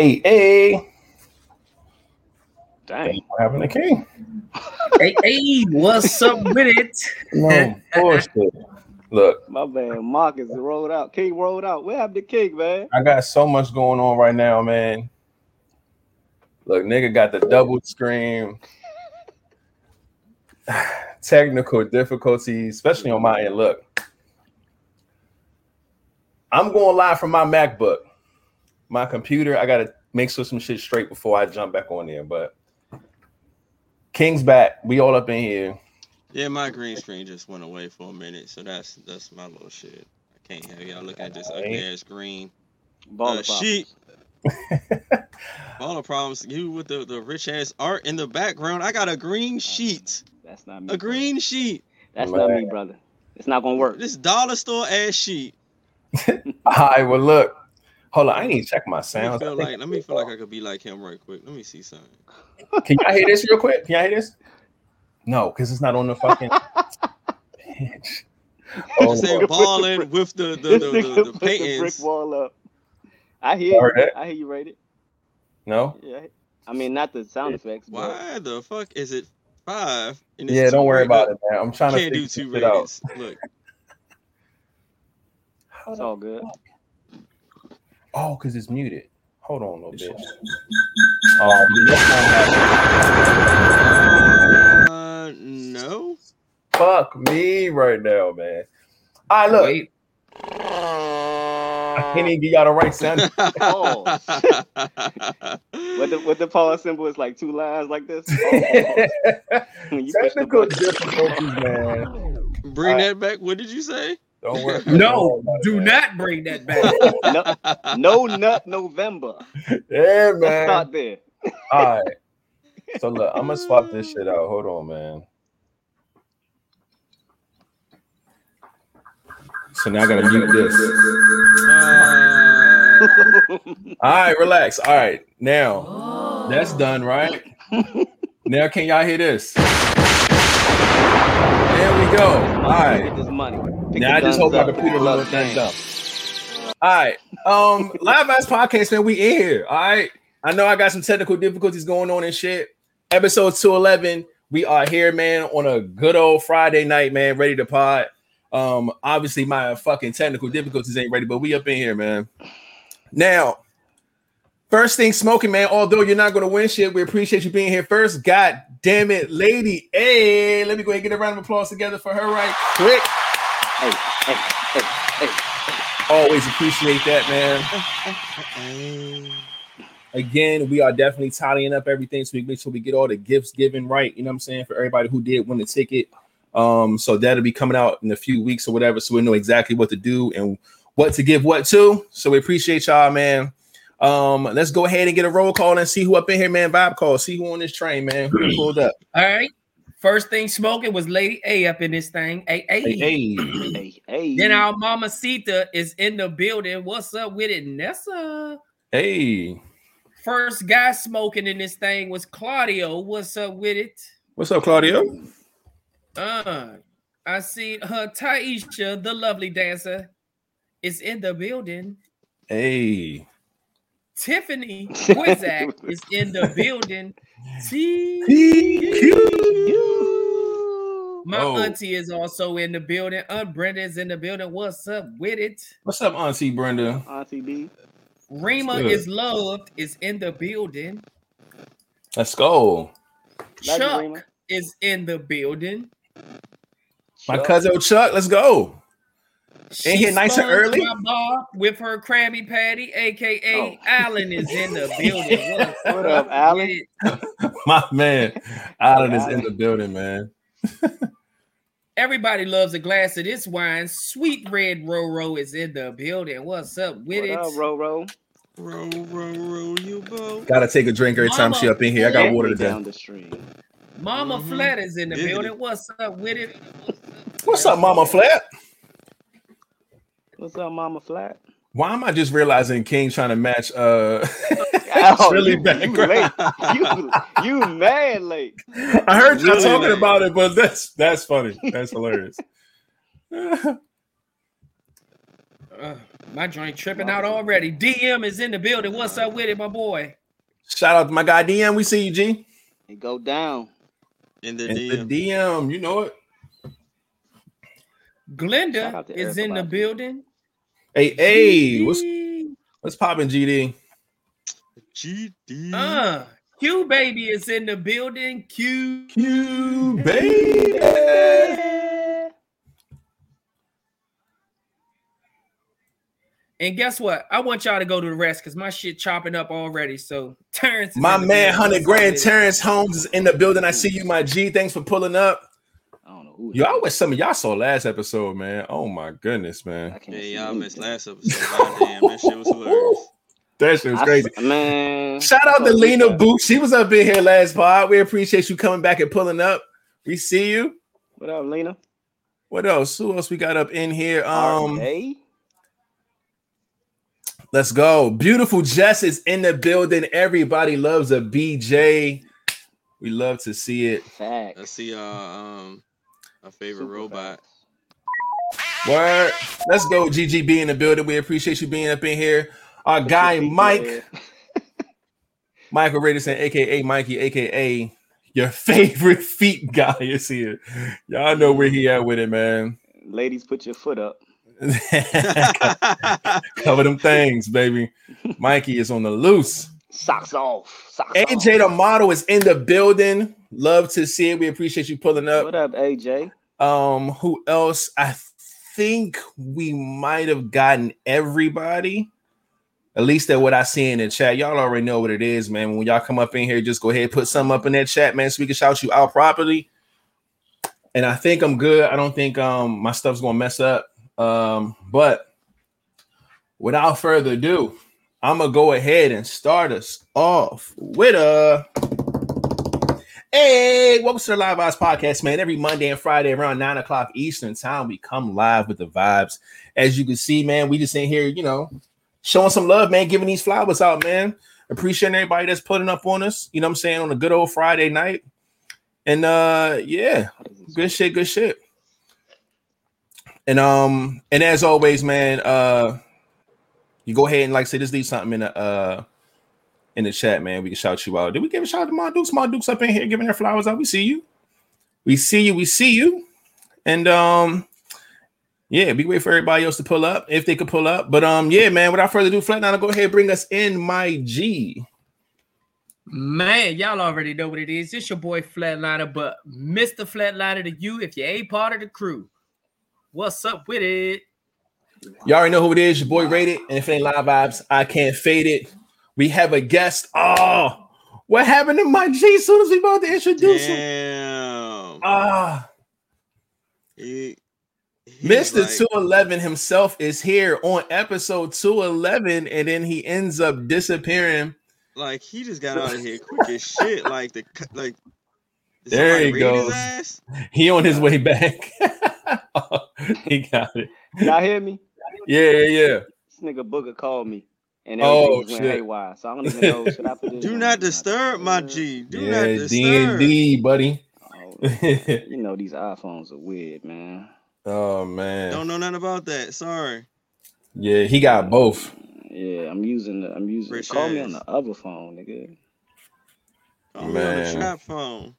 Hey, hey. Dang. What happened to King? hey, hey, what's up with it? No bullshit. Look, My man Marcus is rolled out. King rolled out. What happened to King, man? I got so much going on right now, man. Look, nigga got the double screen. Technical difficulties, especially on my end. Look, I'm going live from my MacBook, my computer. I gotta make sure some shit straight before I jump back on there. But King's back. We all up in here. Yeah, my green screen just went away for a minute, so that's that's my little shit. I can't have y'all looking at this ugly ass green Baller uh, pop. sheet. All the problems. You with the, the rich ass art in the background. I got a green sheet. That's not me. A green sheet. That's not me, brother. It's not gonna work. This dollar store ass sheet. All right, well, look. Hold on, I need to check my Let me sounds. feel like let me feel like I could be like him right quick. Let me see something. Can y'all hear this real quick? Can y'all hear this? No, because it's not on the fucking. Bitch. Oh, Just say Lord. balling with the the, the, This the, nigga the, put the brick wall up. I hear Heard you. that? I hear you rated. no. Yeah. I mean, not the sound effects. But Why the fuck is it five? and it's Yeah, don't worry rated? about it, man. I'm trying to Can't do two this shit out. Look, it's all good. Oh, because it's muted. Hold on, little bitch. Oh, that's not happening. uh, no. Fuck me right now, man. All right, look. Wait, I can't even get y'all the right sound. Oh. What the what the pause symbol is like two lines like this. Oh. When you push the Technical difficulties, man. Bring Uh, that back. What did you say? Don't worry. no, don't worry do about it, not bring that back. No, no nut November. man. Yeah, Let's man. start there. All right. So look, I'm gonna swap this shit out. Hold on, man. So now I gotta mute this. Uh, All right, relax. All right, now that's done, right? now can y'all hear this? There we go. All right. Get this money. Pick Now I just hope my up. computer Love little things up. All right. Um, live ass podcast, man. We in here. All right. I know I got some technical difficulties going on and shit. Episode 211. We are here, man, on a good old Friday night, man, ready to pod. Um, obviously, my fucking technical difficulties ain't ready, but we up in here, man. Now, first thing smoking, man. Although you're not gonna win shit, we appreciate you being here first. God damn it, lady. Hey, let me go ahead and get a round of applause together for her right quick. Hey, hey, hey, hey. Always appreciate that, man. Again, we are definitely tallying up everything so we make sure we get all the gifts given right. You know what I'm saying? For everybody who did win the ticket. Um, so that'll be coming out in a few weeks or whatever. So we know exactly what to do and what to give what to. So we appreciate y'all, man. Um, let's go ahead and get a roll call and see who up in here, man. Vibe call. See who on this train, man. Who pulled up? All right. First thing smoking was Lady A up in this thing. Hey, hey. Hey, hey. Hey, hey. Then our mama Sita is in the building. What's up with it, Nessa? hey. First guy smoking in this thing was Claudio. What's up with it? What's up, Claudio? Uh, I see her Taisha, the lovely dancer, is in the building. Hey. Tiffany Quizak is in the building. See, my Oh. auntie is also in the building. Aunt Brenda is in the building. What's up with it? What's up, Auntie Brenda? Auntie B. Rima is loved is in the building. Let's go. Love you, Chuck is in the building. My Chuck. cousin Chuck. Let's go. She Ain't here nice and early? my bar with her Krabby Patty, aka Oh. Alan, is in the building. What's What up, Alan? with it? My man, Alan is in the building, man. Everybody loves a glass of this wine. Sweet Red Roro is in the building. What's up with What it? up, Roro? row, row, row, you boat. Gotta take a drink every time she up in here. I got Gently water down today. the stream. Mama Mhm. Flat is in the Diggity. building. What's up with it? What's up, Mama Flat? What's up, Mama Flat? Why am I just realizing King trying to match uh Oh, Really you, you background. late. You, you mad late. I heard y'all Really talking late. about it, but that's that's funny. That's hilarious. Uh, my joint tripping out already. DM is in the building. What's up with it, my boy? Shout out to my guy DM. We see you, G. It go down. In the And DM. the DM, you know it. Glenda is Erica in the building. Hey, hey, what's GD. what's popping, GD? GD. Uh, Q baby is in the building. Q. Q baby. And guess what? I want y'all to go to the rest because my shit chopping up already. So Terrence, is My in the man, building. hundred grand. Terrence Holmes is in the building. I see you, my G. Thanks for pulling up. I don't know who. Yo, I wish some of y'all saw last episode, man. Oh my goodness, man. Yeah, y'all missed last episode. Goddamn, that shit was hilarious. That shit was I- crazy. man. Shout out to Lena with that. Boot. She was up in here last pod. We appreciate you coming back and pulling up. We see you. What up, Lena? What else? Who else we got up in here? Um, RA? let's go. Beautiful Jess is in the building. Everybody loves a BJ. We love to see it. Facts. Let's see uh um our favorite Super robot. facts. Word. Let's go, GGB in the building. We appreciate you being up in here. Our guy Put Mike, there. Michael Radisson, aka Mikey, aka your favorite feet guy is here. Y'all know where he at with it, man. Ladies, put your foot up. Cover them things, baby. Mikey is on the loose. Socks off. Socks AJ the model is in the building. Love to see it. We appreciate you pulling up. What up. AJ? Um, who else? I think we might have gotten everybody. At least that what I see in the chat. Y'all already know what it is, man. When y'all come up in here, just go ahead put something up in that chat, man, so we can shout you out properly. And I think I'm good. I don't think um my stuff's gonna mess up. Um, but without further ado, I'm gonna go ahead and start us off with a hey, welcome to the Live Vibes Podcast, man. Every Monday and Friday around nine o'clock Eastern time, we come live with the vibes. As you can see, man, we just in here, you know, showing some love, man, giving these flowers out, man. Appreciating everybody that's putting up on us, you know I'm saying, on a good old Friday night. And uh yeah, good shit, good shit. And um, and as always, man, uh you go ahead and like say just leave something in the uh in the chat, man. We can shout you out. Did we give a shout out to my Dukes? My Dukes up in here giving their flowers out. We see you. We see you, we see you. And um, yeah, be wait for everybody else to pull up if they could pull up. But um, yeah, man, without further ado, Flatliner, go ahead, bring us in my G. Man, y'all already know what it is. It's your boy Flatliner, but Mr. Flatliner to you if you ain't part of the crew. What's up with it? You already know who it is, your boy Rated. And if it ain't live vibes, I can't fade it. We have a guest. Oh, what happened to my G as soon as we about to introduce him? Ah, He, he's Mr. like- 211 himself is here on episode 211, and then he ends up disappearing. like he just got out of here quick as shit. Like the like. There he goes. He on his way back. he got it. Y'all hear me? Yeah, yeah, yeah. This nigga Booger called me. And Oh, everything just went haywire. So I don't even know. Should I put this Do not disturb, my? G. Do not Yeah, D and disturb. D, buddy. Oh, you know these iPhones are weird, man. oh man. Don't know nothing about that. Sorry. Yeah, he got both. Yeah, I'm using the I'm using Rich call me on the other phone, nigga. Call me on Man. the trap phone.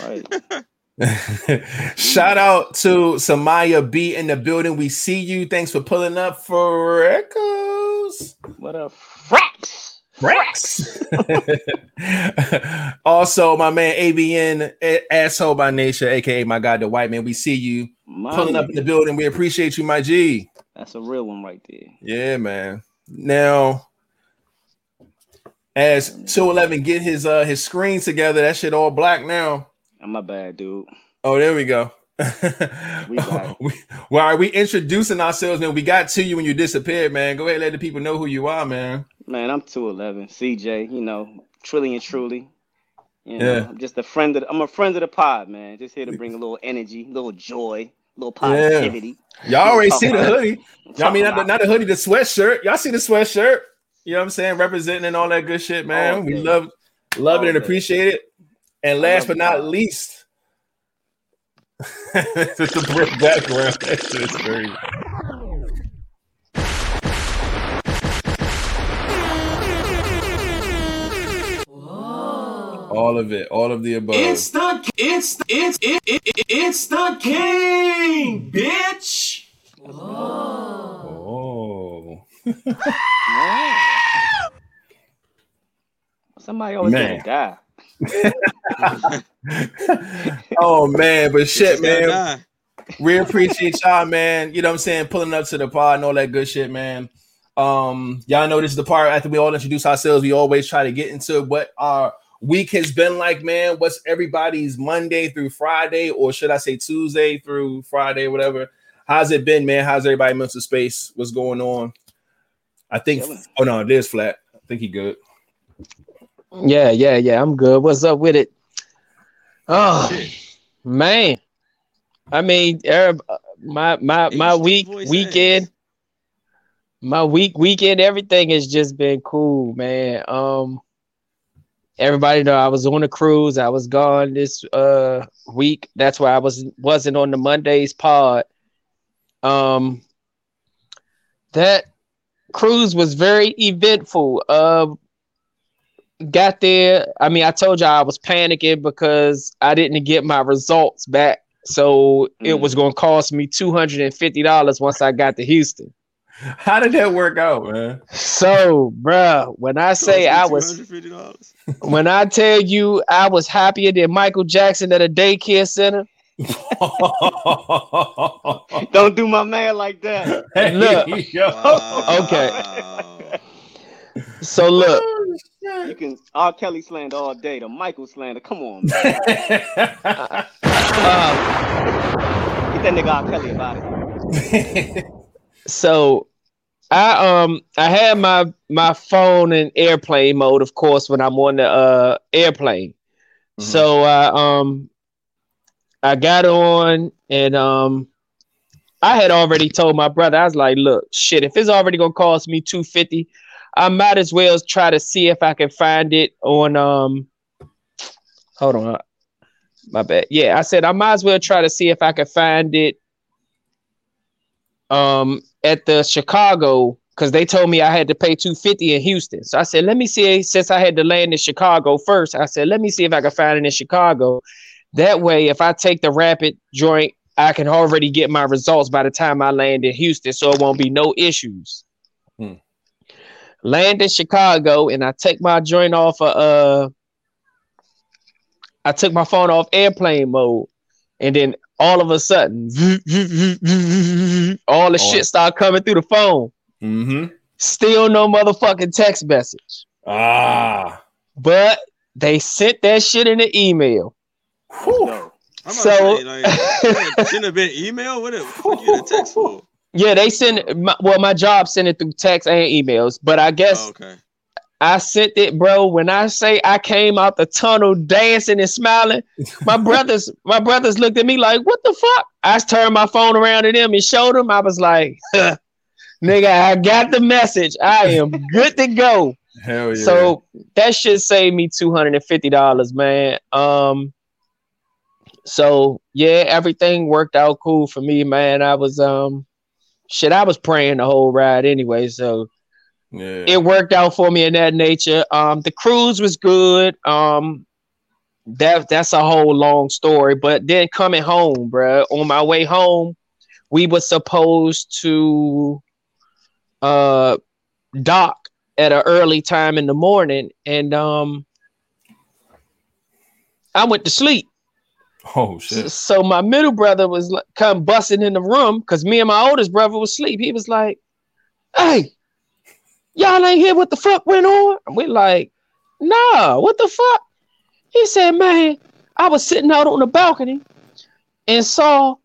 Right. Shout out to Samaya B in the building. We see you. Thanks for pulling up for Echoes. what up? Frax! Rex. also, my man ABN A- asshole by nature, aka my god, the white man. We see you My pulling up in the building. We appreciate you, my G. That's a real one right there. Yeah, man. Now, as 211 get his uh his screen together, that shit all black now. I'm my bad, dude. Oh, there we go. We back. we, well, are we introducing ourselves, man? We got to you when you disappeared, man. Go ahead, and let the people know who you are, man. Man, I'm 211. CJ, you know, truly and truly. You know, Yeah. I'm just a friend of the, I'm a friend of the pod, man. Just here to bring a little energy, a little joy, a little positivity. Y'all already see the hoodie. Y'all Talk mean not the, not the hoodie, the sweatshirt. Y'all see the sweatshirt? You know what I'm saying? Representing and all that good shit, man. All we day. love love it oh, and day. appreciate it. And last but not least, it's a brick background. That shit is crazy. All of it, all of the above. It's the it's it's it, it, it's the king, bitch. Whoa. Oh. Somebody always gonna die. oh man, but shit, man. we appreciate y'all, man. You know what I'm saying? Pulling up to the pod and all that good shit, man. Um, y'all know this is the part after we all introduce ourselves. We always try to get into what our week has been like, man. What's everybody's Monday through Friday, or should I say Tuesday through Friday, whatever. How's it been, man? How's everybody mental space? What's going on? I think oh no, it is flat. I think he good. Yeah, yeah, yeah. I'm good. What's up with it? Oh man, I mean, Arab, my my my week weekend, ass. my week weekend, everything has just been cool, man. Um, everybody know I was on a cruise. I was gone this uh week. That's why I was wasn't on the Mondays pod. Um, that cruise was very eventful. Uh, got there. I mean, I told y'all I was panicking because I didn't get my results back. So it Mm. was going to cost me $250 once I got to Houston. How did that work out, man? So, bruh, when I say I was, $250. when I tell you I was happier than Michael Jackson at a daycare center, Don't do my man like that. Look. Yo. Okay. Wow. so look, You can R. Kelly slander all day. The Michael slander. Come on, man. uh, Get that nigga R. Kelly about it. so I um I had my my phone in airplane mode, of course, when I'm on the uh airplane. So I um I got on and um I had already told my brother, I was like, look, shit, if it's already gonna cost me 250, I might as well try to see if I can find it on um hold on. My bad. Yeah, I said I might as well try to see if I can find it um at the Chicago because they told me I had to pay 250 in Houston. So I said, let me see, since I had to land in Chicago first, I said, let me see if I can find it in Chicago. That way, if I take the rapid joint, I can already get my results by the time I land in Houston, so it won't be no issues. Hmm. Land in Chicago, and I take my joint off of uh I took my phone off airplane mode, and then all of a sudden, all the Oh. shit started coming through the phone. mm-hmm. Still no motherfucking text message. Ah. But they sent that shit in the email. No. I'm about So- to say, like, shouldn't have been email. What the fuck you get a text for? Yeah, they send. my, well, my job sent it through text and emails, but I guess Oh, okay. I sent it, bro. When I say I came out the tunnel dancing and smiling, my brothers, my brothers looked at me like, "What the fuck?" I turned my phone around to them and showed them. I was like, "Nigga, I got the message. I am good to go." Hell yeah. So that should save me two hundred and fifty dollars, man. Um, so yeah, everything worked out cool for me, man. I was um, shit, I was praying the whole ride anyway, so yeah. it worked out for me in that nature. Um, the cruise was good. Um, that that's a whole long story. But then coming home, bruh, on my way home, we were supposed to uh dock at an early time in the morning, and um, I went to sleep. Oh shit. So my middle brother was like, come busting in the room because me and my oldest brother was asleep. He was like, "Hey, y'all ain't hear what the fuck went on?" And we like, "Nah, what the fuck?" He said, "Man, I was sitting out on the balcony and saw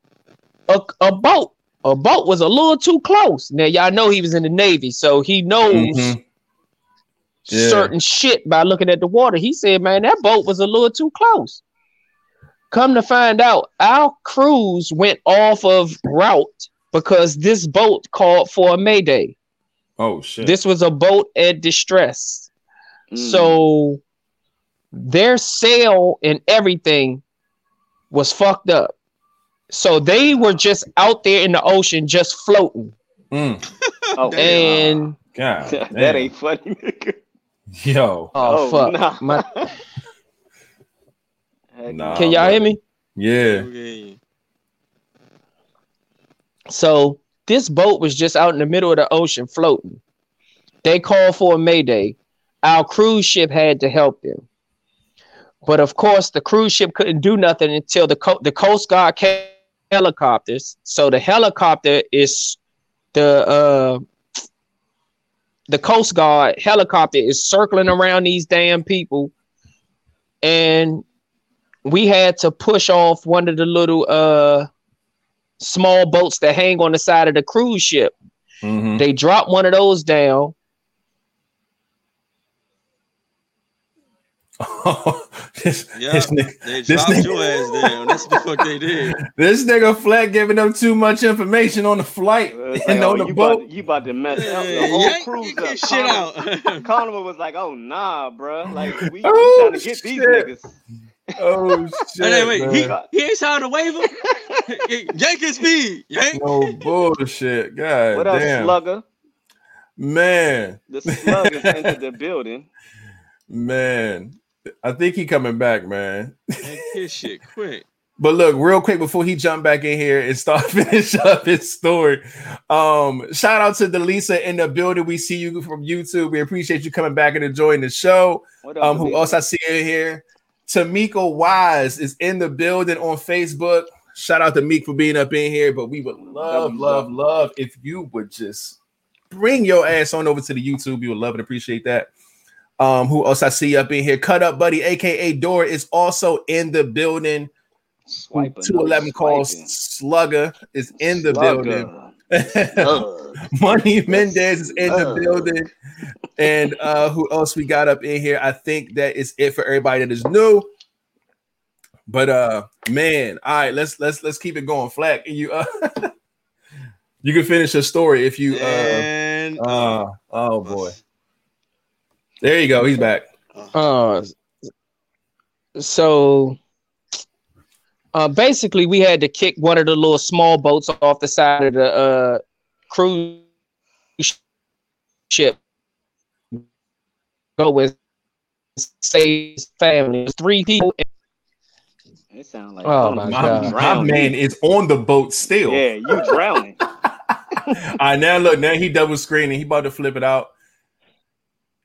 a, a boat. A boat was a little too close. Now y'all know he was in the Navy, so he knows." Mhm. Yeah. certain shit by looking at the water. He said, man, that boat was a little too close. Come to find out, our cruise went off of route because this boat called for a mayday. Oh shit. This was a boat at distress. Mm. So their sail and everything was fucked up. So they were just out there in the ocean, just floating. Mm. oh, Damn. And God. that ain't funny, nigga. Yo. oh, Oh, fuck, nah. my Heck Nah. Can y'all hear me? Yeah. Okay. So this boat was just out in the middle of the ocean floating. They called for a mayday. Our cruise ship had to help them. But of course, the cruise ship couldn't do nothing until the co- the Coast Guard came helicopters. So the helicopter is the uh the Coast Guard helicopter is circling around these damn people, and we had to push off one of the little uh small boats that hang on the side of the cruise ship. Mhm. They dropped one of those down. this, Yeah, this, nigga, They This dropped nigga- your ass down. That's the fuck they did. this nigga Flat giving them too much information on the flight It's and like, oh, on the you, boat. about to, you about to mess up Hey, the whole yank- cruise. yank up. shit Conover- out. Conover was like, "Oh nah, bro. Like we, we Oh, trying to get these niggas." Oh shit! Hey, wait, he, man. he ain't signed a waiver. Yank his speed. Yank. No bullshit. God What up. Slugger? Man, The slug has entered the building. man. I think he coming back, man. Yank his shit quick. But look, real quick before he jump back in here and start finish up his story. Um, shout out to Delisa in the building. We see you from YouTube. We appreciate you coming back and enjoying the show. What up, Um, who Delisa? else I see in here? Tamika Wise is in the building on Facebook. Shout out to Meek for being up in here. But we would love, love, love if you would just bring your ass on over to the YouTube. We would love and appreciate that. Um, who else I see up in here? Cut up, buddy, aka Door, is also in the building. Swiping, Two eleven no calls. Slugger is in the building. Slugger. Slug. Money Mendez is in the Oh. building. And uh who else we got up in here? I think that is it for everybody that is new. But uh man, all right, let's let's let's keep it going. Flack, you uh you can finish your story if you uh And uh oh boy. There you go, he's back. Uh, so uh, basically, we had to kick one of the little small boats off the side of the uh, cruise ship. Go with save family. Three people. It sounds like Oh, my My, God. my man is on the boat still. Yeah, you drowning. All right, now look, now he double screening. He about to flip it out.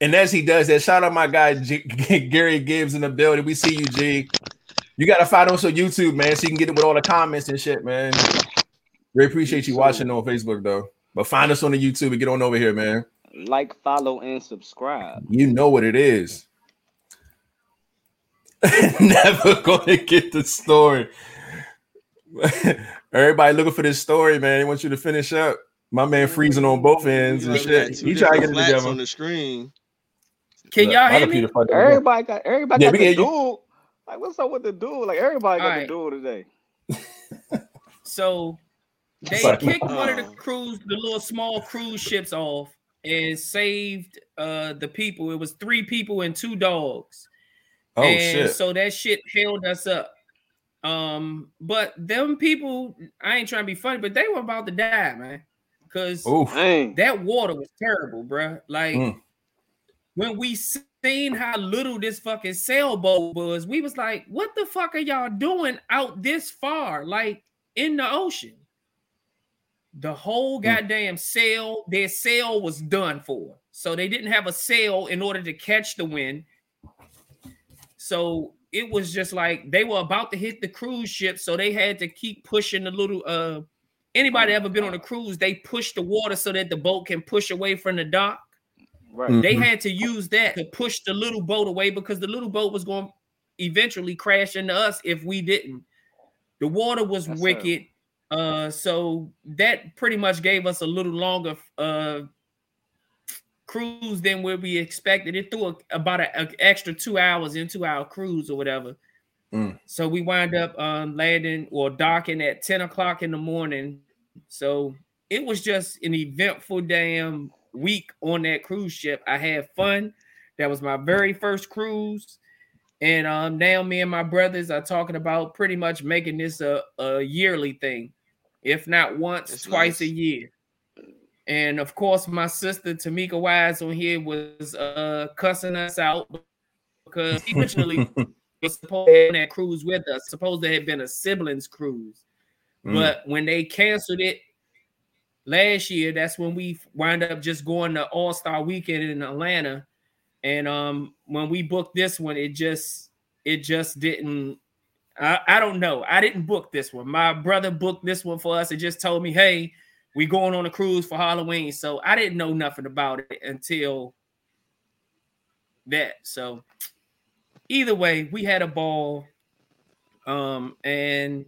And as he does that, shout out my guy G- Gary Gibbs in the building. We see you, G. You gotta find us on YouTube, man, so you can get it with all the comments and shit, man. We appreciate you watching on Facebook though. But find us on the YouTube and get on over here, man. like, follow, and subscribe. You know what it is. Never gonna get the story. Everybody looking for this story, man. They want you to finish up. My man mm-hmm. freezing on both ends and Like, we got shit. two He trying to get it together. on the screen. Can Look, y'all hear me? the fuck out. Everybody got everybody Yeah, got we the hear you. duel. Like, what's up with the dude? Like, everybody got Alright. the duel today. So they Sorry. kicked one of the Oh. cruise, the little small cruise ships off and saved uh the people. It was three people and two dogs. Oh and shit. so that shit held us up. Um, but them people, I ain't trying to be funny, but they were about to die, man. Because Oof. That water was terrible, bruh. Like Mm. when we seen how little this fucking sailboat was, we was like, what the fuck are y'all doing out this far? Like in the ocean. The whole Mm. goddamn sail, their sail was done for. So they didn't have a sail in order to catch the wind. So it was just like they were about to hit the cruise ship, so they had to keep pushing the little uh anybody ever been on a cruise, they push the water so that the boat can push away from the dock. Right. Mm. They had to use that to push the little boat away because the little boat was going to eventually crash into us if we didn't. The water was Yes, sir. wicked. Uh so that pretty much gave us a little longer uh cruise than where we expected. It threw a, about an extra two hours into our cruise or whatever. Mm. So we wind up um, landing or docking at 10 o'clock in the morning. So it was just an eventful damn week on that cruise ship. I had fun. That was my very first cruise. And um, now me and my brothers are talking about pretty much making this a, a yearly thing, if not once, That's twice a year. And of course, my sister Tamika Wise on here was uh, cussing us out because originally was supposed to be on that cruise with us. Supposed to have been a siblings cruise, Mm. but when they canceled it last year, that's when we wind up just going to All Star Weekend in Atlanta. And um, when we booked this one, it just it just didn't. I, I don't know. I didn't book this one. My brother booked this one for us It just told me, "Hey, we going on a cruise for Halloween." So I didn't know nothing about it until that. So either way, we had a ball. Um, and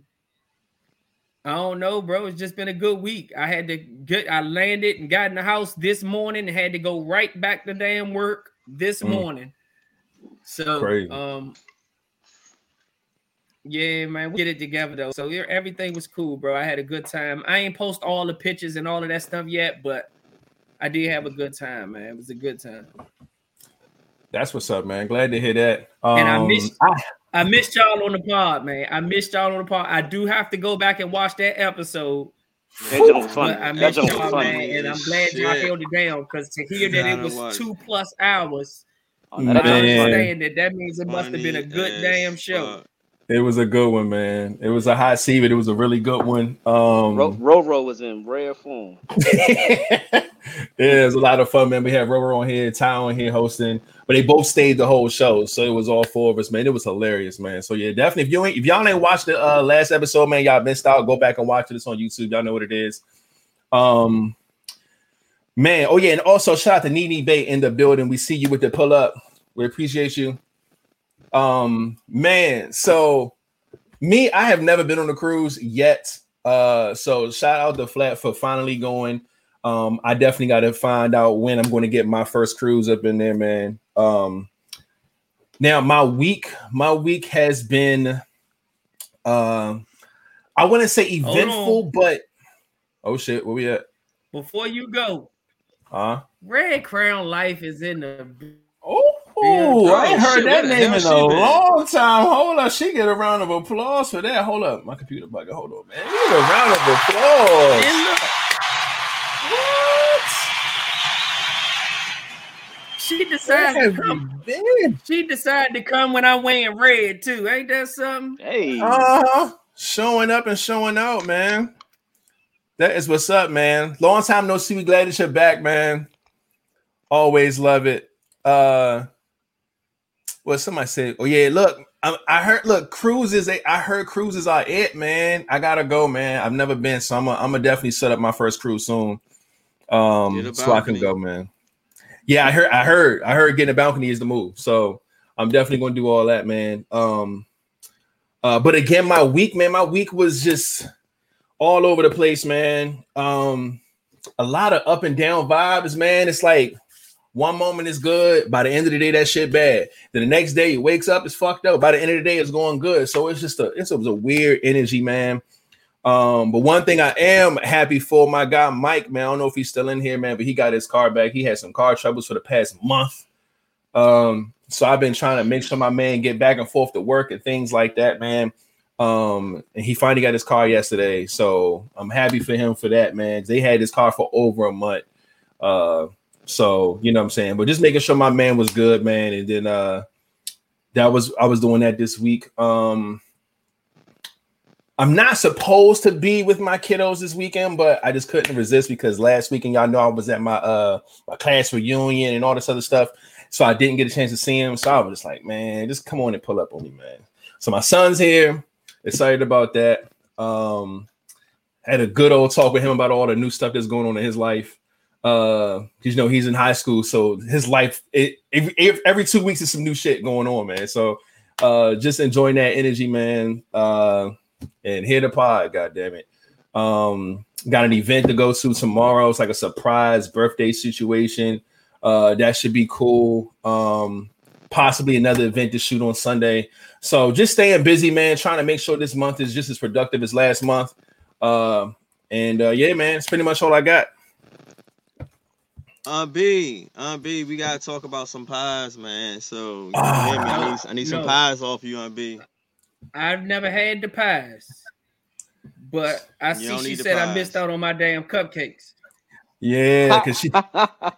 I don't know, bro. It's just been a good week. I had to get I landed and got in the house this morning and had to go right back to damn work this Mm. morning. So Crazy. um yeah, man, we get it together though. So everything was cool, bro. I had a good time. I ain't post all the pictures and all of that stuff yet, but I did have a good time, man. It was a good time. That's what's up, man. Glad to hear that. Um, And I miss- I- I missed y'all on the pod, man. I missed y'all on the pod. I do have to go back and watch that episode. That joke was funny. But I missed joke y'all, funny. man, and I'm glad y'all Shit. held it down because to hear that it was watch. two plus hours, Oh, that I joke was understand that that means it must have been a good damn show. fuck. It was a good one, man. It was a hot seat, but it was a really good one. Um, Ro- Roro was in rare form. yeah, it was a lot of fun, man. We had Rover on here, Ty on here hosting, but they both stayed the whole show, so it was all four of us, man. It was hilarious, man. So yeah, definitely. If you ain't, if y'all ain't watched the uh, last episode, man, y'all missed out. Go back and watch it. It's on YouTube. Y'all know what it is. Um, man. Oh yeah, and also shout out to Nene Bay in the building. We see you with the pull up. We appreciate you. Um, man. So me, I have never been on a cruise yet. Uh, so shout out to Flat for finally going. Um, I definitely got to find out when I'm going to get my first cruise up in there, man. Um, now my week, my week has been, um, I wouldn't say eventful, but oh shit, where we at? Before you go, Huh? Red Crown Life is in the Oh, I ain't Oh, heard shit, that name in a been? long time. Hold up, she get a round of applause for that. Hold up, my computer bugger. Hold on, man. Get a round of applause. And look, What? she decided to come. been? She decided to come when I'm wearing red too. Ain't that something? Hey, Uh-huh. Showing up and showing out, man. That is what's up, man. Long time no see. We glad that you're back, man. Always love it. Uh what somebody said. Oh yeah, look, I, I heard look, cruises. I heard cruises are it, man. I gotta go, man. I've never been, so I'm gonna I'm definitely set up my first cruise soon. Um, so I can go, man. Yeah, I heard, I heard, I heard getting a balcony is the move. So I'm definitely gonna do all that, man. Um, uh, but again, my week, man, my week was just all over the place, man. Um, a lot of up and down vibes, man. It's like one moment is good, by the end of the day, that shit bad. Then the next day, he wakes up, it's fucked up. By the end of the day, it's going good. So it's just a it's a, was a weird energy, man. Um, but one thing I am happy for my guy Mike, man. I don't know if he's still in here, man, but he got his car back. He had some car troubles for the past month. Um, so I've been trying to make sure my man get back and forth to work and things like that, man. Um, and he finally got his car yesterday, so I'm happy for him for that, man. They had his car for over a month. Uh, so you know what I'm saying, but just making sure my man was good, man. And then uh, that was I was doing that this week. Um, I'm not supposed to be with my kiddos this weekend, but I just couldn't resist because last weekend y'all know I was at my uh my class reunion and all this other stuff, so I didn't get a chance to see him. So I was just like, man, just come on and pull up on me, man. So my son's here, excited about that. Um, had a good old talk with him about all the new stuff that's going on in his life. Uh, 'cause, you know he's in high school, so his life it, every, every two weeks is some new shit going on, man. So uh, just enjoying that energy, man. Uh, and hit the pod, god damn it. Um, got an event to go to tomorrow. It's like a surprise birthday situation. Uh, that should be cool. Um, possibly another event to shoot on Sunday. So just staying busy, man. Trying to make sure this month is just as productive as last month. Uh, and uh, yeah, man, it's pretty much all I got. Uh B, uh B, we gotta talk about some pies, man. So you Ah, hear me? I need, I need some no. pies off you, uh B. I've never had the pies, but I You see she need the said I missed out on my damn cupcakes. Yeah, because she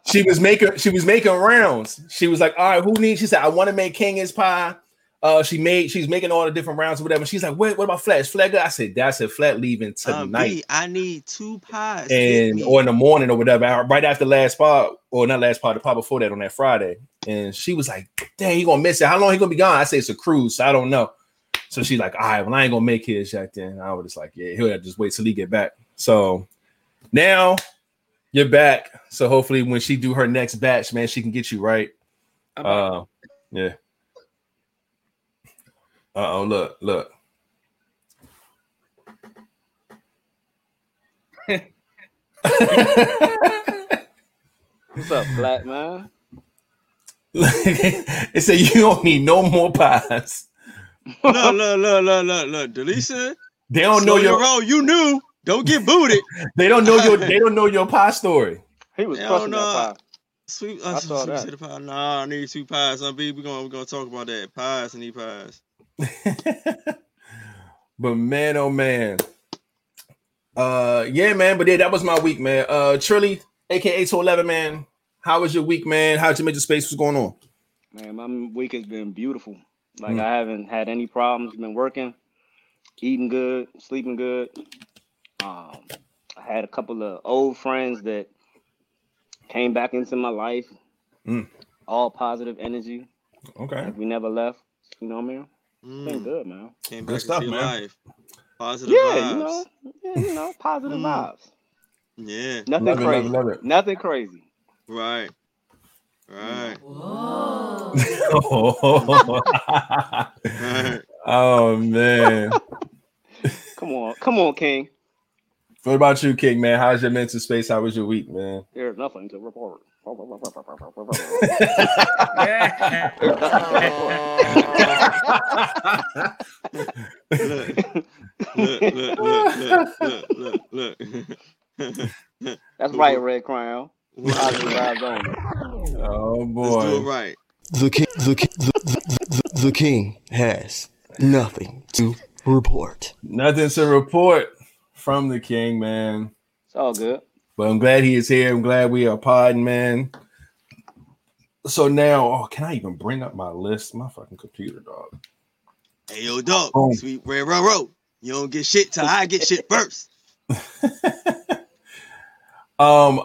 she was making she was making rounds. She was like, "All right, who needs?" She said, "I want to make King his pie. Uh, she made she's making all the different rounds or whatever. She's like, "What? What about Flat? Is Flat good?" I said, "That's said Flat leaving Um, tonight." B, I need two pies. And or in the morning or whatever, right after last part, or not last part, the part before that on that Friday. And she was like, "Dang, he gonna miss it. How long he gonna be gone?" I say it's a cruise, so I don't know. So she's like, "All right, well, I ain't gonna make his yet." Then I was just like, "Yeah, he'll have to just wait till he get back." So now you're back. So hopefully, when she do her next batch, man, she can get you right. Uh, yeah. Uh oh, look, look. What's up, black man? it said you don't need no more pies. look, look, look, look, look, look. Delisa, They don't know your role. You knew. Don't get booted. they don't know your they don't know your pie story. He was Hell crushing no. that pie. Sweet, I uh, saw sweet that. pie. Nah, I need two pies. I'm B. We're gonna we're gonna talk about that. Pies and eat pies. but man, oh man. Uh yeah, man. But yeah, that was my week, man. Uh Trilly, aka 211, man. How was your week, man? How'd you make the space? What's going on? Man, my week has been beautiful. Like Mm. I haven't had any problems. Been working, eating good, sleeping good. Um, I had a couple of old friends that came back into my life. Mm. All positive energy. Okay. Like we never left. You know what I mean? Been Mm, good, man. came Good back stuff, man. life. Positive Yeah, vibes. you know, yeah, you know, positive Mm. vibes. Yeah, Nothing Love it, love crazy. it, love it. Nothing crazy. right. Right. right. oh man. Come on, come on, King. What about you, King, man? How's your mental space? How was your week, man? There's nothing to report. Look, look, look, look, look, look, look, look. That's right, Red Crown. Wow. Positive vibes only. Oh Let's do it boy. right. The king, the, king, the, the, the, the king has nothing to report. Nothing to report from the King, man. It's all good. But I'm glad he is here. I'm glad we are podding, man. So now, oh, can I even bring up my list? My fucking computer, dog. Hey, yo, dog. Boom. Sweet red railroad. You don't get shit till I get shit first. Um,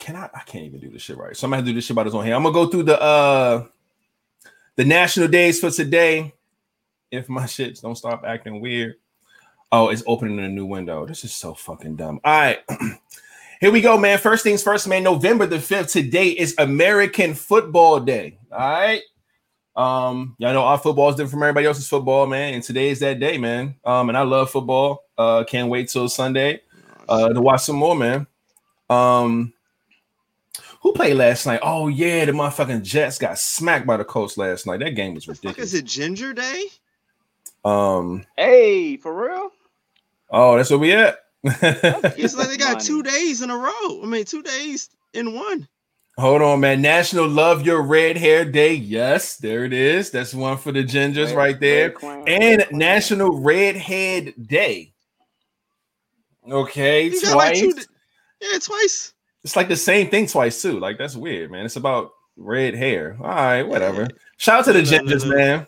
can I? I can't even do this shit right. So I'm gonna do this shit by this on here. I'm gonna go through the uh the national days for today. If my shits don't stop acting weird. Oh, it's opening a new window. This is so fucking dumb. All right. Here we go, man. First things first, man. November the 5th today is American Football Day. All right. Um, y'all know our football is different from everybody else's football, man. And today is that day, man. Um, and I love football. Uh, can't wait till Sunday uh to watch some more, man. Um, who played last night? Oh yeah, the motherfucking Jets got smacked by the Colts last night. That game was ridiculous. is it Ginger Day? Um, Hey, for real? oh, that's where we at. It's like they got Money. two days in a row. I mean, two days in one. Hold on, man. National Love Your Red Hair Day. Yes, there it is. That's one for the gingers Red- right there. Red And Red Crown. National Redhead Day. Okay, You got like twice. two. d- Yeah, twice. it's like the same thing twice too. Like that's weird, man. It's about red hair. All right, whatever. Shout out to the gingers, no. man.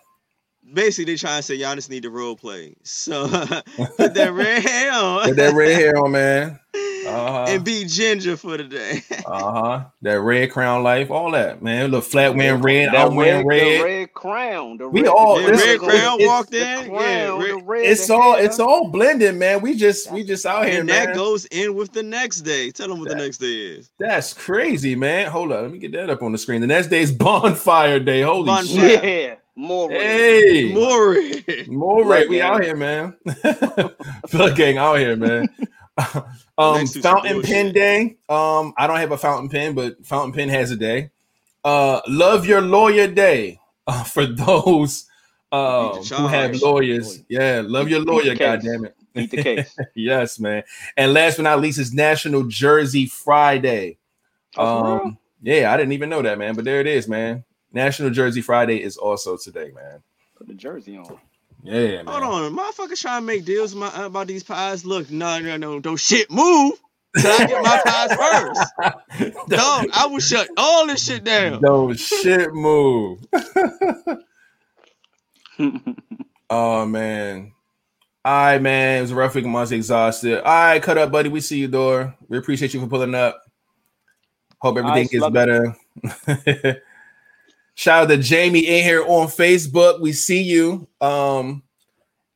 Basically, they trying to say y'all just need to role play. So put that red hair on Get that red hair on, man. Uh-huh. and be ginger for the day. Uh huh. That red crown life, all that, man. Look, flat wearing red, That I'm wearing red. the red. red crown. The We red, all- the red crown it's- walked the in. crown, Yeah, the red- red, It's the all hair. it's all blending, man. We just we just out here, and man. that goes in with the next day. Tell them what the next day is. That's crazy, man. Hold on, let me get that up on the screen. The next day is bonfire day. Holy Bonfire. shit. Yeah, more red. Hey, More red. more Blood. We out here, man. Blood gang out here, man. um, Next to some fountain pen day. Um, I don't have a fountain pen, but fountain pen has a day. Uh, love your lawyer day. Uh, for those uh, who have lawyers. Yeah, love your lawyer. God damn it. Beat the case. yes, man. And last but not least is National Jersey Friday. Oh? Um, yeah, I didn't even know that, man. But there it is, man. National Jersey Friday is also today, man. Put the jersey on. Yeah, man. Hold on, motherfuckers trying to make deals my, about these pies. Look, no, no, no, don't shit move. Till I get my pies first. Dog, I will shut all this shit down. Don't shit move. Oh man. All right, man. It was a rough week. I'm honestly exhausted. All right, cut up, buddy. We see you, door. We appreciate you for pulling up. Hope everything right, gets better. Shout out to Jamie in here on Facebook. We see you. Um,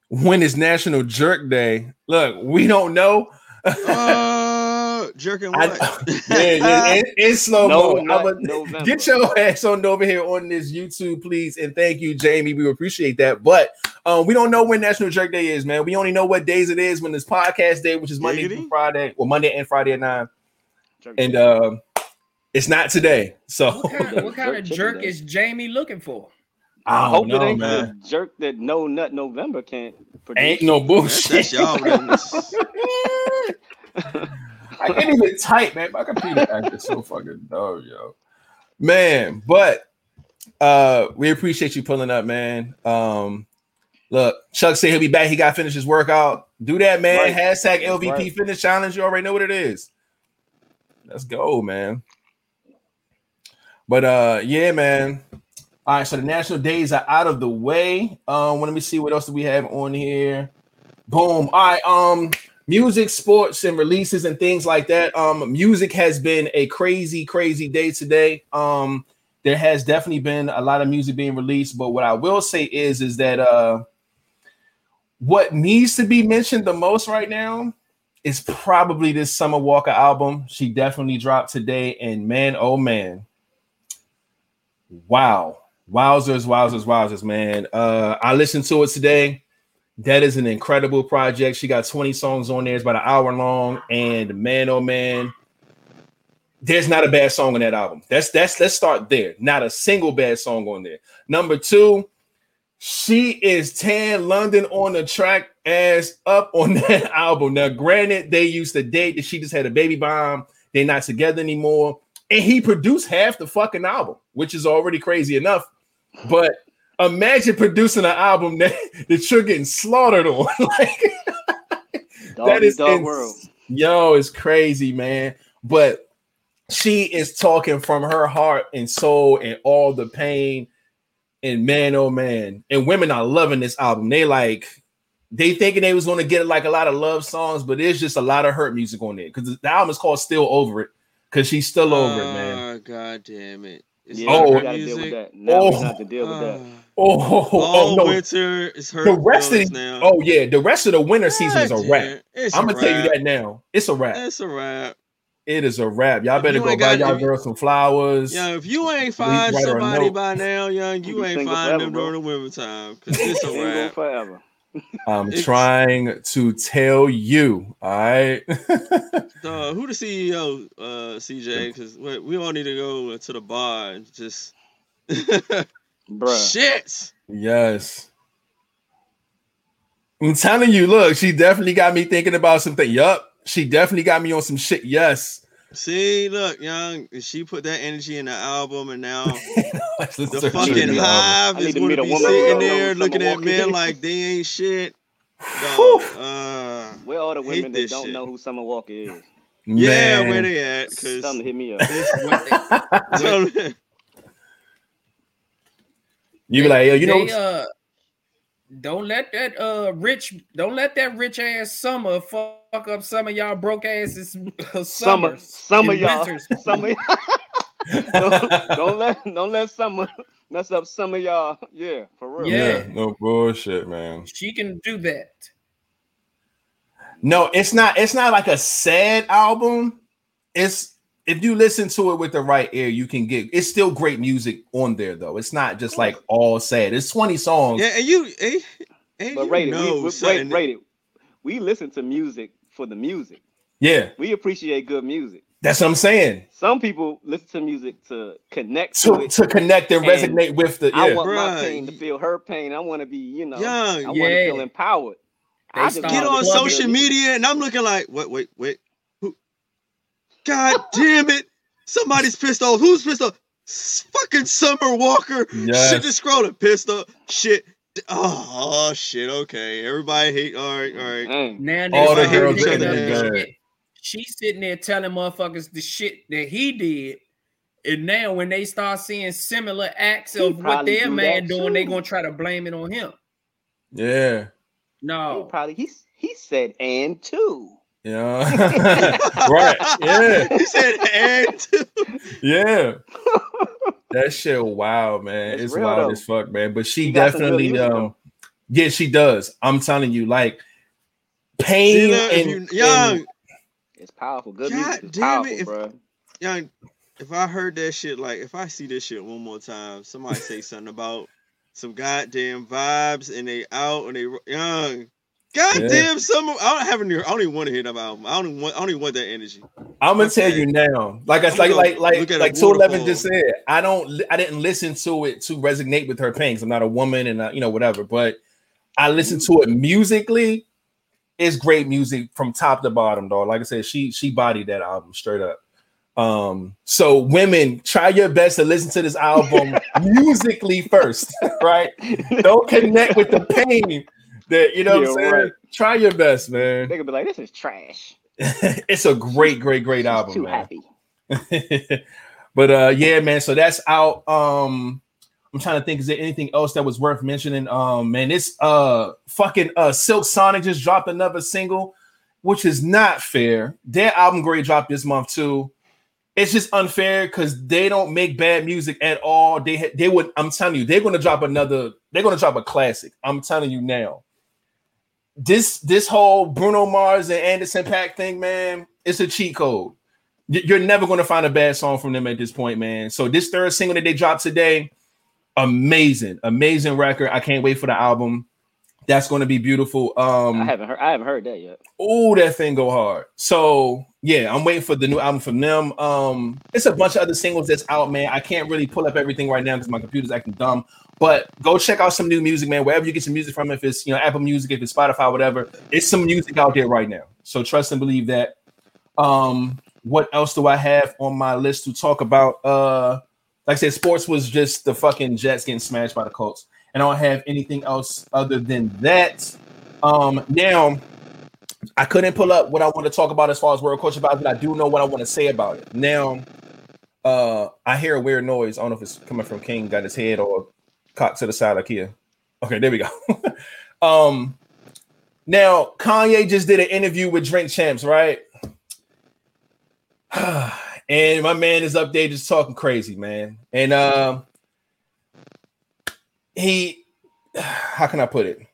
when is National Jerk Day? Look, we don't know. Uh, jerking I, what? yeah, yeah, in, in slow No, mo. not I'ma- Get your ass on over here on this YouTube, please, and thank you, Jamie. We appreciate that. But um, we don't know when National Jerk Day is, man. We only know what days it is when it's podcast day, which is Monday Giggity. through Friday, or Monday and Friday at nine, Jerk and day. It's not today. So What kind of, what kind of Jerk jerk is Jamie looking for? I I hope know, it ain't man. the jerk that no nut November can't produce. Ain't no That's, bullshit. that's y'all. I can't even type, man. My computer acting so fucking dumb, yo. Man, but uh we appreciate you pulling up, man. Um look, Chuck said he'll be back. He got to finish his workout. Do that, man. Right. Hashtag LVP right. fitness challenge. You already know what it is. Let's go, man. But uh yeah, man. All right, so the national days are out of the way. Um, let me see what else do we have on here. Boom. All right. Um, music, sports, and releases and things like that. Um, music has been a crazy, crazy day today. Um, there has definitely been a lot of music being released, but what I will say is, is that uh, what needs to be mentioned the most right now is probably this Summer Walker album. She definitely dropped today, and man, oh man, wow, wowzers, wowzers, wowzers, man. Uh, I listened to it today. That is an incredible project. She got 20 songs on there. It's about an hour long. And man, oh man, there's not a bad song on that album. That's that's let's start there. Not a single bad song on there. Number two, she is Tan London on the track as up on that album. Now, granted, they used to date that she just had a baby bomb. They're not together anymore. And he produced half the fucking album, which is already crazy enough. But imagine producing an album that, that you're getting slaughtered on. like Dog that dog ins- world. Yo, it's crazy, man. But she is talking from her heart and soul and all the pain. And man, oh man. And women are loving this album. They like they thinking they was gonna get like a lot of love songs, but there's just a lot of hurt music on there because the album is called Still Over It because she's still over it, man. Ah, oh, God damn it. It's Yeah, Oh. we gotta deal with that. Now Oh. we have to deal with that. Ah. Oh, oh, oh, All no. winter is hurt. The rest of now. oh yeah, the rest of the winter season is a wrap. it's I'm a gonna tell you wrap. that now. It's a wrap. It's a wrap. It is a wrap. Y'all If better go buy got- y'all girls some flowers. Yeah, if you ain't Please find write her a somebody by now, young, you be ain't single find forever, them bro. during the winter time. Cause it's a wrap. forever. I'm It's- trying to tell you. All right. Uh, who the CEO, uh, CJ? Because we, we all need to go to the bar and just Bruh. shit. yes. I'm telling you, look, she definitely got me thinking about something. Yup. She definitely got me on some shit. Yes. See, look, young, she put that energy in the album, and now the fucking shit, hive is going to be woman sitting who there looking at men like they ain't shit. Whew. Dog, uh, Where all the Hate women that don't shit. know who Summer Walker is? yeah, Man. where they at? Cause Something hit me up. you be like, yo, you know, they, uh, don't let that uh rich, don't let that rich ass summer fuck up some of y'all broke asses uh, Summer, summers summer, y'all. winters. Summer. don't, don't let don't let summer mess up some of y'all. Yeah, for real. Yeah. yeah, no bullshit, man. She can do that. No, it's not. It's not like a sad album. It's if you listen to it with the right ear, you can get. It's still great music on there, though. It's not just like all sad. It's twenty songs. yeah, and you, and, and But you rate it. know We, we, rate, something- rate it. We listen to music for the music. Yeah, We appreciate good music. that's what I'm saying. Some people listen to music to connect to, To, it. to connect and And resonate with the I yeah. want my pain to feel her pain. I want to be, you know, Young, I want to yeah. feel empowered. They I just get on listen to plugging- social music. media and I'm looking like, wait, wait, wait. Who? God damn it. Somebody's pissed off. Who's pissed off? Fucking Summer Walker. Yes. Shit just scrolling. Pissed off. Shit. Oh, oh, shit. Okay. Everybody hate. All right. All right. Dang. Now All the start girls in the the bed. shit. She's sitting there telling motherfuckers the shit that he did. And now when they start seeing similar acts He of what their do man that doing, they too. gonna try to blame it on him. Yeah. He No, probably he he said and two. Yeah. right. Yeah. He said, and two. Yeah. That shit wild, man. It's It's, real, wild though. as fuck, man. But she She got some good definitely music, um though. yeah, she does. I'm telling you, like pain Sheila, if and, you and- young, It's powerful. Good God music is damn powerful, it, if- bro. young, if I heard that shit, like if I see this shit one more time, somebody say something about some goddamn vibes and they out and they young. Goddamn, some I don't have any. I don't even want to hear that album. I don't even want. I don't even want that energy. I'm gonna tell you now. Like I like like like look at a like 211 just said. I don't I didn't listen to it to resonate with her pain. I'm not a woman and uh, you know whatever. But I listened to it musically. It's great music from top to bottom, dog. Like I said, she she bodied that album straight up. Um, so women, try your best to listen to this album musically first, right? Don't connect with the pain that you know what I'm saying. right. Try your best, man. They could be like, "This is trash." it's a great, great, great She's album, too man. happy. but uh yeah, man. So that's out. Um I'm trying to think, is there anything else that was worth mentioning? Um, man, this uh fucking uh Silk Sonic just dropped another single, which is not fair. Their album grade dropped this month too. It's just unfair because they don't make bad music at all. They ha- they would. I'm telling you, they're gonna drop another. They're gonna drop a classic. I'm telling you now. This this whole Bruno Mars and Anderson Paak thing, man, it's a cheat code. You're never gonna find a bad song from them at this point, man. So this third single that they dropped today, amazing, amazing record. I can't wait for the album. That's gonna be beautiful. Um, I haven't heard. I haven't heard that yet. Oh, that thing go hard. So yeah, I'm waiting for the new album from them. Um, it's a bunch of other singles that's out, man. I can't really pull up everything right now because my computer's acting dumb. But go check out some new music, man. Wherever you get some music from, if it's you know Apple Music, if it's Spotify, whatever, it's some music out there right now. So trust and believe that. Um, what else do I have on my list to talk about? Uh, like I said, sports was just the fucking Jets getting smashed by the Colts, and I don't have anything else other than that. Um, now I couldn't pull up what I want to talk about as far as world Coach about, but I do know what I want to say about it. Now, uh, I hear a weird noise. I don't know if it's coming from King, got his head or cocked to the side like here. Okay, there we go. um, now Kanye just did an interview with Drink Champs, right? and my man is up there just talking crazy, man. And um, he, how can I put it?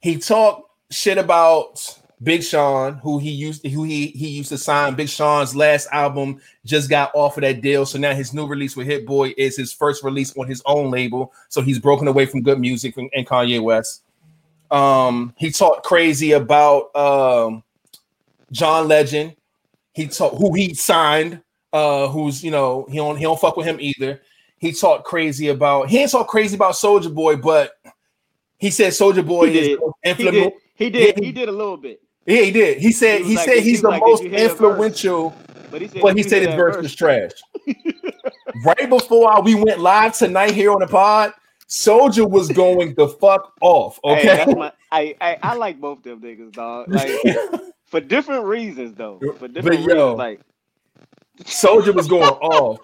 He talked shit about Big Sean, who he used to, who he he used to sign. Big Sean's last album just got off of that deal, so now his new release with Hit Boy is his first release on his own label. So he's broken away from good music and, and Kanye West. Um, he talked crazy about um John Legend. He talked who he signed, uh, who's you know he don't he don't fuck with him either. He talked crazy about he ain't talk crazy about Soulja Boy, but he said Soulja Boy He is did. the He did. He did. He did a little bit. Yeah, he did. He said He he, like, said he's the like, most you hear the verse? Uh, influential, But he said. but he said his verse was trash. right before we went live tonight here on the pod, Soulja was going the fuck off. Hey, Okay. that's my. I, I I like both them niggas, dog. Like for different reasons, though. For different yo, reasons, like Soulja was going off.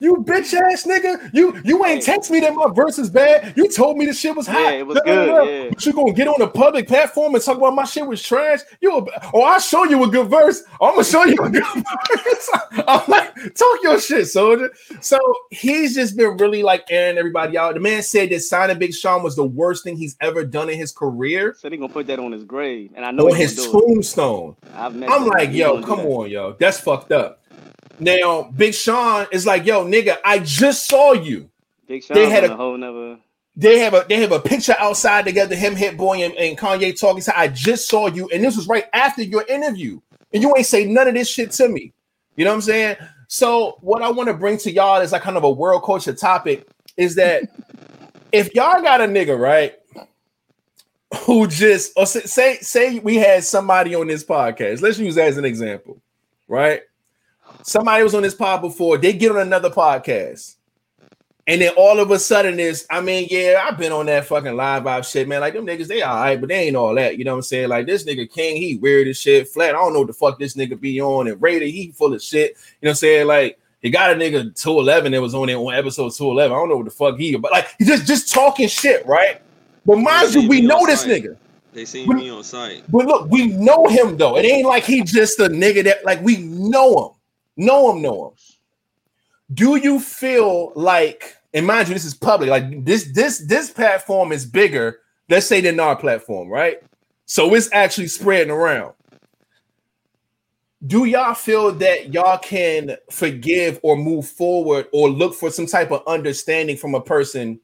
You bitch ass nigga. You you ain't text me that my verse is bad. You told me the shit was hot. Yeah, it was good, yeah. But you gonna get on a public platform and talk about my shit was trash? You a, oh I'll show you a good verse. I'm gonna show you a good verse. I'm like, talk your shit, Soulja. So he's just been really like airing everybody out. The man said that signing Big Sean was the worst thing he's ever done in his career. so they gonna put that on his grave, and I know On his gonna do it. tombstone. I'm like, yo, come on, yo, that's fucked up. Now, Big Sean is like, yo, nigga, I just saw you. Big Sean They had a- a whole nother. They have a they have a picture outside together, him, Hit Boy, and, and Kanye talking. Said, I just saw you, and this was right after your interview, and you ain't say none of this shit to me. You know what I'm saying? So, what I want to bring to y'all is like kind of a world culture topic is that if y'all got a nigga, right, who just or say, say say we had somebody on this podcast, let's use that as an example, right? Somebody was on this pod before, they get on another podcast. And then all of a sudden is, I mean, yeah, I've been on that fucking live vibe shit, man. Like them niggas, they all right, but they ain't all that. You know what I'm saying? Like this nigga King, he weird as shit. Flat, I don't know what the fuck this nigga be on. And Raider, he full of shit. You know what I'm saying? Like he got a nigga 211 that was on it on episode 211. I don't know what the fuck he, but like he just just talking shit, right? But mind you, we know this site. nigga. They seen But- me on site. But look, we know him though. It ain't like he just a nigga that like we know him, know him, know him. Do you feel like, and mind you, this is public. Like this, this, this platform is bigger. Let's say than our platform, right? So it's actually spreading around. Do y'all feel that y'all can forgive or move forward or look for some type of understanding from a person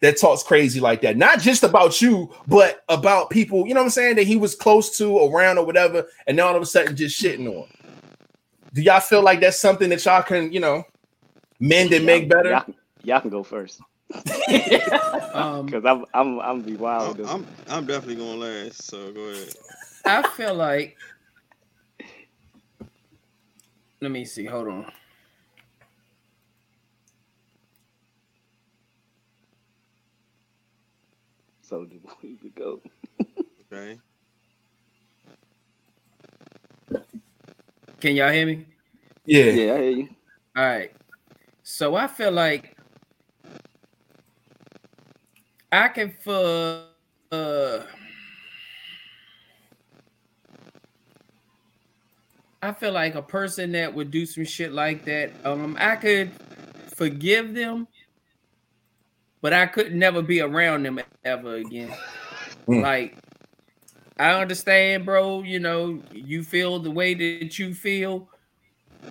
that talks crazy like that. Not just about you, but about people, you know what I'm saying, that he was close to, around, or whatever, and then all of a sudden just shitting on. Do y'all feel like that's something that y'all can, you know, mend and make better? Y'all, y'all can go first Um, because I'm I'm I'm be wild. I'm. I'm I'm definitely going last. So go ahead. I feel like. Let me see. Hold on. so do we could go. Okay. Can y'all hear me? Yeah. Yeah, I hear you. All right. So I feel like I can for uh I feel like a person that would do some shit like that, um, I could forgive them, but I could never be around them ever again. Mm. Like, I understand, bro. You know, you feel the way that you feel,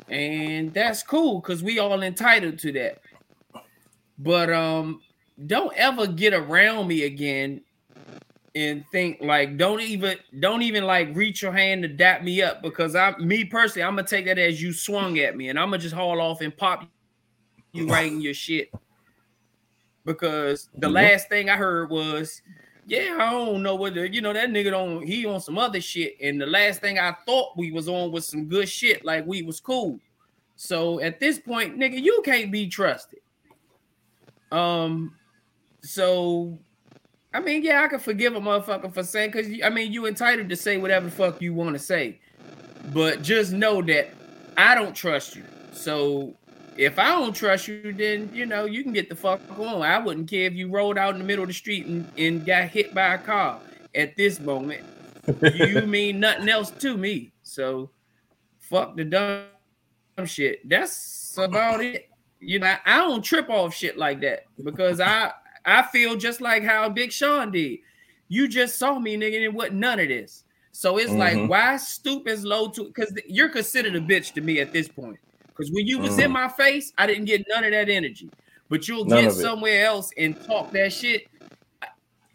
and that's cool because we all entitled to that. But um, don't ever get around me again and think like don't even don't even like reach your hand to dap me up because I me personally I'm gonna take that as you swung at me and I'm gonna just haul off and pop you right in your shit because the last thing I heard was yeah I don't know what the you know that nigga don't he on some other shit. And the last thing I thought we was on was some good shit like we was cool. So at this point nigga you can't be trusted. Um so I mean, yeah, I can forgive a motherfucker for saying because I mean you entitled to say whatever the fuck you want to say, but just know that I don't trust you. So if I don't trust you, then you know you can get the fuck on. I wouldn't care if you rolled out in the middle of the street and, and got hit by a car. At this moment, you mean nothing else to me. So fuck the dumb shit. That's about it. You know, I don't trip off shit like that because I I feel just like how Big Sean did. You just saw me, nigga, and it wasn't none of this. So it's Mhm. like, why stoop as low to because you're considered a bitch to me at this point. Because when you was in Mm. my face, I didn't get none of that energy. But you'll None get of it. somewhere else and talk that shit. I-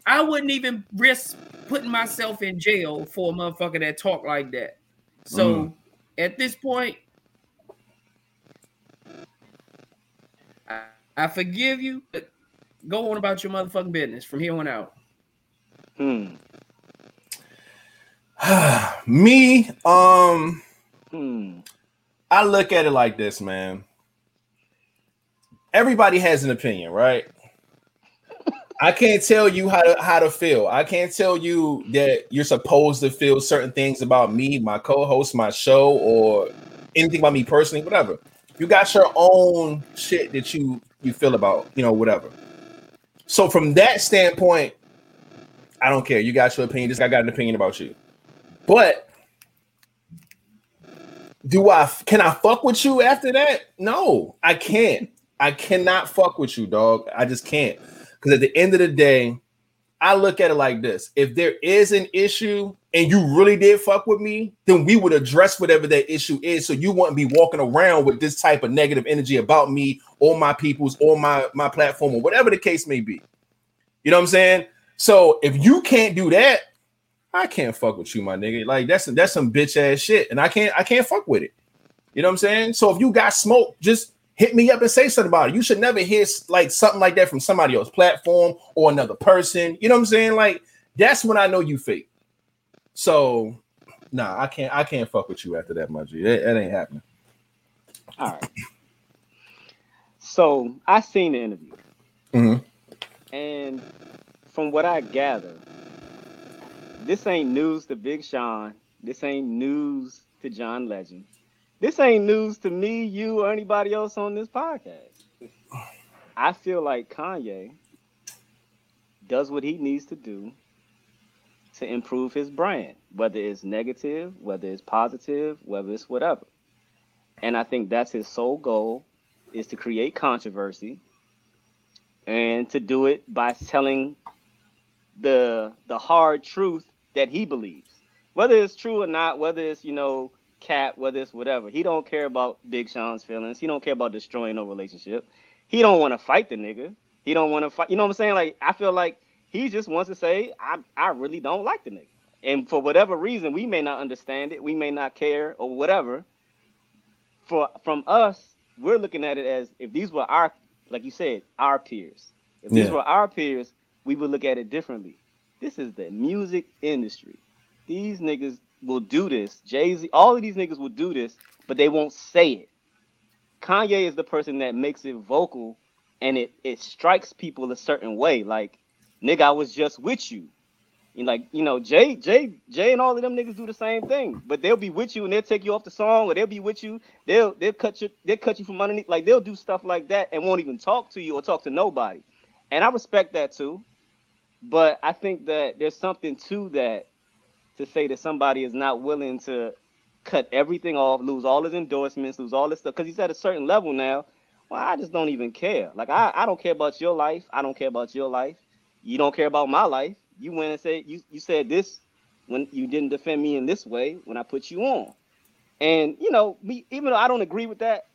I wouldn't even risk putting myself in jail for a motherfucker that talk like that. So Mm. at this point, I, I forgive you, but go on about your motherfucking business from here on out. Hmm. Me, um, Hmm. I look at it like this, man. Everybody has an opinion, right? I can't tell you how to how to feel. I can't tell you that you're supposed to feel certain things about me, my co-host, my show, or anything about me personally, whatever. You got your own shit that you you feel about, you know, whatever. So from that standpoint, I don't care. You got your opinion. This guy got an opinion about you. But do I can I fuck with you after that? No, I can't. I cannot fuck with you, dog. I just can't. Because at the end of the day, I look at it like this: if there is an issue and you really did fuck with me, then we would address whatever that issue is. So you wouldn't be walking around with this type of negative energy about me or my peoples or my my platform or whatever the case may be. You know what I'm saying? So if you can't do that, I can't fuck with you, my nigga. Like that's that's some bitch ass shit, and I can't I can't fuck with it. You know what I'm saying? So if you got smoke, just hit me up and say something about it. You should never hear like something like that from somebody else's platform or another person. You know what I'm saying? Like that's when I know you fake. So nah, I can't I can't fuck with you after that, my G. That, that ain't happening. All right. So I seen the interview, Mhm. and from what I gather, this ain't news to Big Sean. This ain't news to John Legend. This ain't news to me, you, or anybody else on this podcast. I feel like Kanye does what he needs to do to improve his brand, whether it's negative, whether it's positive, whether it's whatever. And I think that's his sole goal is to create controversy and to do it by telling the the hard truth that he believes. Whether it's true or not, whether it's, you know, cat, whether it's whatever. He don't care about Big Sean's feelings. He don't care about destroying no relationship. He don't want to fight the nigga. He don't want to fight. You know what I'm saying? Like I feel like he just wants to say, I I really don't like the nigga. And for whatever reason, we may not understand it, we may not care or whatever. For from us, we're looking at it as if these were our, like you said, our peers. If these Yeah. were our peers, we would look at it differently. This is the music industry. These niggas will do this. Jay Z, all of these niggas will do this, but they won't say it. Kanye is the person that makes it vocal and it it strikes people a certain way. Like, nigga, I was just with you. And like, you know, Jay, Jay, Jay and all of them niggas do the same thing. But they'll be with you and they'll take you off the song, or they'll be with you, they'll they'll cut you, they'll cut you from underneath. Like they'll do stuff like that and won't even talk to you or talk to nobody. And I respect that too. But I think that there's something to that to say that somebody is not willing to cut everything off, lose all his endorsements, lose all this stuff, because he's at a certain level now. Well, I just don't even care. Like I, I don't care about your life. I don't care about your life. You don't care about my life. You went and said you, you said this when you didn't defend me in this way when I put you on. And you know, me even though I don't agree with that,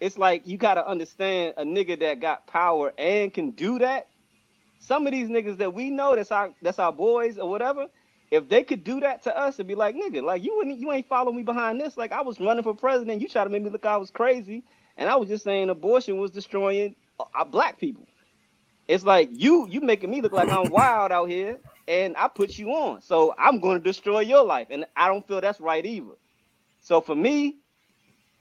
it's like you gotta understand a nigga that got power and can do that. Some of these niggas that we know that's our that's our boys or whatever, if they could do that to us and be like, nigga, like you wouldn't you ain't follow me behind this. Like I was running for president, you try to make me look I was crazy, and I was just saying abortion was destroying uh, black people. It's like you you making me look like I'm wild out here, and I put you on. So I'm going to destroy your life, and I don't feel that's right either. So for me,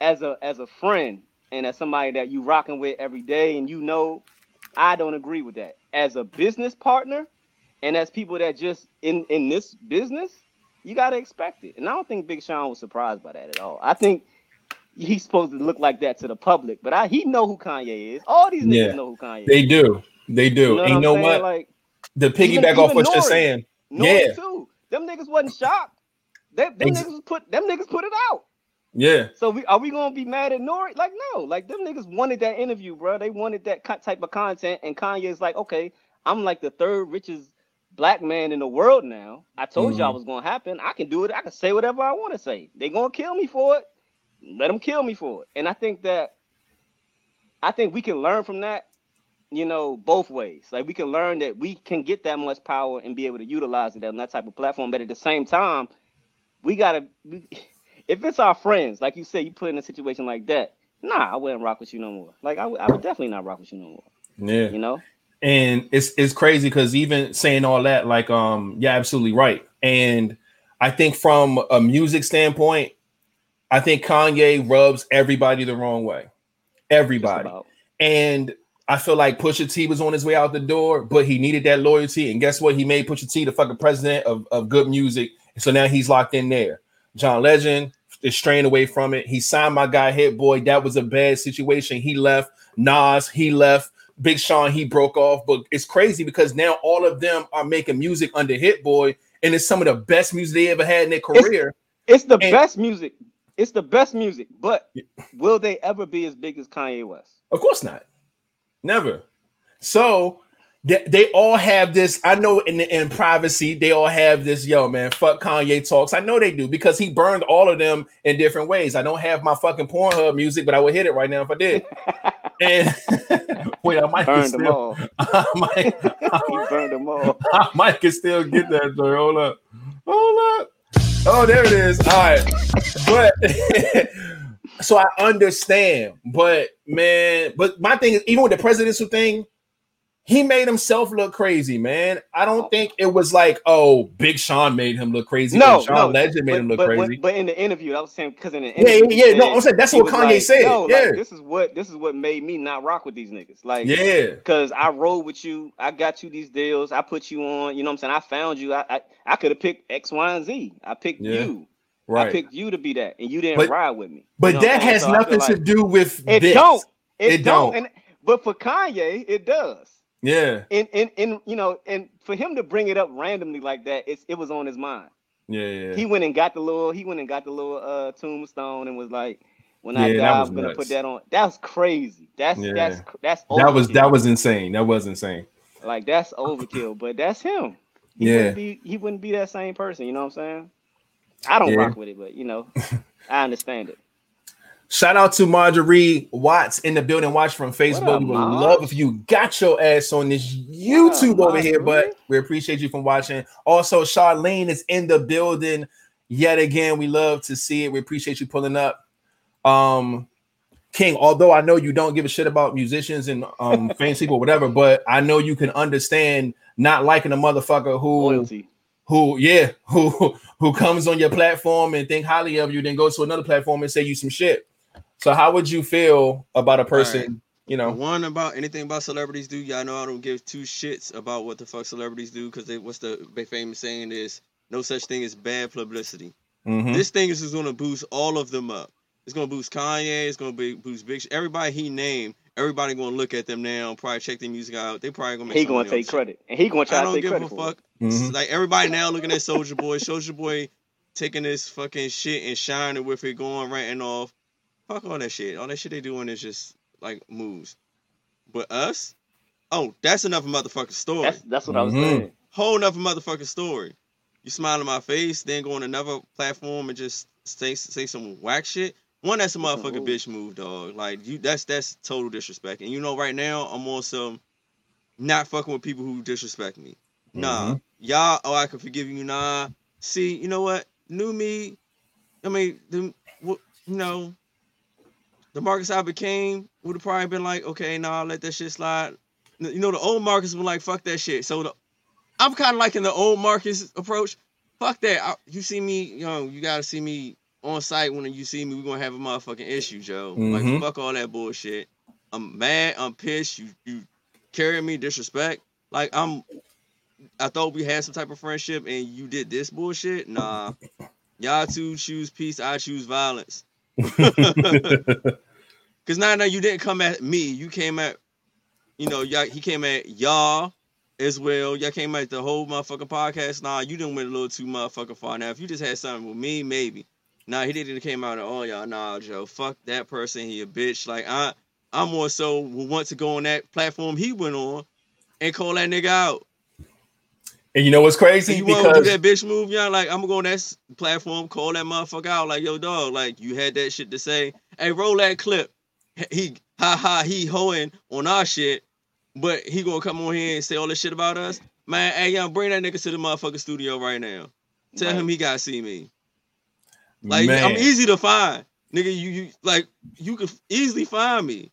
as a as a friend and as somebody that you rocking with every day, and you know, I don't agree with that. As a business partner, and as people that just in in this business, you gotta expect it. And I don't think Big Sean was surprised by that at all. I think he's supposed to look like that to the public, but I he know who Kanye is. All these niggas Yeah. know who Kanye They is. They do. They do. You know and you know saying? what? Like the piggyback even- off what you're saying. N.O.R.E. Yeah. too. Them niggas wasn't shocked. They, them Ex- niggas put them niggas put it out. Yeah. So we are we gonna be mad at N.O.R.E.? Like no, like them niggas wanted that interview, bro. They wanted that type of content, and Kanye's like, okay, I'm like the third richest black man in the world now. I told y'all Mhm. was gonna happen. I can do it. I can say whatever I want to say. They gonna kill me for it. Let them kill me for it. And I think that I think we can learn from that, you know, both ways. Like we can learn that we can get that much power and be able to utilize it on that type of platform. But at the same time, we gotta we, if it's our friends, like you said, you put in a situation like that, nah, I wouldn't rock with you no more. Like I would, I would definitely not rock with you no more. Yeah. You know? and it's it's crazy because even saying all that like um yeah absolutely right and i think from a music standpoint i think kanye rubs everybody the wrong way everybody and i feel like pusha t was on his way out the door but he needed that loyalty and guess what he made pusha t the fucking president of, of good music so now he's locked in there john legend is straying away from it. He signed my guy hit boy. That was a bad situation. He left. Nas he left. Big Sean, he broke off, but it's crazy because now all of them are making music under Hit Boy, and it's some of the best music they ever had in their career. It's the And- best music. It's the best music, but will they ever be as big as Kanye West? Of course not, never. So they, they all have this. I know in in privacy, they all have this. Yo, man, fuck Kanye talks. I know they do because he burned all of them in different ways. I don't have my fucking Pornhub music, but I would hit it right now if I did. And wait, I might Burned them still, all. I might, he burned them all. I might can still get that Though. Hold up. Hold up. Oh, there it is. All right. But so I understand. But man, but my thing is even with the presidential thing, he made himself look crazy, man. I don't oh. think it was like, oh, Big Sean made him look crazy. No, Sean no, Legend made but, him look but, crazy. But, in the interview, I was saying because in the Yeah, interview, yeah, no, I'm saying that's what Kanye like, said, No, yeah. like, this is what this is what made me not rock with these niggas. Like, yeah. because I rolled with you, I got you these deals, I put you on. You know what I'm saying? I found you. I I, I could have picked X, Y, and Z. I picked Yeah, you. I picked you to be that, and you didn't But- ride with me. But You know that has So nothing to do with this. It this. don't. It, It don't. don't. And but for Kanye, it does. Yeah, And and and you know, and for him to bring it up randomly like that, it's it was on his mind. yeah, yeah. He went and got the little he went and got the little uh tombstone and was like, when I Yeah, that die, I'm gonna nuts. put that on. That's crazy. That's Yeah. that's that's that was that was insane. That was insane. like that's overkill, but that's him. He Yeah. wouldn't be he wouldn't be that same person, you know what I'm saying? I don't Yeah. rock with it, but you know, I understand it. Shout out to Marjorie Watts in the building. Watch from Facebook. we would love if you got your ass on this YouTube up, over here, but we appreciate you from watching. Also, Charlene is in the building yet again. We love to see it. We appreciate you pulling up. Um, King, although I know you don't give a shit about musicians and um people, whatever, but I know you can understand not liking a motherfucker who Loyalty. who yeah who who comes on your platform and think highly of you then go to another platform and say you some shit so how would you feel about a person Alright. you know One about anything about celebrities do. Y'all know I don't give two shits about what the fuck celebrities do because they what's the big famous saying is no such thing as bad publicity. mhm. This thing is just gonna boost all of them up. It's gonna boost Kanye. It's gonna be boost Big. Sh- Everybody he named. Everybody gonna look at them now. Probably check their music out. They probably gonna make. He gonna take credit. And he gonna try to take credit. I to don't give a credit for it. fuck. Mhm. Like everybody now looking at Soulja Boy. Soulja Boy taking this fucking shit and shining with it, going ranting off. Fuck all that shit. All that shit they doing is just like moves. But us, oh, that's enough motherfucking story. That's that's what I was Mhm. saying. Whole another motherfucking story. You smile in my face, then go on another platform and just say say some whack shit. One, that's a motherfucking Ooh. bitch move, dog. Like you, that's that's total disrespect. And you know, right now I'm on some not fucking with people who disrespect me. Nah, y'all. Oh, I can forgive you. Nah. See, you know what? New me. I mean, the what you know, the Marcus I became would have probably been like, okay, nah, I'll let that shit slide. You know, the old Marcus was like, fuck that shit. So the, I'm kind of liking the old Marcus approach. Fuck that. I, you see me, you know, you gotta see me on site when you see me. We're gonna have a motherfucking issue, Joe. Mhm. Like, fuck all that bullshit. I'm mad. I'm pissed. You you carry me disrespect. Like I'm. I thought we had some type of friendship, and you did this bullshit. Nah, y'all two choose peace. I choose violence. Cause now, now you didn't come at me. You came at, you know, y'all. He came at y'all as well. Y'all came at the whole motherfucking podcast. Nah, you didn't went a little too motherfucking far. Now, if you just had something with me, maybe. Nah, he didn't came out and all, y'all, nah, Joe, fuck that person. He a bitch. Like I, I more so would want to go on that platform he went on and call that nigga out. and you know what's crazy you want to do because that bitch move, y'all? Like I'm gonna go on that platform, call that motherfucker out. Like yo, dog, like you had that shit to say. Hey, roll that clip. He ha ha he hoeing on our shit, but he gonna come on here and say all this shit about us. Man, hey young, bring that nigga to the motherfucking studio right now. Tell Right. him he gotta see me. Like man, I'm easy to find, nigga. You you like you could easily find me,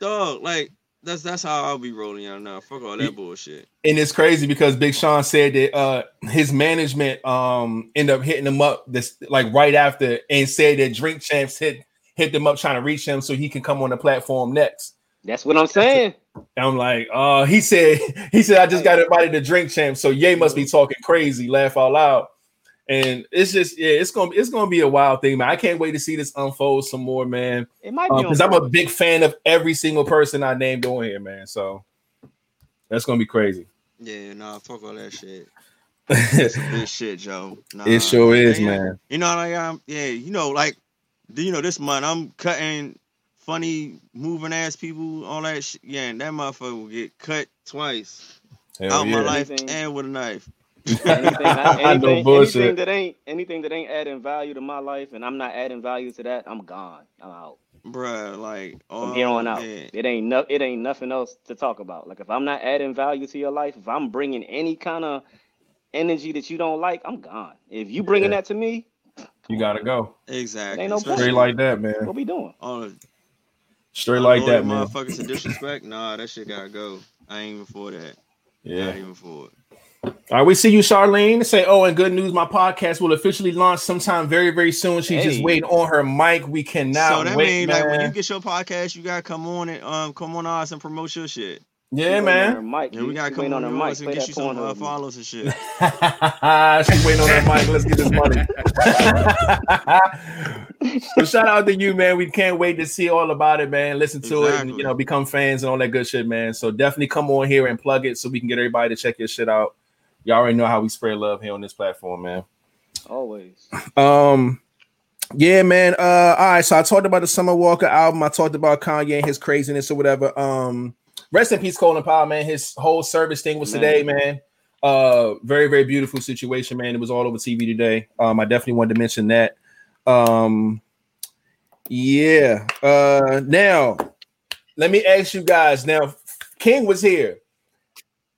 dog. Like that's that's how I'll be rolling y'all now. Fuck all that bullshit. and it's crazy because Big Sean said that uh his management um ended up hitting him up this like right after and said that Drink Champs hit hit them up trying to reach him so he can come on the platform next. That's what I'm saying. And I'm like, uh, he said, he said, I just got invited to drink champ. So Ye must be talking crazy, laugh all out loud. And it's just, yeah, it's gonna it's gonna be a wild thing, man. I can't wait to see this unfold some more, man. It might be on Because I'm a big fan of every single person I named on here, man. So that's gonna be crazy. Yeah, nah, fuck all that shit. It's a shit, Joe. Nah, it sure is, yeah, man. You know, like um, yeah, you know, like do you know this month I'm cutting funny moving ass people, all that shit. Yeah, and that motherfucker will get cut twice Hell out my life Anything- and with a knife. anything, no anything, bullshit. anything that ain't anything that ain't adding value to my life, and I'm not adding value to that, I'm gone. I'm out Bruh, like from oh, here on out. man. It ain't no, it ain't nothing else to talk about. Like if I'm not adding value to your life, if I'm bringing any kind of energy that you don't like, I'm gone. If you bringing Yeah. that to me, You gotta go. Exactly. Ain't no Especially Straight like that, man. what we doing? all the Straight like that, man. Motherfuckers to disrespect. Nah, that shit gotta go. I ain't even for that. Yeah. Not even for it. All right, we see you, Charlene. Say, oh, and good news, my podcast will officially launch sometime very, very soon. She's just Hey. waiting on her mic. We cannot so that wait, means man. like when you get your podcast, you gotta come on and um come on us and promote your shit. Yeah, She waiting on her man. mic. Yeah, we gotta come on, on her mic. and Play get you some uh, porn. follows and shit. She's waiting on her mic. Let's get this money. so shout out to you, man. We can't wait to see all about it, man. Listen to it and you know become fans and all that good shit, man. So definitely come on here and plug it so we can get everybody to check your shit out. Y'all already know how we spread love here on this platform, man. Always. Um, yeah, man. Uh, all right. So I talked about the Summer Walker album. I talked about Kanye and his craziness or whatever. Um, rest in peace, Colin Powell, man. His whole service thing was Man. today, man. Uh, very, very beautiful situation, man. It was all over TV today. Um, I definitely wanted to mention that. Um, yeah. Uh, now let me ask you guys. Now, King was here.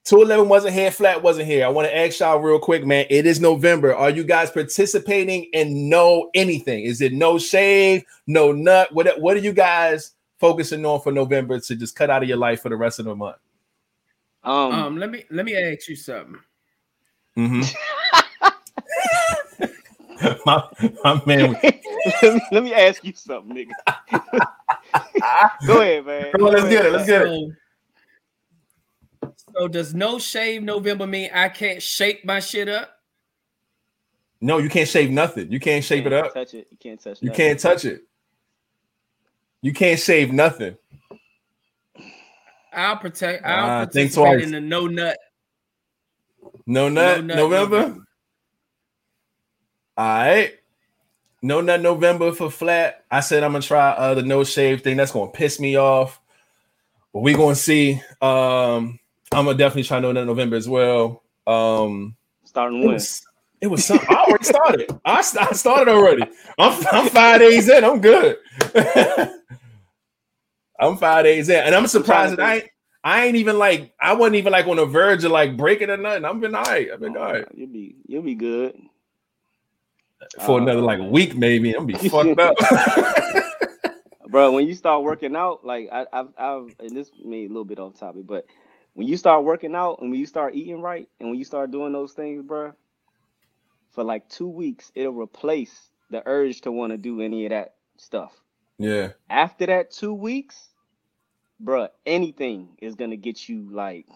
211 wasn't here, flat wasn't here. I want to ask y'all real quick, man. It is November. Are you guys participating in no anything? Is it no shave, no nut? What, what are you guys focusing on for November to just cut out of your life for the rest of the month? Um, Um, let me let me ask you something. Mhm. my, my man, let, me, ask you something, nigga. Go ahead, man. Come on, let's get it. Let's man. get it. So, so does no shave November mean I can't shake my shit up? no, you can't shave nothing. You can't shape it Can't up. Touch it. You can't touch. You nothing. can't touch it. You can't shave nothing. I'll protect. I'll think participate twice. in the no nut. No nut, nut November. All right. No nut November for flat. I said I'm gonna try uh, the no shave thing. That's gonna piss me off. But we gonna see. Um, I'm gonna definitely try no nut November as well. Um, Starting it when? was it was something. I already started. I, I started already. I'm I'm five days in. I'm good. I'm five days in, and I'm surprised that I ain't, I ain't even like I wasn't even like on the verge of like breaking or nothing. I've been all right. I've been oh, all right You'll be you'll be good. for uh, another like week maybe. I'm gonna be fucked up. bro. When you start working out, like I, I've, I've, and this may a little bit off topic, but when you start working out and when you start eating right and when you start doing those things, bro, for like two weeks, it'll replace the urge to want to do any of that stuff. yeah. After that two weeks, bro, anything is gonna get you like,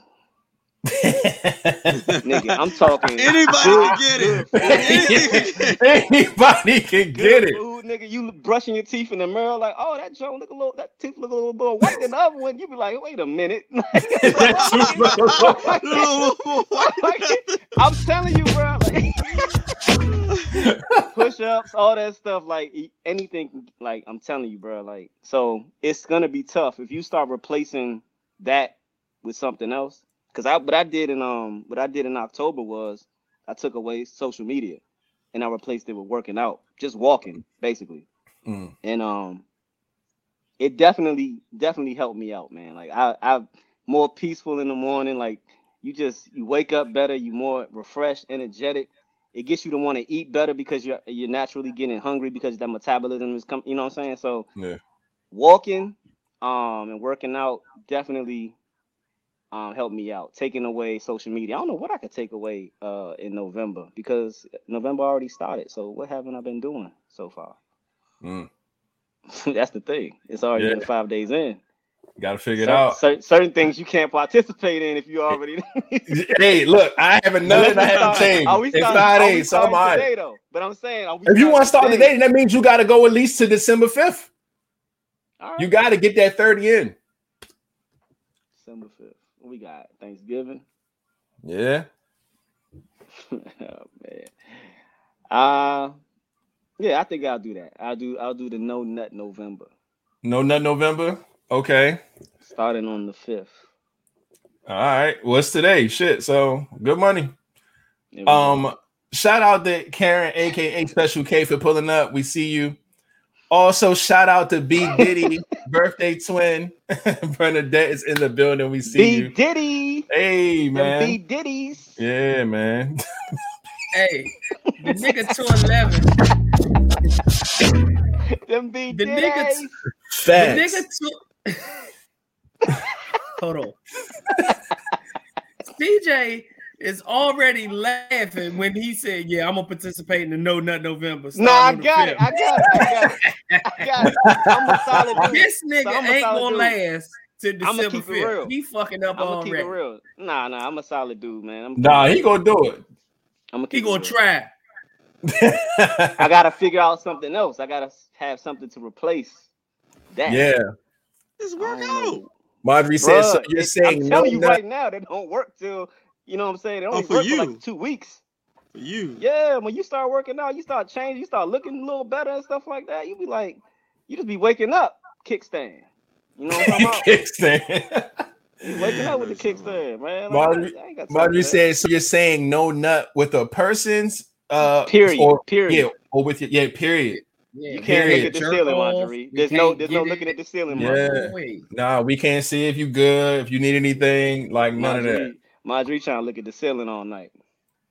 nigga. I'm talking Anybody good- can get it. food. Anybody can Good get it. food, nigga. You brushing your teeth in the mirror, like, oh, that joint look a little, that tooth look a little more white than the other one. You be like, wait a minute. That tooth look a little white. I'm telling you, bro. Push ups, all that stuff, like anything. Like I'm telling you, bro. Like, so it's gonna be tough if you start replacing that with something else. Cause I, what I did in um, what I did in October was I took away social media, and I replaced it with working out, just walking, basically. Mm. And um, it definitely, definitely helped me out, man. Like I, I'm more peaceful in the morning. Like you just you wake up better, you more refreshed, energetic. It gets you to want to eat better because you're you're naturally getting hungry because that metabolism is coming. You know what I'm saying? So Yeah. walking, um, and working out definitely um helped me out. Taking away social media. I don't know what I could take away uh in November because November already started. So what haven't I been doing so far? Mm. That's the thing. It's already been Yeah. five days in. Gotta figure it out. cer- certain things you can't participate in if you already. Hey, look, I haven't none Unless that I haven't changed. are we It's starting- we so I'm all right. though? But I'm saying, If you want to start today, that means you got to go at least to December 5th. All right. You got to get that 30 in. December fifth. What we got? Thanksgiving. Yeah. oh man. Uh yeah, I think I'll do that. I'll do I'll do the no nut November, No nut November. Okay. starting on the fifth. All right. What's today? Shit. So good money. There. Um, shout out to Karen, aka Special K, for pulling up. We see you. Also, shout out to B Diddy, birthday twin. Bernadette is in the building. We see B you. Diddy. Hey Them man. B Diddies. Yeah, man. Hey, the nigga to eleven. Them B The nigga Diddies. t- The Facts. nigga to hold on. CJ is already laughing when he said, "Yeah, I'm gonna participate in the No Nut November." Nah, I starting on the got it. I fifth." got it. I got it. I got it. I'm a solid dude. This nigga So ain't gonna dude. last to I'ma December keep it real. fifth. He fucking up I'm gonna keep it real. Nah, nah, I'm a solid dude, man. I'm Nah, he gonna do it. I'm gonna He keep gonna it try. I gotta figure out something else. I gotta have something to replace that. yeah. Just I work don't out. know. Marjorie said so you're it- saying I'm no telling you nut. right now, they don't work till you know what I'm saying. They only Oh, for work for like two weeks. For you. Yeah, when you start working out, you start changing, you start looking a little better and stuff like that. You be like, you just be waking up kickstand. You know what I'm talking? Kickstand. Waking up with the kickstand, man. Like, Marjorie- I ain't got time for Marjorie that. said so you're saying no nut with a person's uh Period. or period. yeah or with your yeah period. Yeah, You can't look at the Jerk ceiling, off, Marjorie. There's no, there's get no it. looking at the ceiling, Yeah. Marjorie. Wait. Nah, we can't see if you good, if you need anything, like none of that. Marjorie, Marjorie trying to look at the ceiling all night.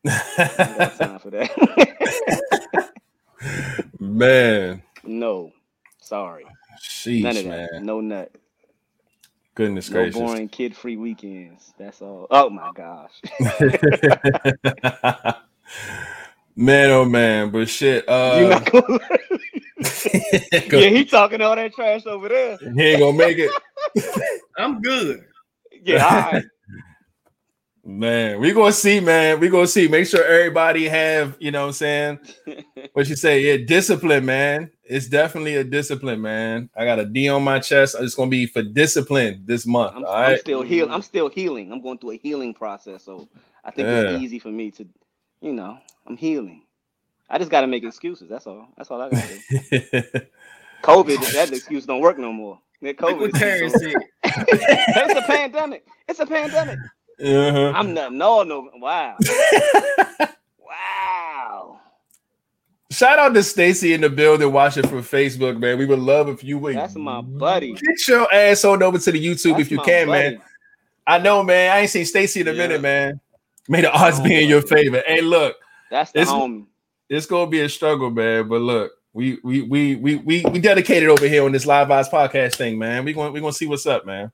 Got time for that. man, no, sorry, sheesh, none of man. that. No nut. Goodness No gracious. boring kid-free weekends. That's all. Oh my gosh. man, oh man, but shit. you Uh, not gonna... yeah, he talking all that trash over there. he ain't gonna make it. I'm good. Yeah, all right. Man, we gonna see, man. We gonna see. Make sure everybody have, you know what I'm saying? What you say? Yeah, discipline, man. It's definitely a discipline, man. I got a D on my chest. It's gonna be for discipline this month. I'm, all I'm right. still healing. I'm still healing. I'm going through a healing process, so I think Yeah. it's easy for me to, you know, I'm healing. I just got to make excuses. That's all. That's all I got to do. COVID, that excuse don't work no more. That COVID what Terry excuse it's a pandemic. It's a pandemic. uh-huh. I'm not. No, no. Wow. wow. Shout out to Stacy in the building watching from Facebook, man. We would love if you would That's my buddy. get your ass on over to the YouTube That's if you can, buddy. man. I know, man. I ain't seen Stacy in a Yeah. minute, man. May the odds be in your favor. Hey, look, That's the It's- homie. It's gonna be a struggle, man. But look, we we we we we we dedicated over here on this live vibes podcast thing, man. We going we gonna see what's up, man.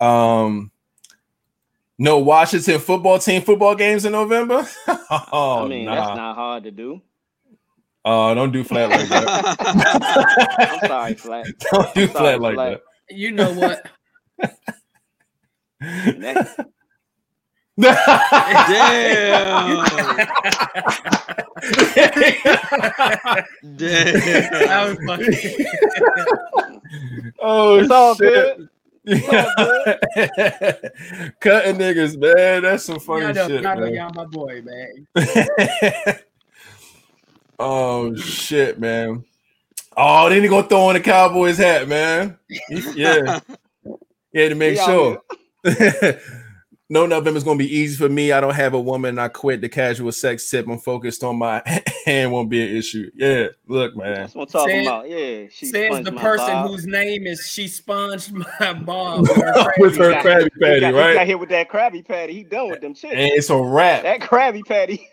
Um, no Washington football team football games in November. oh, I mean, nah. that's not hard to do. Oh, don't do flat like that. I'm sorry, Flat. don't do I'm sorry, flat like Flat. You know what? Next. that. Damn. That was funny. oh, It's all shit. good. Cutting niggas, man. That's some funny Y'all know, shit. y'all know man. y'all my boy, man. oh shit, man. Oh, then he gonna throw on the Cowboys hat, man. Yeah, yeah, to make We out sure. no November's gonna be easy for me. I don't have a woman. I quit the casual sex tip. I'm focused on my hand. Won't be an issue. Yeah, look, man. That's what I'm talking Says- about. Yeah, she Says the person bob. whose name is she sponged my bomb with her With her Krabby Krabby He Patty, got, he right? got hit with that Krabby Patty. He done with them chicks. And it's a wrap, That Krabby Patty.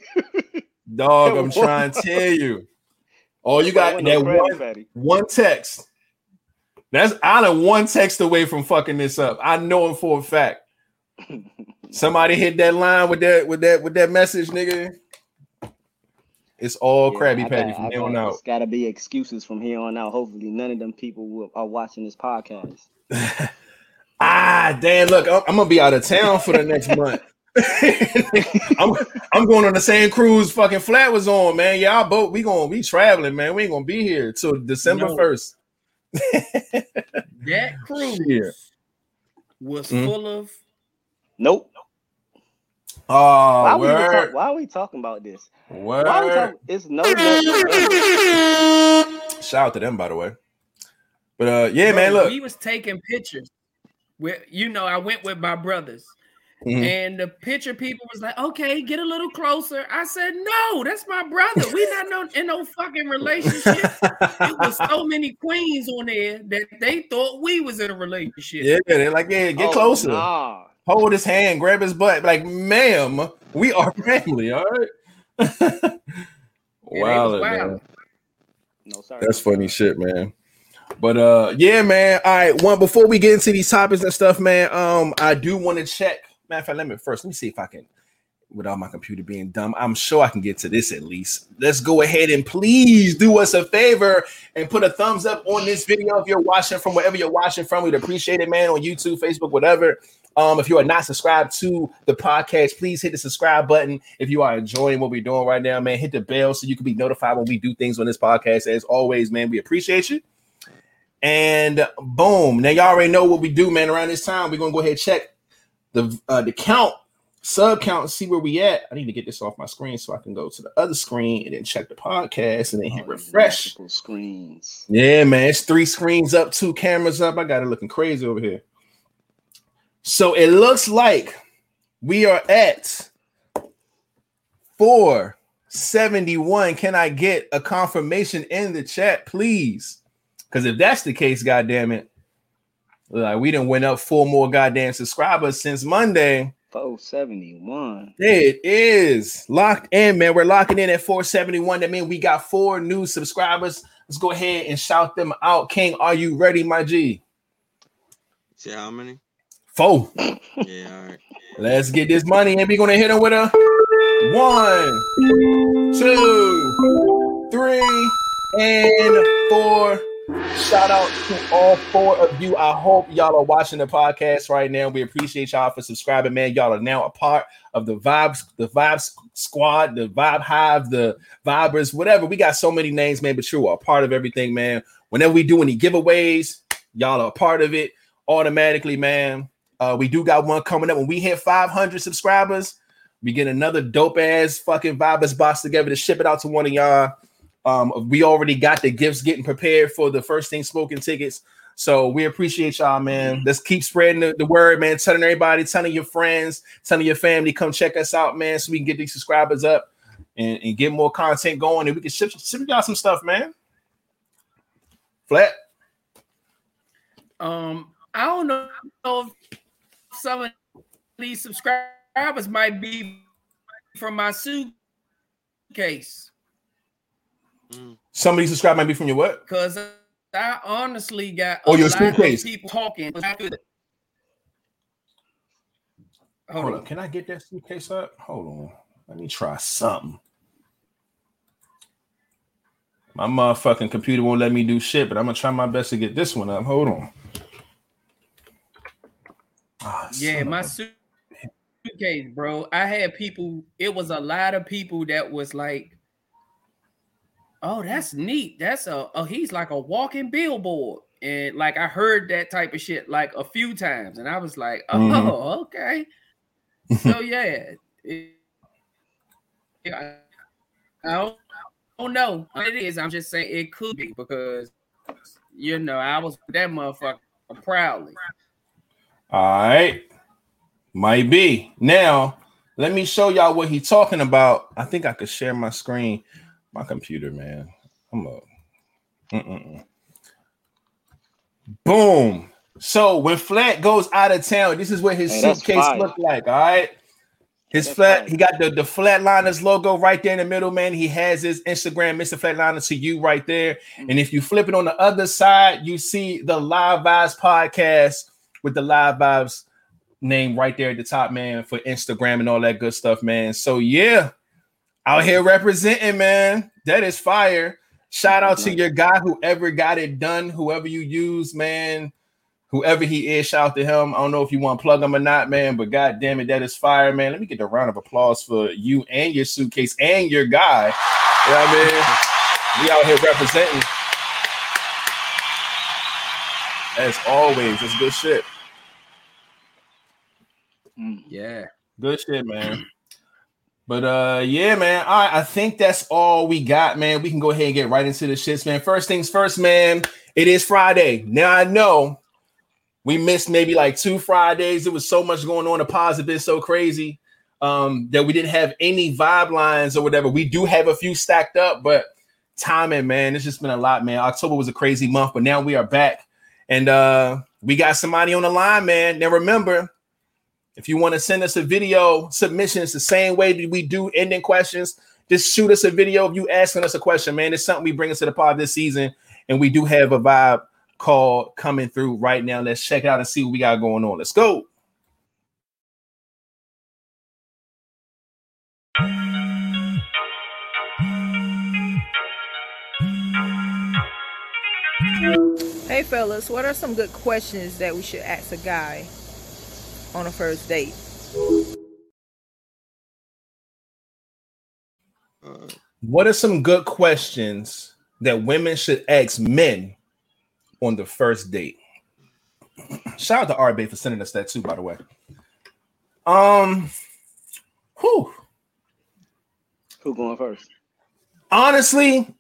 dog. I'm trying to tell you. Oh, you got that no one Patty. one text. That's I am one text away from fucking this up. I know it for a fact. Somebody hit that line with that with that with that message, nigga. It's all Yeah, Krabby Patty got- from here on out. It's got to be excuses from here on out. Hopefully, none of them people will, are watching this podcast. ah, damn! Look, I'm, I'm gonna be out of town for the next month. I'm, I'm going on the same cruise fucking flat was on, man. Y'all both we gonna be traveling, man. We ain't gonna be here till December No. first. That cruise Shit. was Mm. full of Nope. Oh, Why, we even word, talk, why are we talking about this? Why are we word. talking? It's no. Shout out to them, by the way. But uh, yeah, man. Look, we was taking pictures. With you know, I went with my brothers, Mhm. and the picture people was like, "Okay, get a little closer." I said, "No, that's my brother. We not no, in no fucking relationship." It was so many queens on there that they thought we was in a relationship. yeah, they're like, yeah, get Oh, closer, Nah. Hold his hand, grab his butt. Like, ma'am, we are family, all right. wow, man. No, sorry. That's funny shit, man. But uh, yeah, man. All right, one before we get into these topics and stuff, man. Um, I do want to check. Matter of fact, let me first let me see if I can, without my computer being dumb, I'm sure I can get to this at least. Let's go ahead and please do us a favor and put a thumbs up on this video if you're watching from wherever you're watching from. We'd appreciate it, man, on YouTube, Facebook, whatever. Um, if you are not subscribed to the podcast, please hit the subscribe button. If you are enjoying what we're doing right now, man, hit the bell so you can be notified when we do things on this podcast. As always, man, we appreciate you. And boom, now y'all already know what we do, man. Around this time, we're gonna go ahead and check the uh, the count, sub count, see where we at. I need to get this off my screen so I can go to the other screen and then check the podcast and then hit refresh. Screens. Yeah, man, it's three screens up, two cameras up. I got it looking crazy over here. So it looks like we are at 471. Can I get a confirmation in the chat, please? Because if that's the case, goddamn it, like we didn't went up four more goddamn subscribers since Monday. 471. It is locked in, man. We're locking in at 471. That means we got four new subscribers. Let's go ahead and shout them out. King, are you ready, my G? See how many? Four. Yeah, all right. Let's get this money, and we're gonna hit them with a one, two, three, and four. Shout out to all four of you. I hope y'all are watching the podcast right now. We appreciate y'all for subscribing, man. Y'all are now a part of the vibes, the vibes squad, the vibe hive, the vibers, whatever. We got so many names, man, but you are a part of everything, man. Whenever we do any giveaways, y'all are a part of it automatically, man. Uh, we do got one coming up when we hit 500 subscribers. We get another dope ass fucking vibers box together to ship it out to one of y'all. Um, we already got the gifts getting prepared for the first thing smoking tickets. So we appreciate y'all, man. Let's keep spreading the, the word, man. Telling everybody, telling your friends, telling your family, come check us out, man, so we can get these subscribers up and, and get more content going, and we can ship, ship y'all some stuff, man. Flat. Um, I don't know some of these subscribers might be from my suitcase Somebody subscribe might be from your what? because I honestly got Oh, a your lot of suitcase. people talking. Hold Hold on. on. Can I get that suitcase up? Hold on. Let me try something. My motherfucking computer won't let me do shit, but I'm gonna try my best to get this one up. Hold on. Ah, Yeah, my a- suitcase, bro. I had people. It was a lot of people that was like, "Oh, that's neat. That's a. Oh, he's like a walking billboard." And like I heard that type of shit like a few times, and I was like, "Oh, Mhm. okay." so yeah, it- yeah, I don't, I don't know what it is. I'm just saying it could be because you know I was that motherfucker proudly. All right. Might be. Now, let me show y'all what he's talking about. I think I could share my screen. My computer, man. I'm a Mm-mm-mm. boom. So when Flat goes out of town, this is what his Hey, suitcase fire. look like. All right. His That's flat, he got the, the Flatliners logo right there in the middle, man. He has his Instagram, Mr. Flatliner to you right there. Mm. And if you flip it on the other side, you see the Live Vibes podcast with the Live Vibes name right there at the top, man, for Instagram and all that good stuff, man. So yeah, out here representing, man. That is fire. Shout out to your guy, whoever got it done, whoever you use, man. Whoever he is, shout out to him. I don't know if you want to plug him or not, man, but god damn it, that is fire, man. Let me get a round of applause for you and your suitcase and your guy. You know what I mean? We out here representing. As always, it's good shit. Mm. Yeah. Good shit, man. But uh yeah, man. All right, I think that's all we got, man. We can go ahead and get right into the shits, man. First things first, man. It is Friday. Now I know we missed maybe like two Fridays. There was so much going on. The pause has been so crazy um that we didn't have any vibe lines or whatever. We do have a few stacked up, but timing, man, it's just been a lot, man. October was a crazy month, but now we are back. And uh we got somebody on the line, man. Now remember, if you want to send us a video submission, it's the same way that we do ending questions. Just shoot us a video of you asking us a question, man. It's something we bring us to the pod this season, and we do have a vibe call coming through right now. Let's check it out and see what we got going on. Let's go. Hey fellas, what are some good questions that we should ask a guy? On a first date? Uh, What are some good questions that women should ask men on the first date? Shout out to RB for sending us that too, by the way. Um, whew. Who going first? honestly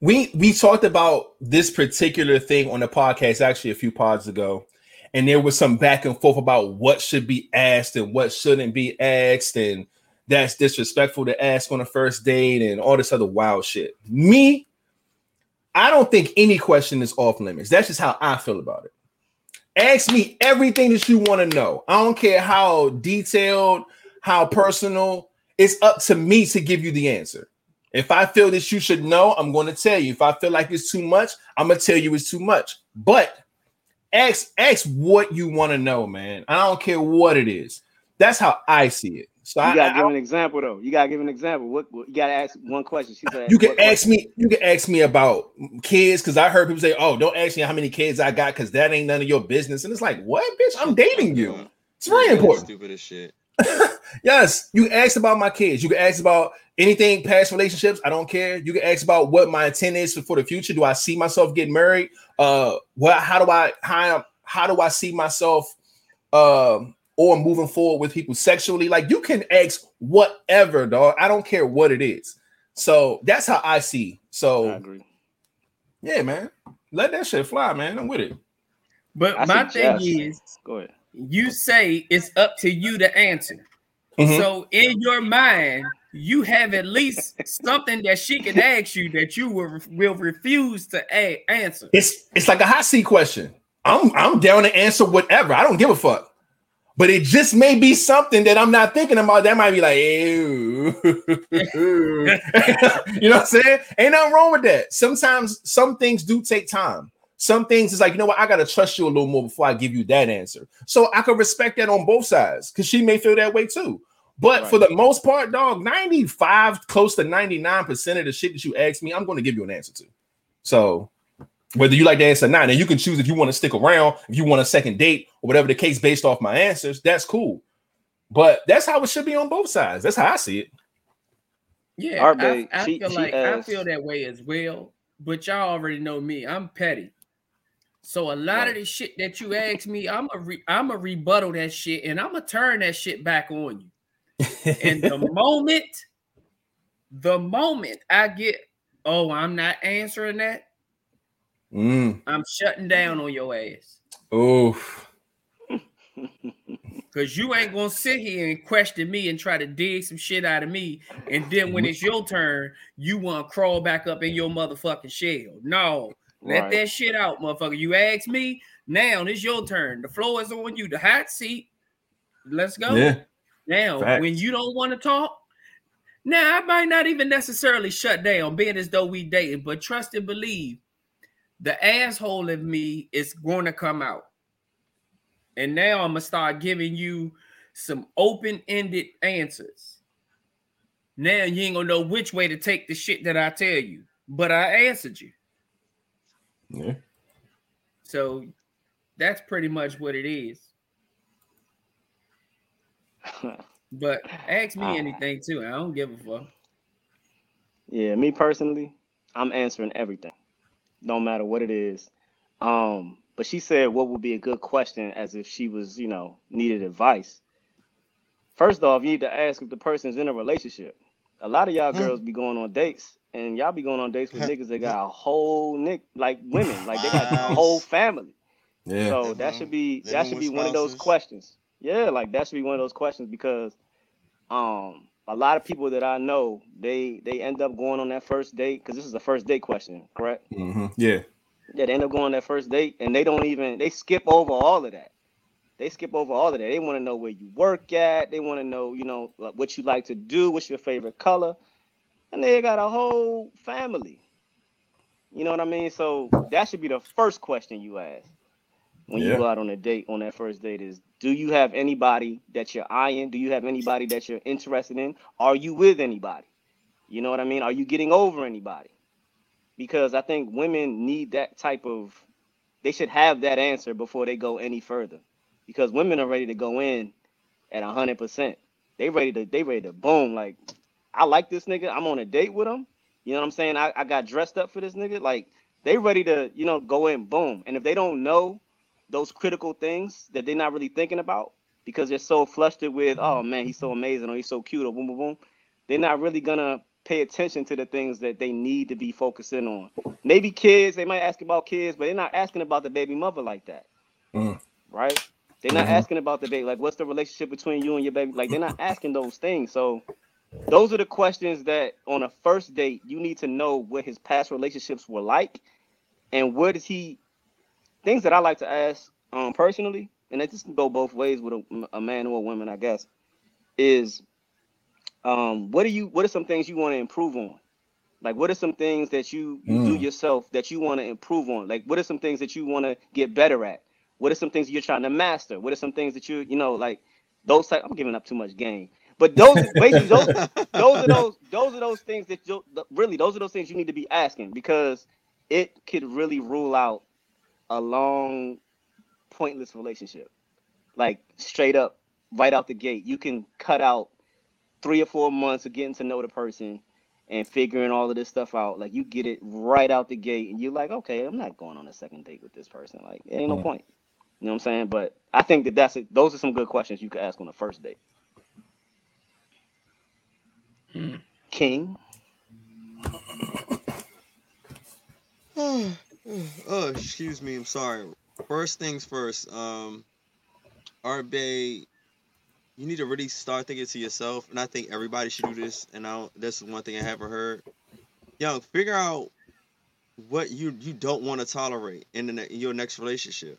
we we talked about this particular thing on the podcast actually a few pods ago and there was some back and forth about what should be asked and what shouldn't be asked and that's disrespectful to ask on a first date and all this other wild shit me i don't think any question is off limits that's just how i feel about it ask me everything that you want to know i don't care how detailed how personal it's up to me to give you the answer. If I feel that you should know, I'm going to tell you. If I feel like it's too much, I'm gonna tell you it's too much. But ask ask what you want to know, man. I don't care what it is. That's how I see it. So You I, gotta I- give an example though. You gotta give an example. What, what you gotta ask one question. She said you can ask question? me. You can ask me about kids because I heard people say, "Oh, don't ask me how many kids I got because that ain't none of your business." And it's like, what, bitch? I'm dating you. It's very yeah, important. Stupid as shit. Yes, you can ask about my kids. You can ask about anything past relationships. I don't care. You can ask about what my intent is for, for the future. Do I see myself getting married? Uh, what? How do I how how do I see myself um or moving forward with people sexually? Like you can ask whatever, dog. I don't care what it is. So that's how I see. I So agree. yeah, man, let that shit fly, man. I'm with it. But I my thing is, Go ahead. you say it's up to you to answer. Mhm. So in your mind, you have at least something that she can ask you that you will, will refuse to a- answer. It's it's like a hot seat question. I'm I'm down to answer whatever. I don't give a fuck. But it just may be something that I'm not thinking about. That might be like, ew. you know what I'm saying? Ain't nothing wrong with that. Sometimes some things do take time. Some things is like, you know what, I gotta trust you a little more before I give you that answer. So I can respect that on both sides because she may feel that way too. But for the most part, dog, 95, close to 99% of the shit that you ask me, I'm going to give you an answer to. So whether you like the answer or not, and you can choose if you want to stick around, if you want a second date, or whatever the case based off my answers, that's cool. But that's how it should be on both sides. That's how I see it. Yeah, Our I, babe, I she- feel she like I feel that way as well. But y'all already know me. I'm petty. So a lot of the shit that you ask me, I'm a re- I'm a rebuttal that shit, and I'm gonna turn that shit back on you. And the moment, the moment I get, oh, I'm not answering that, Mm. I'm shutting down on your ass. Oof. Cause you ain't gonna sit here and question me and try to dig some shit out of me, and then when it's your turn, you want to crawl back up in your motherfucking shell. No, let Right. that shit out, motherfucker. You asked me, now it's your turn. The floor is on you. The hot seat. Let's go. Yeah. Now, when you don't want to talk, now I might not even necessarily shut down, being as though we dating, but trust and believe, the asshole in me is going to come out. And now I'm gonna start giving you some open-ended answers. Now you ain't gonna know which way to take the shit that I tell you, but I answered you. Yeah. So that's pretty much what it is. But ask me Ah. anything too. I don't give a fuck. Yeah, me personally, I'm answering everything. No matter what it is. Um, but she said what would be a good question as if she was, you know, needed advice. First off, you need to ask if the person's in a relationship. A lot of y'all Huh. girls be going on dates, and y'all be going on dates with niggas that got a whole nick like women, like they got a whole family. Yeah. So that should be that should be one of those questions. Yeah, like that should be one of those questions because um a lot of people that I know they they end up going on that first date because this is a first date question, correct? Mhm. Yeah. Yeah, they end up going on that first date and they don't even they skip over all of that. They skip over all of that. They want to know where you work at. They want to know, you know, like, what you like to do. What's your favorite color? And they got a whole family. You know what I mean? So that should be the first question you ask when you go out on a date on that first date is do you have anybody that you're eyeing? Do you have anybody that you're interested in? Are you with anybody? You know what I mean? Are you getting over anybody? Because I think women need that type of they should have that answer before they go any further. because women are ready to go in at hundred percent. They ready to they ready to boom. Like I like this nigga. I'm on a date with him. You know what I'm saying? I, I got dressed up for this nigga. Like they ready to you know go in boom. And if they don't know those critical things that they're not really thinking about because they're so flustered with oh man he's so amazing or he's so cute or boom boom boom, they're not really gonna pay attention to the things that they need to be focusing on. Maybe kids, they might ask about kids, but they're not asking about the baby mother like that. Mm. Right? They're not Mhm. asking about the baby, like what's the relationship between you and your baby? Like they're not asking those things. So those are the questions that on a first date you need to know what his past relationships were like and what is he things that I like to ask um personally, and it just go both ways with a, a man or a woman, I guess, is um what are you what are some things you want to improve on? Like what are some things that you, you do Mm. yourself that you want to improve on? Like what are some things that you want to get better at? What are some things you're trying to master? What are some things that you you know like those type I'm giving up too much game. But those basically those those are those those are those things that you really those are those things you need to be asking because it could really rule out a long pointless relationship. Like straight up right out the gate. You can cut out three or four months of getting to know the person and figuring all of this stuff out. Like you get it right out the gate and you're like okay i'm not going on a second date with this person. Like it ain't no point. You know what i'm saying? But i think that that's it. Those are some good questions you could ask on the first date. Hmm. king oh, excuse me. I'm sorry. First things first. Um, RBA, you need to really start thinking to yourself, and I think everybody should do this. And I is one thing I haven't heard. Young, figure out what you you don't want to tolerate in, the, in your next relationship.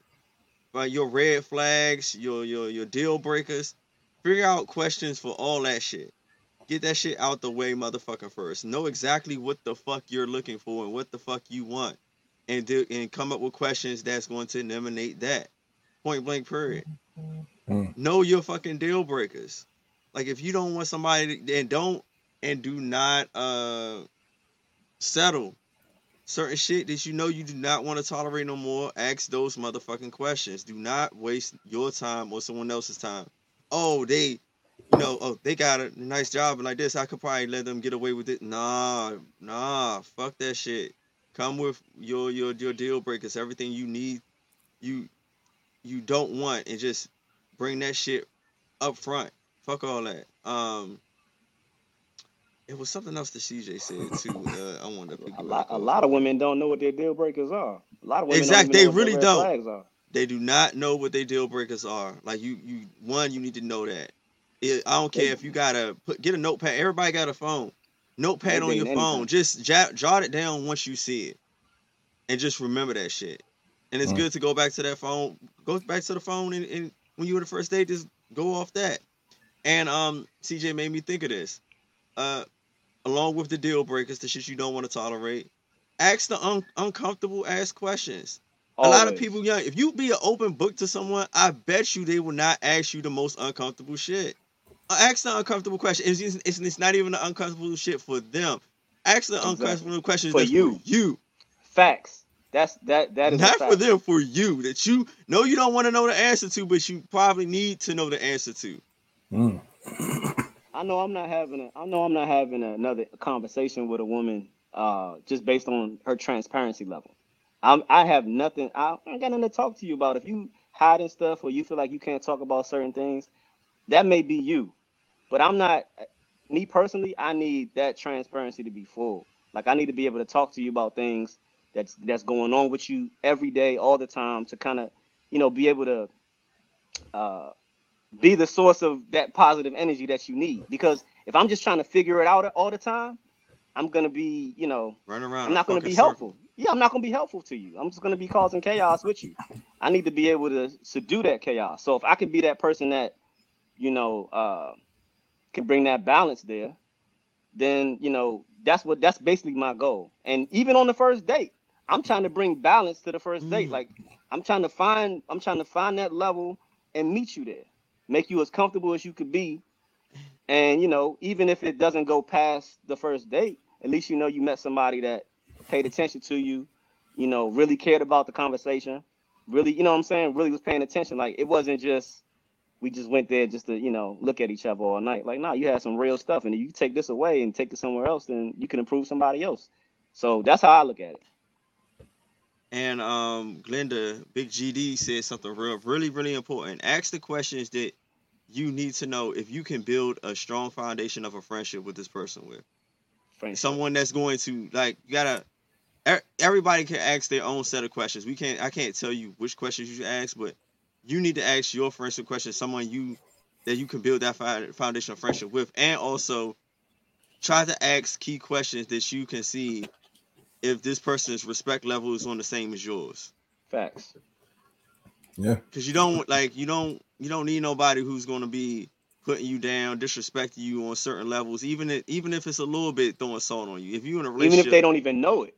Right, your red flags, your your your deal breakers. Figure out questions for all that shit. Get that shit out the way, motherfucker. first. Know exactly what the fuck you're looking for and what the fuck you want and do and come up with questions that's going to eliminate that. Point blank period. Mm. Know your fucking deal breakers. Like if you don't want somebody to- and don't and do not uh settle certain shit that you know you do not want to tolerate no more, ask those motherfucking questions. Do not waste your time or someone else's time. Oh, they you know, oh, they got a nice job and like this, I could probably let them get away with it. Nah, nah, fuck that shit. Come with your your your deal breakers, everything you need, you you don't want, and just bring that shit up front. Fuck all that. Um, it was something else that CJ said too. Uh, I wanted to a lot a lot of women don't know what their deal breakers are a lot of women Exact- don't they know what really don't. they do not know what their deal breakers are. Like you, you one, you need to know that. It, I don't care if you gotta put get a notepad. Everybody got a phone. Notepad on your dating phone. Just jot, jot it down once you see it, and just remember that shit. And it's Mm. good to go back to that phone. Go back to the phone, and, and when you were the first date, just go off that. And um, CJ made me think of this. Uh, along with the deal breakers, the shit you don't want to tolerate. Ask the un- uncomfortable ask questions. A lot of people, young, if you be an open book to someone, I bet you they will not ask you the most uncomfortable shit. Ask the uncomfortable question. It's, it's, it's, it's not even the uncomfortable shit for them. Ask the Exactly. uncomfortable questions For you. for you, facts that's that that is a not for them, for you. That you know you don't want to know the answer to, but you probably need to know the answer to. Mm. I know I'm not having a I know I'm not having another conversation with a woman uh just based on her transparency level. I'm I have nothing I, I ain't got nothing to talk to you about. If you hiding stuff or you feel like you can't talk about certain things, that may be you. But I'm not me personally, I need that transparency to be full. Like I need to be able to talk to you about things that's that's going on with you every day, all the time, to kind of, you know, be able to uh be the source of that positive energy that you need. Because if I'm just trying to figure it out all the time, I'm gonna be, you know, Run around. I'm not gonna be circle. helpful. Yeah, I'm not gonna be helpful to you. I'm just gonna be causing chaos with you. I need to be able to subdue that chaos. So if I can be that person that, you know, uh can bring that balance there, then you know that's what that's basically my goal. And even on the first date, I'm trying to bring balance to the first date. Mm. Like I'm trying to find I'm trying to find that level and meet you there, make you as comfortable as you could be. And you know, even if it doesn't go past the first date, at least you know you met somebody that paid attention to you, you know, really cared about the conversation. really, you know what I'm saying, really was paying attention. Like it wasn't just we just went there just to, you know, look at each other all night. Like, nah, you had some real stuff, and if you take this away and take it somewhere else, then you can improve somebody else. So that's how I look at it. And um, Glenda, Big GD said something real, really, really important. Ask the questions that you need to know if you can build a strong foundation of a friendship with this person with Friendship. someone that's going to like you gotta. Everybody can ask their own set of questions. We can't. I can't tell you which questions you should ask, but you need to ask your friendship questions. Someone you that you can build that foundation of friendship with, and also try to ask key questions that you can see if this person's respect level is on the same as yours. Facts. Yeah. Because you don't like you don't you don't need nobody who's going to be putting you down, disrespecting you on certain levels, even if, even if it's a little bit throwing salt on you. If you're in a relationship, Even if they don't even know it,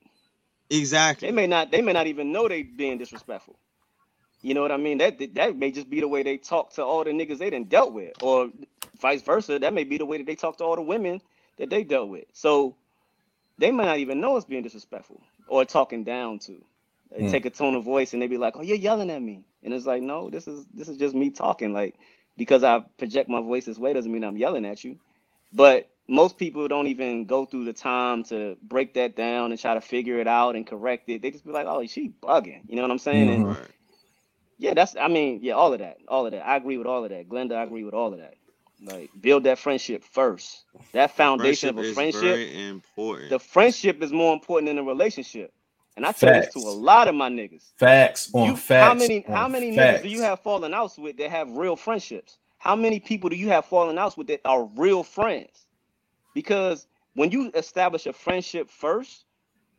exactly, they may not. They may not even know they being disrespectful. You know what I mean? That that may just be the way they talk to all the niggas they done dealt with, or vice versa. That may be the way that they talk to all the women that they dealt with. So they might not even know it's being disrespectful or talking down to. They Hmm. take a tone of voice and they be like, "Oh, you're yelling at me," and it's like, "No, this is this is just me talking. Like because I project my voice this way doesn't mean I'm yelling at you." But most people don't even go through the time to break that down and try to figure it out and correct it. They just be like, "Oh, she bugging," you know what I'm saying? And Mhm. right. Yeah, that's I mean, yeah, all of that, all of that. I agree with all of that. Glenda, I agree with all of that. Like build that friendship first. That foundation friendship of a is friendship. very important. The friendship is more important than the relationship. And I tell this to a lot of my niggas. Facts on You- facts. how many how many facts. niggas do you have fallen outs with that have real friendships? How many people do you have fallen outs with that are real friends? Because when you establish a friendship first,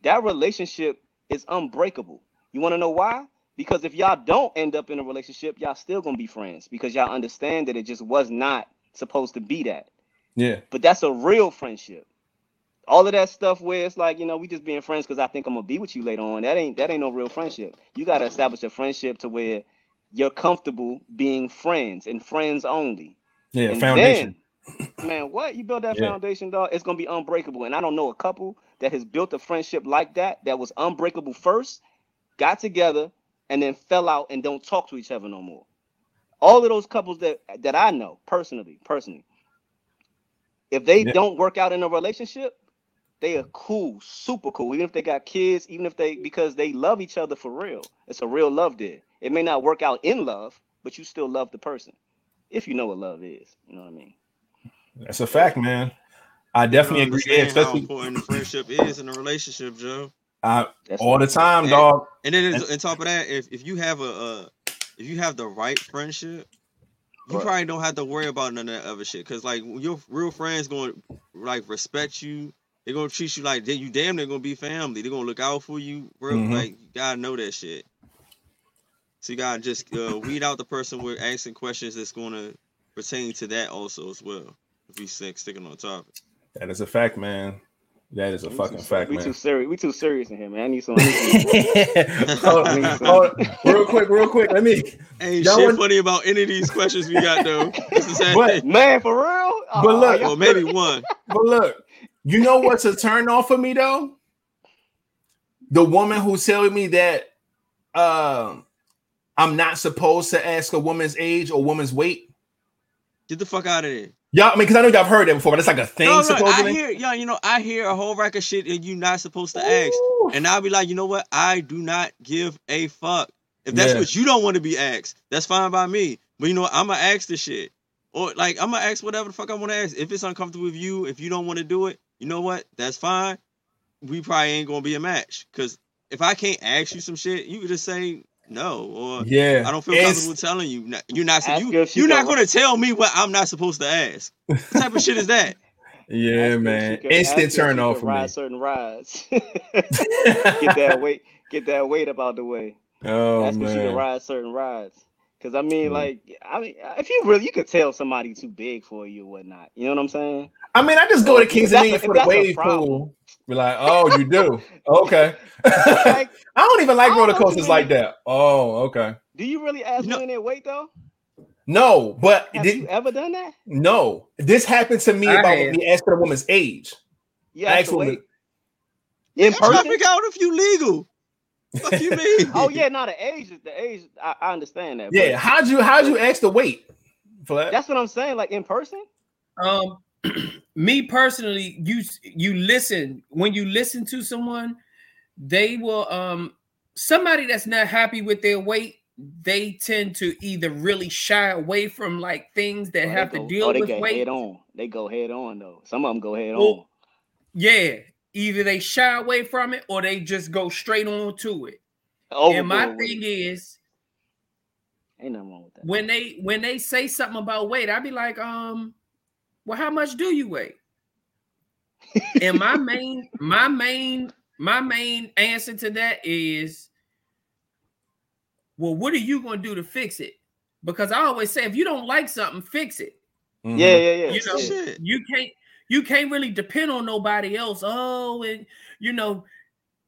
that relationship is unbreakable. You want to know why? Because if y'all don't end up in a relationship, y'all still gonna be friends because y'all understand that it just was not supposed to be that. Yeah. But that's a real friendship. All of that stuff where it's like, you know, we just being friends because I think I'm gonna be with you later on. That ain't that ain't no real friendship. You gotta establish a friendship to where you're comfortable being friends and friends only. Yeah. And Foundation. then, man, what you build that Yeah. foundation, dog? It's gonna be unbreakable. And I don't know a couple that has built a friendship like that that was unbreakable first, got together, and then fell out and don't talk to each other no more. All of those couples that that I know personally, personally, if they Yeah. don't work out in a relationship, they are cool, super cool. Even if they got kids, even if they because they love each other for real. It's a real love there. It may not work out in love, but you still love the person. If you know what love is. You know what I mean? That's a fact, man. I definitely agree. Yeah, understand how especially important the friendship is in a relationship, Joe. Uh, all the time, And- dog. And then on top of that, if, if you have a uh, if you have the right friendship, you Right. probably don't have to worry about none of that other shit. Cause like your real friends going to like respect you. They're gonna treat you like they you damn they're gonna be family. They're gonna look out for you, bro. Mhm. Like you gotta know that shit. So you gotta just uh, weed out the person with asking questions that's gonna pertain to that also as well. If we stick sticking on topic. That is a fact, man. That is a We fucking too, fact, we too man. serious. We too serious in here, man. I need some. I need hold, I need some- hold- real quick, real quick. Let me. Ain't Y'all shit want- funny about any of these questions we got though. It's the same But- thing. man, for real. But Oh, look, y'all- maybe one. But look, you know what's a turn off for me though? The woman who's telling me that um I'm not supposed to ask a woman's age or woman's weight. Get the fuck out of there. Y'all, I mean, because I know y'all have heard that before, but it's like a thing No, no, I supposedly. hear, yeah, you know, I hear a whole rack of shit and you're not supposed to ask. Ooh. And I'll be like, you know what? I do not give a fuck. If that's Yeah. what you don't want to be asked, that's fine by me. But you know what? I'm gonna ask the shit. Or like I'm gonna ask whatever the fuck I want to ask. If it's uncomfortable with you, if you don't want to do it, you know what? That's fine. We probably ain't gonna be a match. Cause if I can't ask you some shit, you could just say no. Or Yeah, I don't feel It's- comfortable telling you. You're not Ask you, her you're not gonna tell me what I'm not supposed to ask. What type of shit is that? Yeah, Ask man. she could- ask her Instant turn off for ride me. certain rides. get that weight, get that weight up out the way. oh Ask if she can man. ride certain rides. Cause I mean, Mm. like, I mean, if you really, you could tell somebody too big for you or whatnot. You know what I'm saying? I mean, I just go to If Kings that's and a- for the wave pool. Be like, oh, you do? Okay. Like, I don't even like don't roller coasters many- like that. Oh, okay. do you really ask You know- women their weight though? No, but Have thi- you ever done that? no, this happened to me I about have. me asking a woman's age. Yeah, I asked asked the a woman, weight in I'm trying to figure out if you legal. Fuck you mean? Oh yeah, not the age. The age, I, I understand that. Yeah, but how'd you how'd you ask the weight? Flat? that's what I'm saying. Like in person. Um, me personally, you you listen when you listen to someone, they will um somebody that's not happy with their weight. They tend to either really shy away from like things that Or they have go- to deal or they with go weight. head on. They go head on though. Some of them go head Well, on. Yeah, either they shy away from it or they just go straight on to it. Overboard and my thing is, ain't nothing wrong with that. when they when they say something about weight, I'd be like, um, well, how much do you weigh? and my main, my main, my main answer to that is, well, what are you gonna do to fix it? Because I always say, if you don't like something, fix it. Mhm. yeah, yeah, yeah. You know, yeah. Shit. you can't you can't really depend on nobody else. Oh, and you know,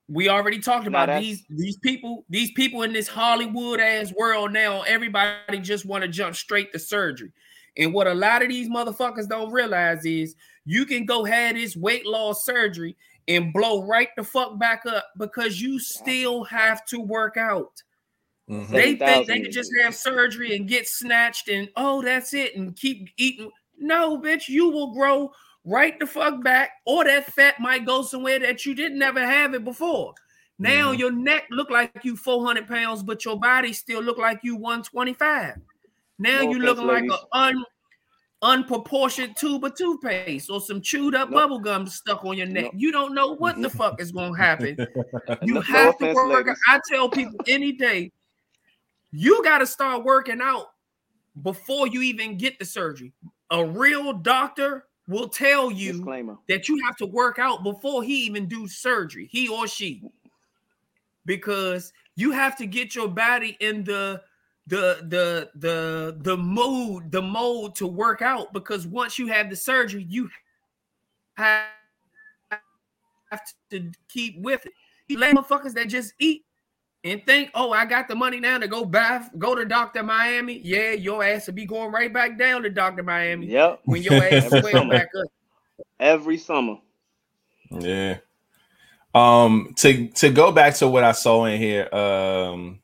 we already talked about that's- these these people, these people in this Hollywood ass world now. Everybody just want to jump straight to surgery. And what a lot of these motherfuckers don't realize is you can go have this weight loss surgery and blow right the fuck back up because you still have to work out. Mhm. They think they can just have surgery and get snatched and oh, that's it, and keep eating. No, bitch, you will grow right the fuck back, or that fat might go somewhere that you didn't ever have it before. Now Mhm. your neck look like you 400 pounds, but your body still look like you 125. Now No you looking like an un unproportioned tube of toothpaste or some chewed up No. bubble gum stuck on your neck. No. You don't know what the fuck is gonna happen. You have to work. ladies. I tell people any day, you got to start working out before you even get the surgery. A real doctor will tell you Disclaimer. that you have to work out before he even do surgery, he or she, because you have to get your body in the the the the the mood, the mode to work out. Because once you have the surgery, you have to keep with it. You motherfuckers that just eat and think, oh, I got the money now to go bath, go to Dr. Miami. Yeah, your ass will be going right back down to Dr. Miami Yep. when your ass Every swell back up. Every summer. Yeah. Um to to go back to what I saw in here, um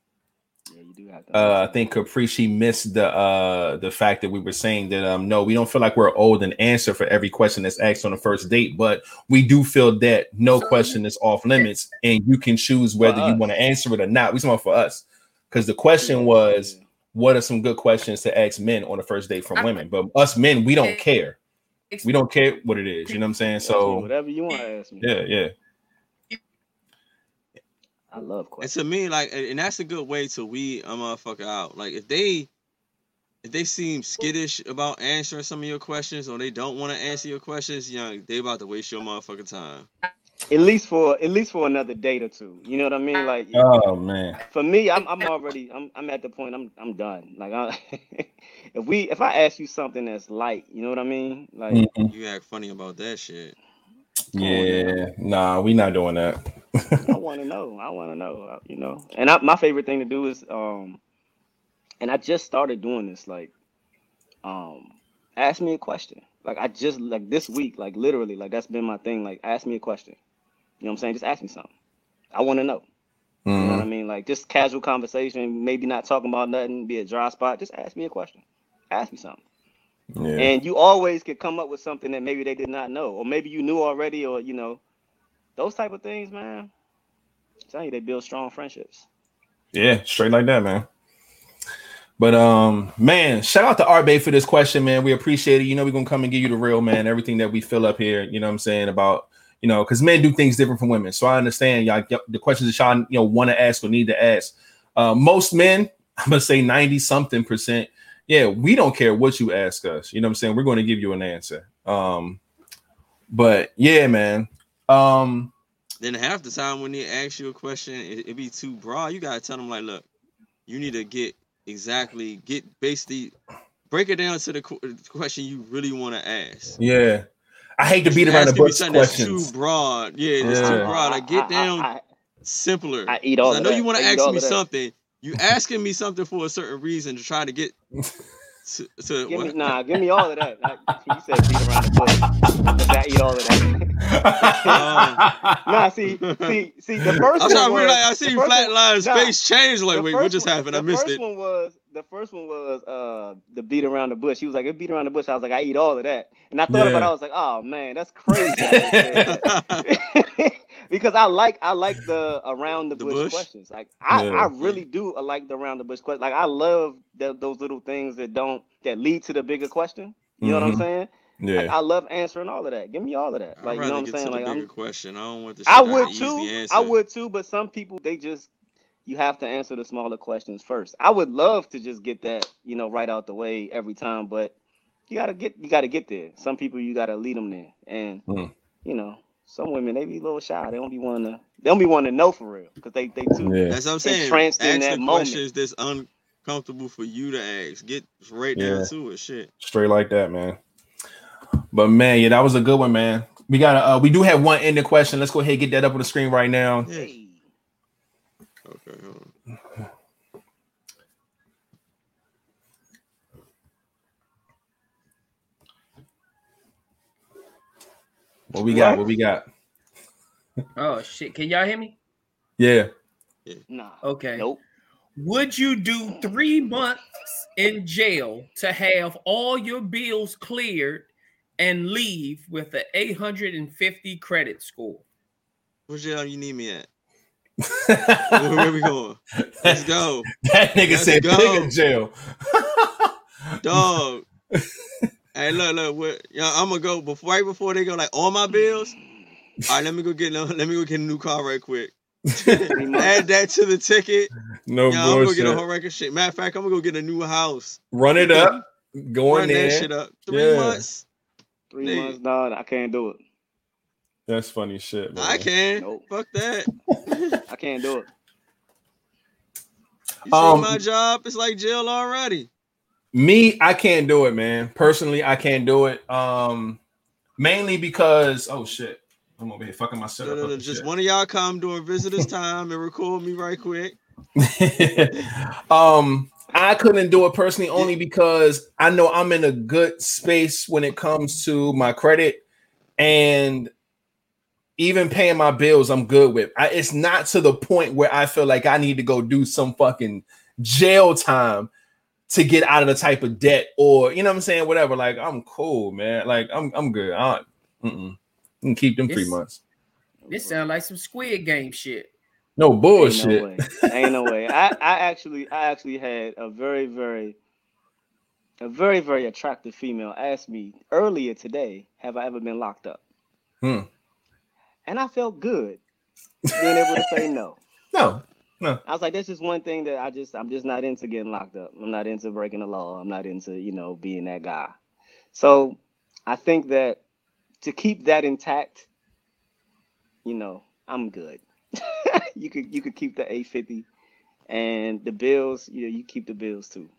Yeah, you do have to. Uh I think Capri she missed the uh the fact that we were saying that um no, we don't feel like we're old and answer for every question that's asked on the first date, but we do feel that no question is off limits and you can choose whether you want to answer it or not. We talking for us because the question was what are some good questions to ask men on the first date from women? But us men, we don't care. We don't care what it is. You know what I'm saying? So whatever you want to ask me. yeah, yeah. I love questions. And to me, like, and and that's a good way to weed a motherfucker out. Like, if they, if they seem skittish about answering some of your questions, or they don't want to answer your questions, young, they about to waste your motherfucking time. At least for at least for another date or two. You know what I mean? Like Oh man. for me, I'm I'm already I'm I'm at the point I'm I'm done. Like I, if we if I ask you something that's light, you know what I mean? Like Mhm. You act funny about that shit. on Yeah, nah, we not doing that. I want to know. I want to know. uh, You know, and I, my favorite thing to do is, um, and I just started doing this. Like, um, ask me a question. Like I just like this week, like literally, like that's been my thing. Like, ask me a question. You know what I'm saying? Just ask me something. I want to know. You know what I Mhm. mean? Like just casual conversation, maybe not talking about nothing, be a dry spot. Just ask me a question. Ask me something. Yeah. And you always could come up with something that maybe they did not know, or maybe you knew already, or you know, those type of things, man. Telling you, they build strong friendships. Yeah, straight like that, man. But um, man, shout out to Art Bay for this question, man. We appreciate it. You know, we're gonna come and give you the real man, everything that we fill up here. You know what I'm saying about you know, because men do things different from women. So I understand y'all the questions that y'all you know want to ask or need to ask. Uh, most men, I'm gonna say 90 something percent. Yeah, we don't care what you ask us. You know what I'm saying? We're going to give you an answer. Um, but yeah, man. Um, Then half the time when they ask you a question, it, it be too broad. You gotta tell them like, look, you need to get exactly get basically break it down to the qu- question you really want to ask. yeah. I hate to beat around the bush something that's questions. too broad. Yeah, it's Yeah. too broad. Like get down I, I, simpler. I eat all 'Cause I know that. you want to ask me something. You asking me something for a certain reason to try to get To, to, Give me nah, give me all of that. Like, you said beat around the bush. I eat all of that. nah, see, see, see, the first I'm trying one to realize. I see first flat one- lines, nah, face change. Like, wait, what just happened? I the missed first it. one was the first one was uh the beat around the bush. He was like, it beat around the bush. I was like, I eat all of that. And I thought about it, I was like, oh man, that's crazy. I just said that. because I like I like the around the, The bush, bush? questions. Like I, Yeah. I really do like the around the bush questions. Like I love the, those little things that don't that lead to the bigger question. You know what I'm Mhm. saying? Like, yeah. I love answering all of that. Give me all of that. I'd Like you know what I'm get saying? to Like bigger I'm question. I don't want the. I would too. Answer. I would too, but some people they just you have to answer the smaller questions first. I would love to just get that, you know, right out the way every time, but you gotta get you gotta get there. Some people you gotta lead them there, and Mm. you know, some women they be a little shy. They don't be wanting to. They don't be wanting to know for real because they they too. Yeah. That's what I'm saying. entranced in Ask that the moment. questions that's uncomfortable for you to ask. Get right down Yeah. to it. Shit. Straight like that, man. But man, yeah, that was a good one, man. We got to uh we do have one ending question. Let's go ahead and get that up on the screen right now. Hey, What we got? What? What we got? Oh shit! Can y'all hear me? Yeah. nah, Okay. nope. Would you do three months in jail to have all your bills cleared and leave with an 850 credit score? Where jail you need me at? Where, where we going? Let's go, That nigga Let's said go. pig jail. dog. hey, look, look. What, yeah, I'm gonna go before right before they go. Like all my bills. All right, let me go get. Let me go get a new car right quick. Add that to the ticket. No Yeah, I'm gonna bullshit. get a whole record shit. Matter of fact, I'm gonna go get a new house. Run it up. Go Run in that there. shit up. Three Yeah. months. Three Nigga. months, nah, I can't do it. That's funny shit, man. I can't. Nope. Fuck that. I can't do it. You see Um, my job? It's like jail already. Me, I can't do it, man. Personally, I can't do it. Um, mainly because oh shit, I'm over here fucking myself. No, no, no, just shit. one of y'all come during visitors time and record me right quick. um, I couldn't do it personally only because I know I'm in a good space when it comes to my credit and even paying my bills. I'm good with. I, it's not to the point where I feel like I need to go do some fucking jail time to get out of the type of debt or you know what I'm saying. Whatever. Like I'm cool, man. Like I'm I'm good. I, mm-mm. You can keep them three months. This sounds like some Squid Game shit. No Ain't bullshit. no way. Ain't no way. I, I actually I actually had a very, very a very, very attractive female ask me earlier today, have I ever been locked up? Hmm. And I felt good being able to say no. No. I was like, this is one thing that I just I'm just not into getting locked up. I'm not into breaking the law. I'm not into, you know, being that guy. So I think that to keep that intact, you know, I'm good. you could you could keep the 850 and the bills, you know, you keep the bills too.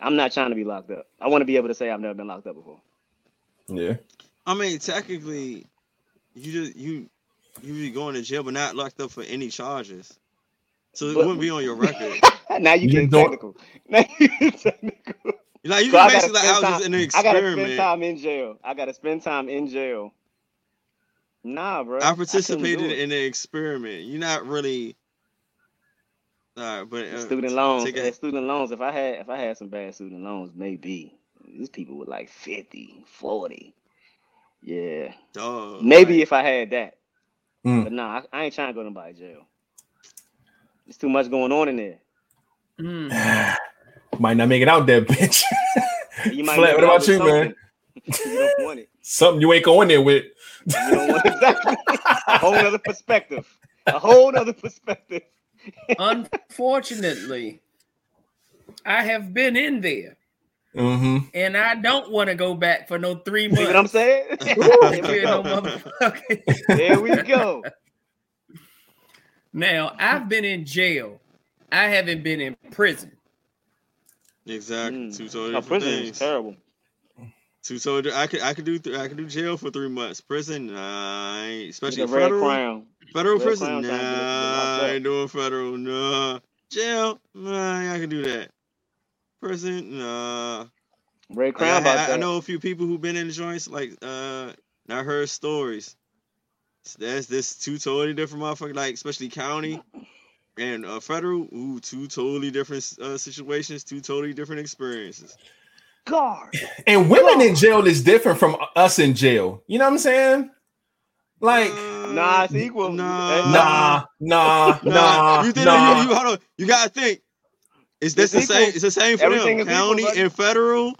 I'm not trying to be locked up. I want to be able to say I've never been locked up before. Yeah. I mean, technically, you just you you be going to jail, but not locked up for any charges. So it But- wouldn't be on your record. now you You get don't- technical. Now you get technical. Like you So can gotta basically like, I was just in an experiment. I gotta spend time in jail. I gotta spend time in jail. Nah, bro. I participated it. in an experiment. You're not really. All right, but uh, student loans. take eh, student loans. If I had if I had some bad student loans, maybe these people were like 50, 40. Yeah, dog, maybe like, if I had that. Mm. But nah, I, I ain't trying to go to nobody jail. There's too much going on in there. Mm. Might not make it out there, bitch. You might Flat, what about you, with man? something. you don't want it. Something you ain't going there with. You don't want exactly a whole other perspective. A whole other perspective. Unfortunately, I have been in there Mm-hmm. and I don't want to go back for no three months. See what I'm saying? If Here we you're no go. we go. Now, I've been in jail. I haven't been in prison. exactly Mm. two totally No, different prison is terrible. Two totally. I could I could do th- I could do jail for three months. Prison, nah, I ain't. especially With the red federal. crown. Federal Red prison, Crown trying to get us to get locked nah. I ain't doing federal. Nah, jail, nah, I can do that. Prison, nah. Red Like, Crown I, about I- I know a few people who've been in the joints, like uh, and I heard stories. So that's this two totally different motherfuckers, like especially county and uh, federal. Ooh, two totally different uh, situations, two totally different experiences. God. And women in jail is different from us in jail. You know what I'm saying? Like, Uh, Nah, it's equal. Nah, nah, nah, nah. nah, you think nah. you, you hold on? You gotta think. Is this It's the same? equal. It's the same for Everything them. is equal, County and federal,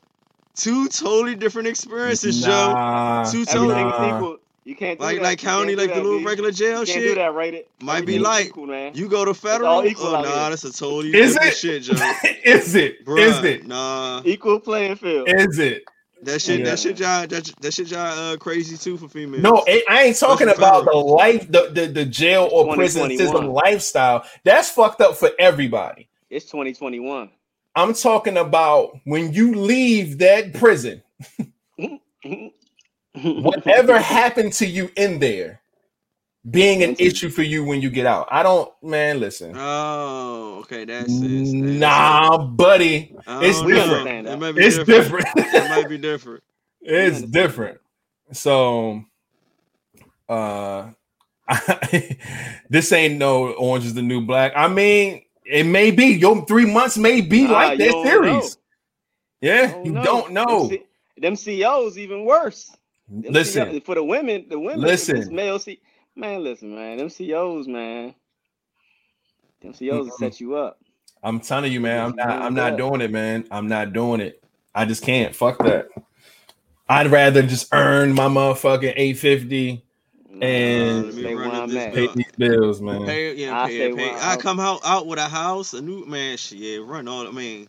two totally different experiences, Joe. Two totally nah. is equal. You can't do Like that. like county, do like the little B. regular jail You can't do shit. that, rated. Might be Everything's light. equal, man. You go to all federal. equal Oh out nah, here. that's a totally Is different it? shit, Joe. is it? Bruh, Is it? Nah, Equal playing field. Is it? that shit, Yeah. that shit, y'all, that, that shit, y'all, uh, crazy too for females. No, it, I ain't talking Especially about the life, the, the, the jail or prison system lifestyle. That's fucked up for everybody. It's 2021. I'm talking about when you leave that prison, whatever happened to you in there being an issue for you when you get out. I don't, man, listen. Oh, okay, that's it. That's Nah, buddy. it's different. It might be It's different. different. it might be different. it's different. So, uh, this ain't no Orange is the New Black. I mean, it may be your three months may be like you that don't series. Yeah, Don't you know. don't know. Them, C- them COs even worse. Them Listen, CO for the women, the women. Listen. male C, man, listen, man. Them COs, man. Them COs Mm-mm. set you up. I'm telling you, man, I'm not. doing I'm not doing it, man. I'm not doing it. I just can't. Fuck that. I'd rather just earn my motherfucking 850 And- Let me stay run where up I'm this at. pay these bills, man. Pay, yeah, I pay, pay. I come out out with a house, a new man. Shit, yeah, run all. I mean,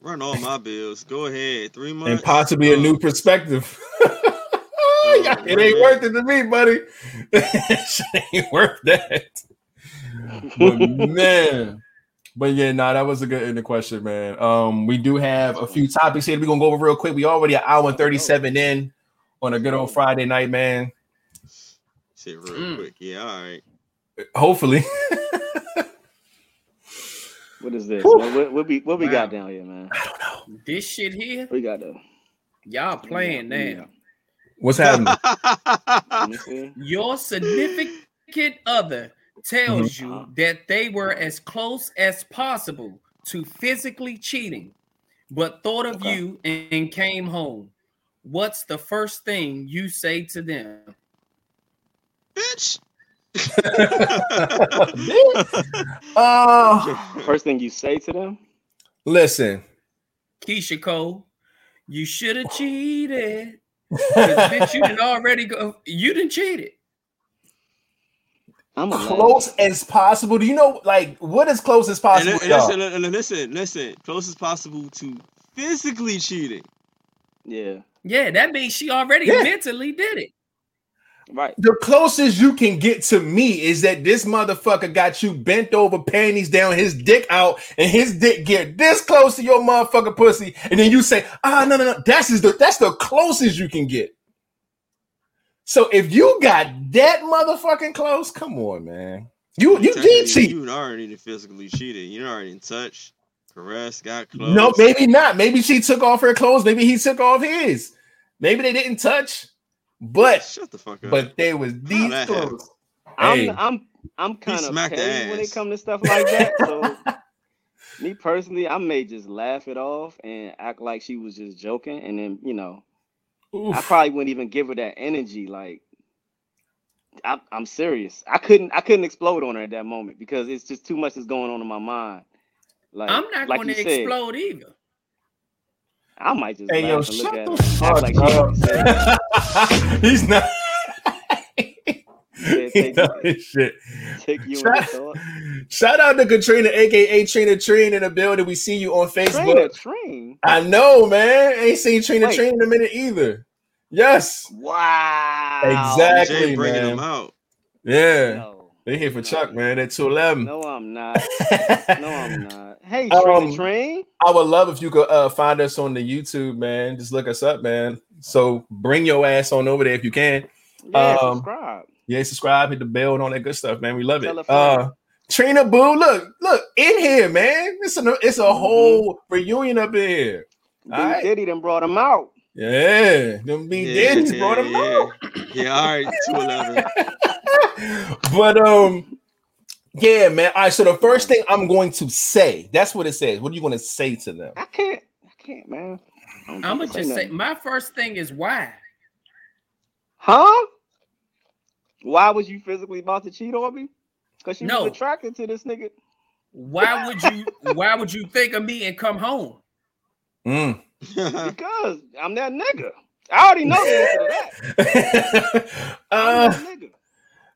run all my bills. Go ahead, three months, And possibly a new perspective. it ain't worth it to me, buddy. Shit ain't worth that. But man, but yeah, nah, that was a good ending question, man. Um, we do have a few topics here. We're gonna go over real quick. We already an hour and 37 in on a good old Friday night, man. Shit, real Mm. quick. Yeah, all right. Hopefully. What is this? Whew. man? What, what we what we Wow. got down here, man? I don't know. This shit here, We got the. y'all playing now. What's happening? Let me see. Your significant other tells Uh-huh. you that they were as close as possible to physically cheating, but thought of Okay. you and, and came home. What's the first thing you say to them? Bitch. uh First thing you say to them? listen. Keyshia Cole, you should have cheated. 'Cause, bitch, you didn't already go. You didn't cheat it. I'm a close as possible. Do you know like what is close as possible? li- and y'all? listen, and listen, listen. Close as possible to physically cheating. Yeah. Yeah, that means she already Yeah. mentally did it. Right. the closest you can get to me is that this motherfucker got you bent over, panties down, his dick out, and his dick get this close to your motherfucking pussy, and then you say, "Ah, no, no, no, that's is the that's the closest you can get." So if you got that motherfucking close, come on, man, you you Technically, did cheat. You already physically cheated. You already in touch. caressed, got close. No, maybe not. Maybe she took off her clothes. Maybe he took off his. Maybe they didn't touch, but Shut the fuck up. but they was these that close. I'm Hey. I'm I'm kind of smacked petty when it ass. comes to stuff like that. So me personally, I may just laugh it off and act like she was just joking, and then you know, Oof. I probably wouldn't even give her that energy. Like I, I'm serious. I couldn't I couldn't explode on her at that moment because it's just too much is going on in my mind. Like I'm not like going to you said, explode either. I might just Hey yo, and look shut at the her, fuck act like she didn't He's not. Yeah, He take- know his shit. take you in Shout, shout out to Katrina, aka Trina Train in the building. We see you on Facebook. Train a train. I know, man. Ain't seen Trina Wait. Train in a minute either. Yes, Wow. Exactly. Jay bringing man. them out. yeah. No, They here for no. Chuck, man. At two eleven. No, I'm not. No, I'm not. Hey, train Um, train. I would love if you could uh, find us on the YouTube, man. Just look us up, man. So bring your ass on over there if you can. Yeah, um, subscribe. Yeah, subscribe, hit the bell, and all that good stuff, man. We love Tell it. Uh, Trina Boo, look, look in here, man. It's a it's a Mhm. whole reunion up in here. B Alright. Diddy done brought him out. Yeah, them B Yeah, Diddy's yeah, brought him yeah. out. Yeah, all right, two eleven. but um, yeah, man. All right. So the first thing I'm going to say, that's what it says. What are you going to say to them? I can't. I can't, man. I don't I'm gonna I just say my first thing is why. Huh? Why was you physically about to cheat on me? Because she No. was attracted to this nigga. Why would you? why would you think of me and come home? Mm. Because I'm that nigga. I already know the answer to that. I'm uh, that nigga.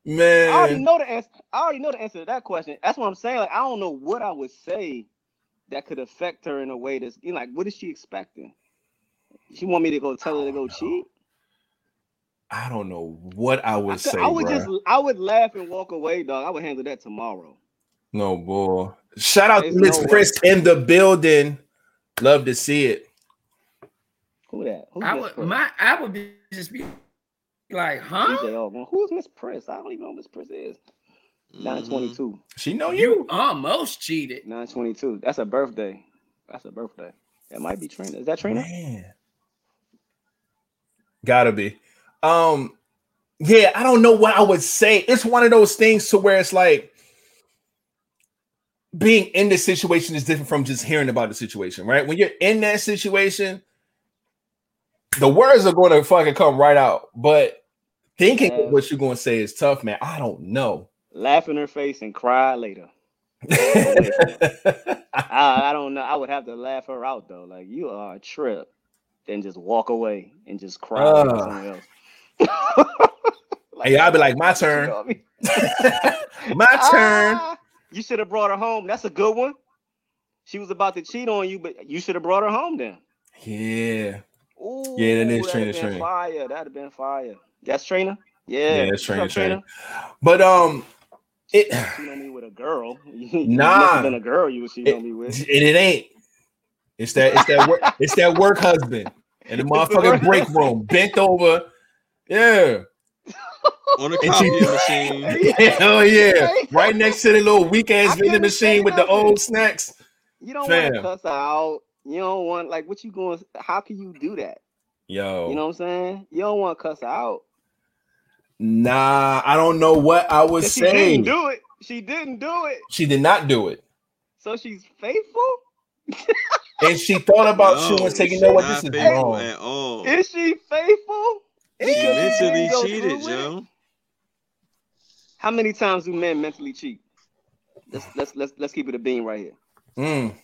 I already man. know the answer. I already know the answer to that question. That's what I'm saying. Like, I don't know what I would say that could affect her in a way that's you know, like, what is she expecting? She want me to go tell her to go cheat? I don't know what I would I, could- say. I would bruh. just, I would laugh and walk away, dog. I would handle that tomorrow. No boy. Shout out There's to Miss no way. Chris in the building. Love to see it. Who that? Who's I Miss would Press? my I would be just be like, huh? DJ Osborne. Who's Miss Press? I don't even know who Miss Press is. Mm-hmm. 922. She know You you. almost cheated. 922. That's a birthday. That's a birthday. That might be Trina. Is that Trina? Man. Gotta be. Um, yeah, I don't know what I would say. It's one of those things to where it's like being in the situation is different from just hearing about the situation, right? When you're in that situation, the words are going to fucking come right out, but thinking of what you're going to say is tough, man. I don't know. Laugh in her face and cry later. I, I don't know. I would have to laugh her out though. Like you are a trip. Then just walk away and just cry Ah. like. Hey, I'll be like, my You turn. know I mean? My turn. Ah, you should have brought her home. That's a good one. She was about to cheat on you, but you should have brought her home then. Yeah. Ooh, Yeah, that is have been Trina. Fire. That'd have been fire. That's Trina. Yeah, Yeah, that's Trina, What's up, Trina. But um it Cheat on me with a girl. You Nah. must been a girl you was cheating on me with. and it ain't. It's that it's that work it's that work husband and the motherfucking break room, bent over. Yeah. On a And she- copy machine. Hell yeah. Right next to the little weak ass vending machine with the old snacks. You don't want Fam. to cuss her out. You don't want like what you going? How can you do that? Yo. You know what I'm saying? You don't want to cuss out. Nah, I don't know what I would 'Cause She say. didn't do it. She didn't do it. She did not do it. So she's faithful. And she thought about No, you and said, you know what, this is faithful wrong. at all. Is she faithful? She Because mentally didn't cheated, through? Joe. How many times do men mentally cheat? Let's let's let's let's keep it a bean right here. Mm.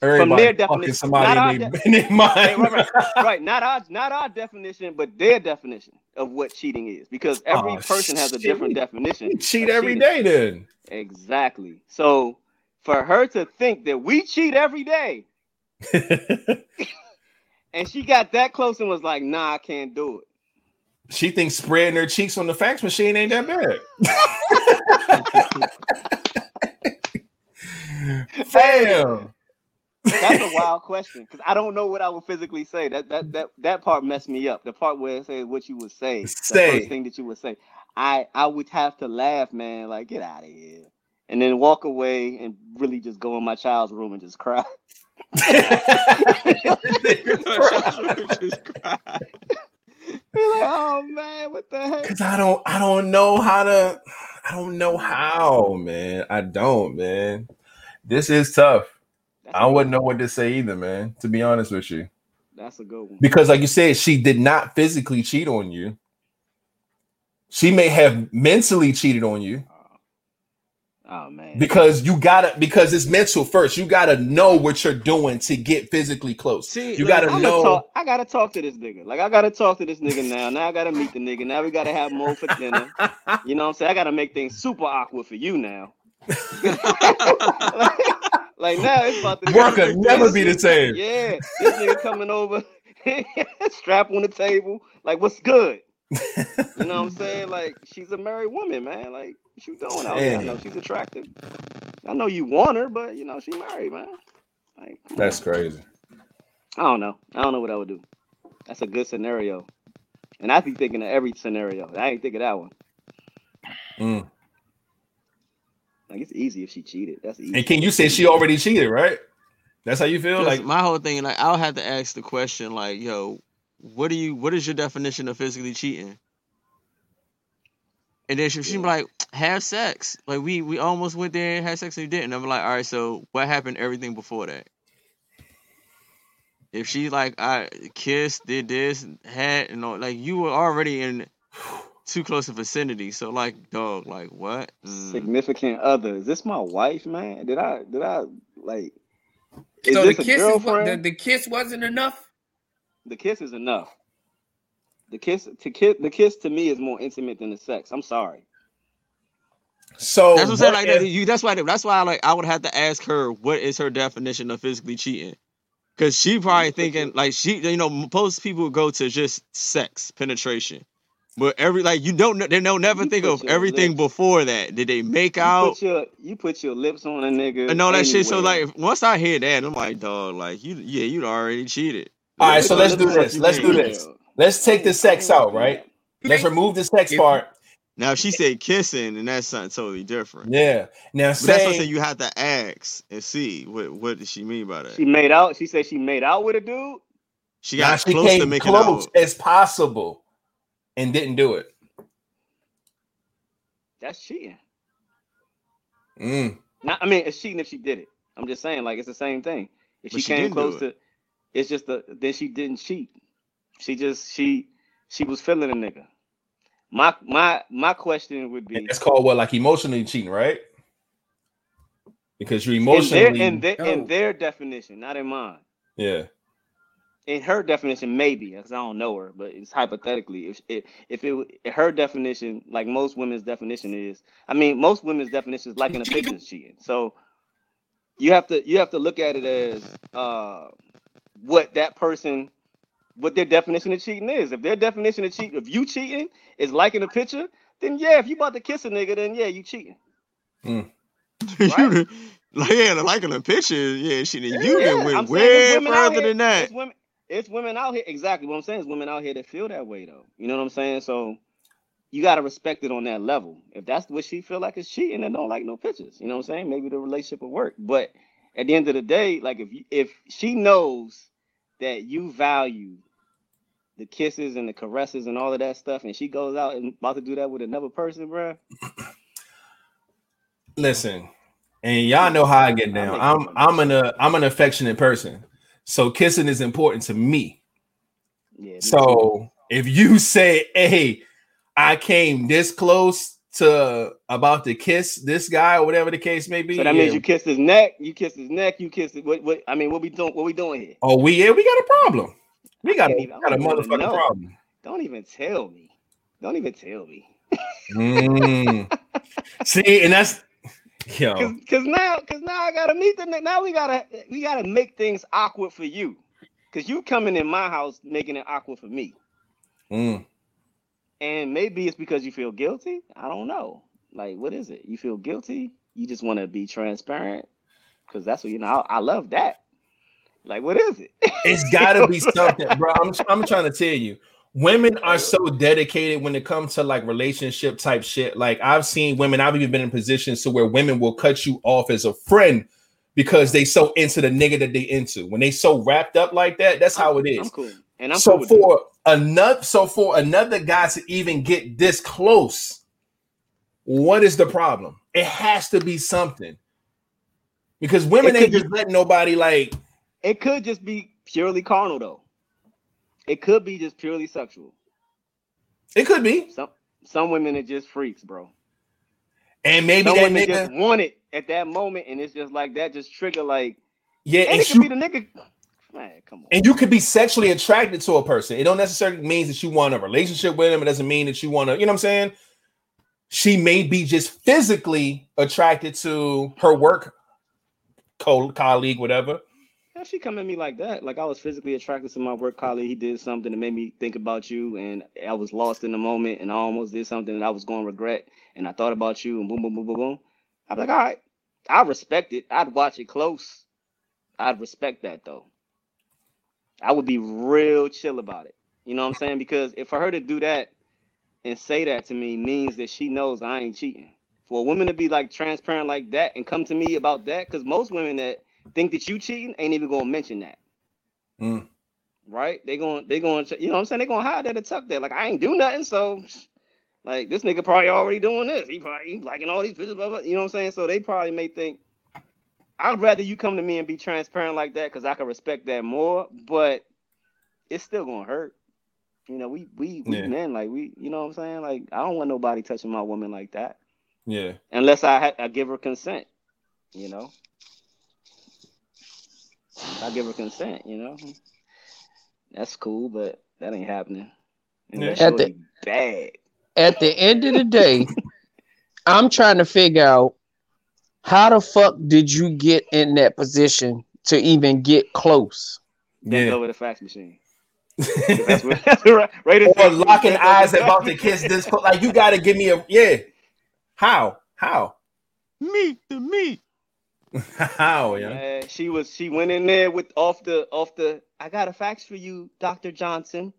their Everybody fucking definition, somebody not our in de- in their mind. right, right, right. Not our not our definition, but their definition of what cheating is. Because oh, every Aw, person has a shit, different definition. We cheat every day then. Exactly. So for her to think that we cheat every day, and she got that close and was like, "Nah, I can't do it." she thinks spreading her cheeks on the fax machine ain't that bad. Fam. That's a wild question because I don't know what I would physically say. That that that that part messed me up. The part where it says what you would say, the first thing that you would say. I I would have to laugh, man. Like get out of here, and then walk away and really just go in my child's room and just cry. Just cry. Be like, oh man, what the heck? Cause I don't I don't know how to I don't know how, man. I don't, man. This is tough. I wouldn't know what to say either, man, to be honest with you. That's a good one. Because like you said, she did not physically cheat on you. She may have mentally cheated on you Oh, oh man. because you gotta because it's mental first. You gotta know what you're doing to get physically close. See, you like, gotta I'ma know. talk, I gotta talk to this nigga. Like I gotta talk to this nigga now. Now I gotta meet the nigga. Now we gotta have more for dinner. You know what I'm saying? I gotta make things super awkward for you now. like, like, now it's about to Work will never be the same. Yeah, this nigga coming over, strap on the table. Like, what's good? You know what I'm saying? Like, she's a married woman, man. Like, what you doing out there? I know she's attractive. I know you want her, but you know she married, man. Like, That's on. crazy. I don't know. I don't know what I would do. That's a good scenario. And I be thinking of every scenario. I ain't think of that one. Mm. Like it's easy if she cheated. That's easy. And can you say she already cheated, right? That's how you feel. Like my whole thing, like I'll have to ask the question, like, yo, what do you what is your definition of physically cheating? And then she, she be like, have sex. Like we we almost went there and had sex and we didn't. I'm like, all right, so what happened everything before that? If she like I kissed, did this, had and all like you were already in too close a vicinity. So like dog, like what? Mm. Significant other. Is this my wife, man? Did I did I like is so the this a kiss, is, what- girlfriend? the, the kiss wasn't enough. the kiss is enough. The kiss to kiss the kiss to me is more intimate than the sex. I'm sorry. so That's what I'm saying. Like if- that, you. That's why. That's why. Like I would have to ask her what is her definition of physically cheating, because she probably thinking like she. You know, most people go to just sex penetration, but every like you don't. They don't never You think of everything lips- before that. Did they make You out put your you put your lips on a nigga and all that shit? So like once I hear that, I'm like, dog, like you, yeah, you already cheated. All right, so let's do this. Let's do this. Let's take the sex out, right? Let's remove the sex part. Now if she said kissing, and that's something totally different. Yeah. Now But that's what I'm say. You have to ask and see what what does she mean by that. She made out. She said she made out with a dude. She now got she close to came making close out. as possible and didn't do it. That's cheating. Mm. Not, I mean, it's cheating if she did it. I'm just saying, like it's the same thing. If she she came close it. to, it's just the then she didn't cheat. She just she she was feeling a nigga. My my my question would be And that's called what, like emotionally cheating, right? Because you're in their emotionally, in their, No. in their definition, not in mine. yeah. In her definition, maybe because I don't know her, but it's hypothetically. If if if it her definition, like most women's definition is, I mean, most women's definition is liking a picture cheating. So you have to you have to look at it as uh what that person what their definition of cheating is. If their definition of cheating, if you cheating is liking a picture, then yeah, if you about to kiss a nigga, then yeah, you cheating. You- like yeah, liking a picture, yeah, she you Yeah, done I'm went saying way further here- than that. It's women, it's women out here. Exactly what I'm saying is women out here that feel that way though. You know what I'm saying? So you gotta respect it on that level. If that's what she feel like is cheating, then don't like no pictures. You know what I'm saying? Maybe the relationship will work. But at the end of the day, like if you, if she knows that you value the kisses and the caresses and all of that stuff, and she goes out and about to do that with another person, bruh. Listen, and y'all know how I get down. I'm I'm an uh, I'm an affectionate person, so kissing is important to me. Yeah. So if you say, "Hey, I came this close to about to kiss this guy," or whatever the case may be, So that yeah. means you kissed his neck, you kissed his neck, you kissed it. What, what I mean, what we doing? What we doing here? oh, we yeah, we got a problem. We got a, can't got a motherfucking problem. Don't even tell me. Don't even tell me. Mm. See, and that's yo. Cause, cause now, cause now I gotta meet the now we gotta we gotta make things awkward for you. Cause you coming in my house making it awkward for me. Mm. And maybe it's because you feel guilty. I don't know. Like, what is it? You feel guilty? You just want to be transparent? Cause that's what you know. I, I love that. Like, what is it? It's got to be something, bro. I'm, I'm trying to tell you, women are so dedicated when it comes to like relationship type shit. Like I've seen women, I've even been in positions to where women will cut you off as a friend because they so into the nigga that they into. When they so wrapped up like that, that's how it is. I'm cool. And I'm so cool for another, so for another guy to even get this close, what is the problem? It has to be something. Because women ain't just letting nobody like It could just be purely carnal though. It could be just purely sexual. it could be. Some some women are just freaks, bro. And maybe Some that women nigga, just want it at that moment, and it's just like that, just trigger like, yeah, and and it could you, be the nigga. Man, come on. and you could be sexually attracted to a person. It don't necessarily mean that you want a relationship with him. It doesn't mean that you want to, you know what I'm saying? She may be just physically attracted to her work co- colleague, whatever. How she come at me like that? Like I was physically attracted to my work colleague. He did something that made me think about you, and I was lost in the moment, and I almost did something that I was going to regret. And I thought about you, and boom, boom, boom, boom, boom. I'm like, all right, I respect it. I'd watch it close. I'd respect that though. I would be real chill about it. You know what I'm saying? Because if for her to do that and say that to me means that she knows I ain't cheating. For a woman to be like transparent like that and come to me about that, because most women that think that you cheating ain't even gonna mention that. Mm. Right? They gonna they to you know what I'm saying? They gonna hide that and tuck that. Like I ain't do nothing, so like this nigga probably already doing this. He probably he liking all these pictures, blah, blah, you know what I'm saying? So they probably may think I'd rather you come to me and be transparent like that because I can respect that more, but it's still gonna hurt. You know, we we, we Yeah. men like we, you know what I'm saying? Like I don't want nobody touching my woman like that Yeah. unless I ha- I give her consent. You know, I give her consent. You know, that's cool, but that ain't happening. Yeah. At the- shorty bad. At the end of the day, I'm trying to figure out how the fuck did you get in that position to even get close? Bent Yeah. over the fax machine. That's what, that's right, right or locking eyes about to kiss this. Like you got to give me a yeah. How? How? Meet the meat. How? Yeah. Yeah, she was she went in there with off the off the I got a fax for you, Dr. Johnson.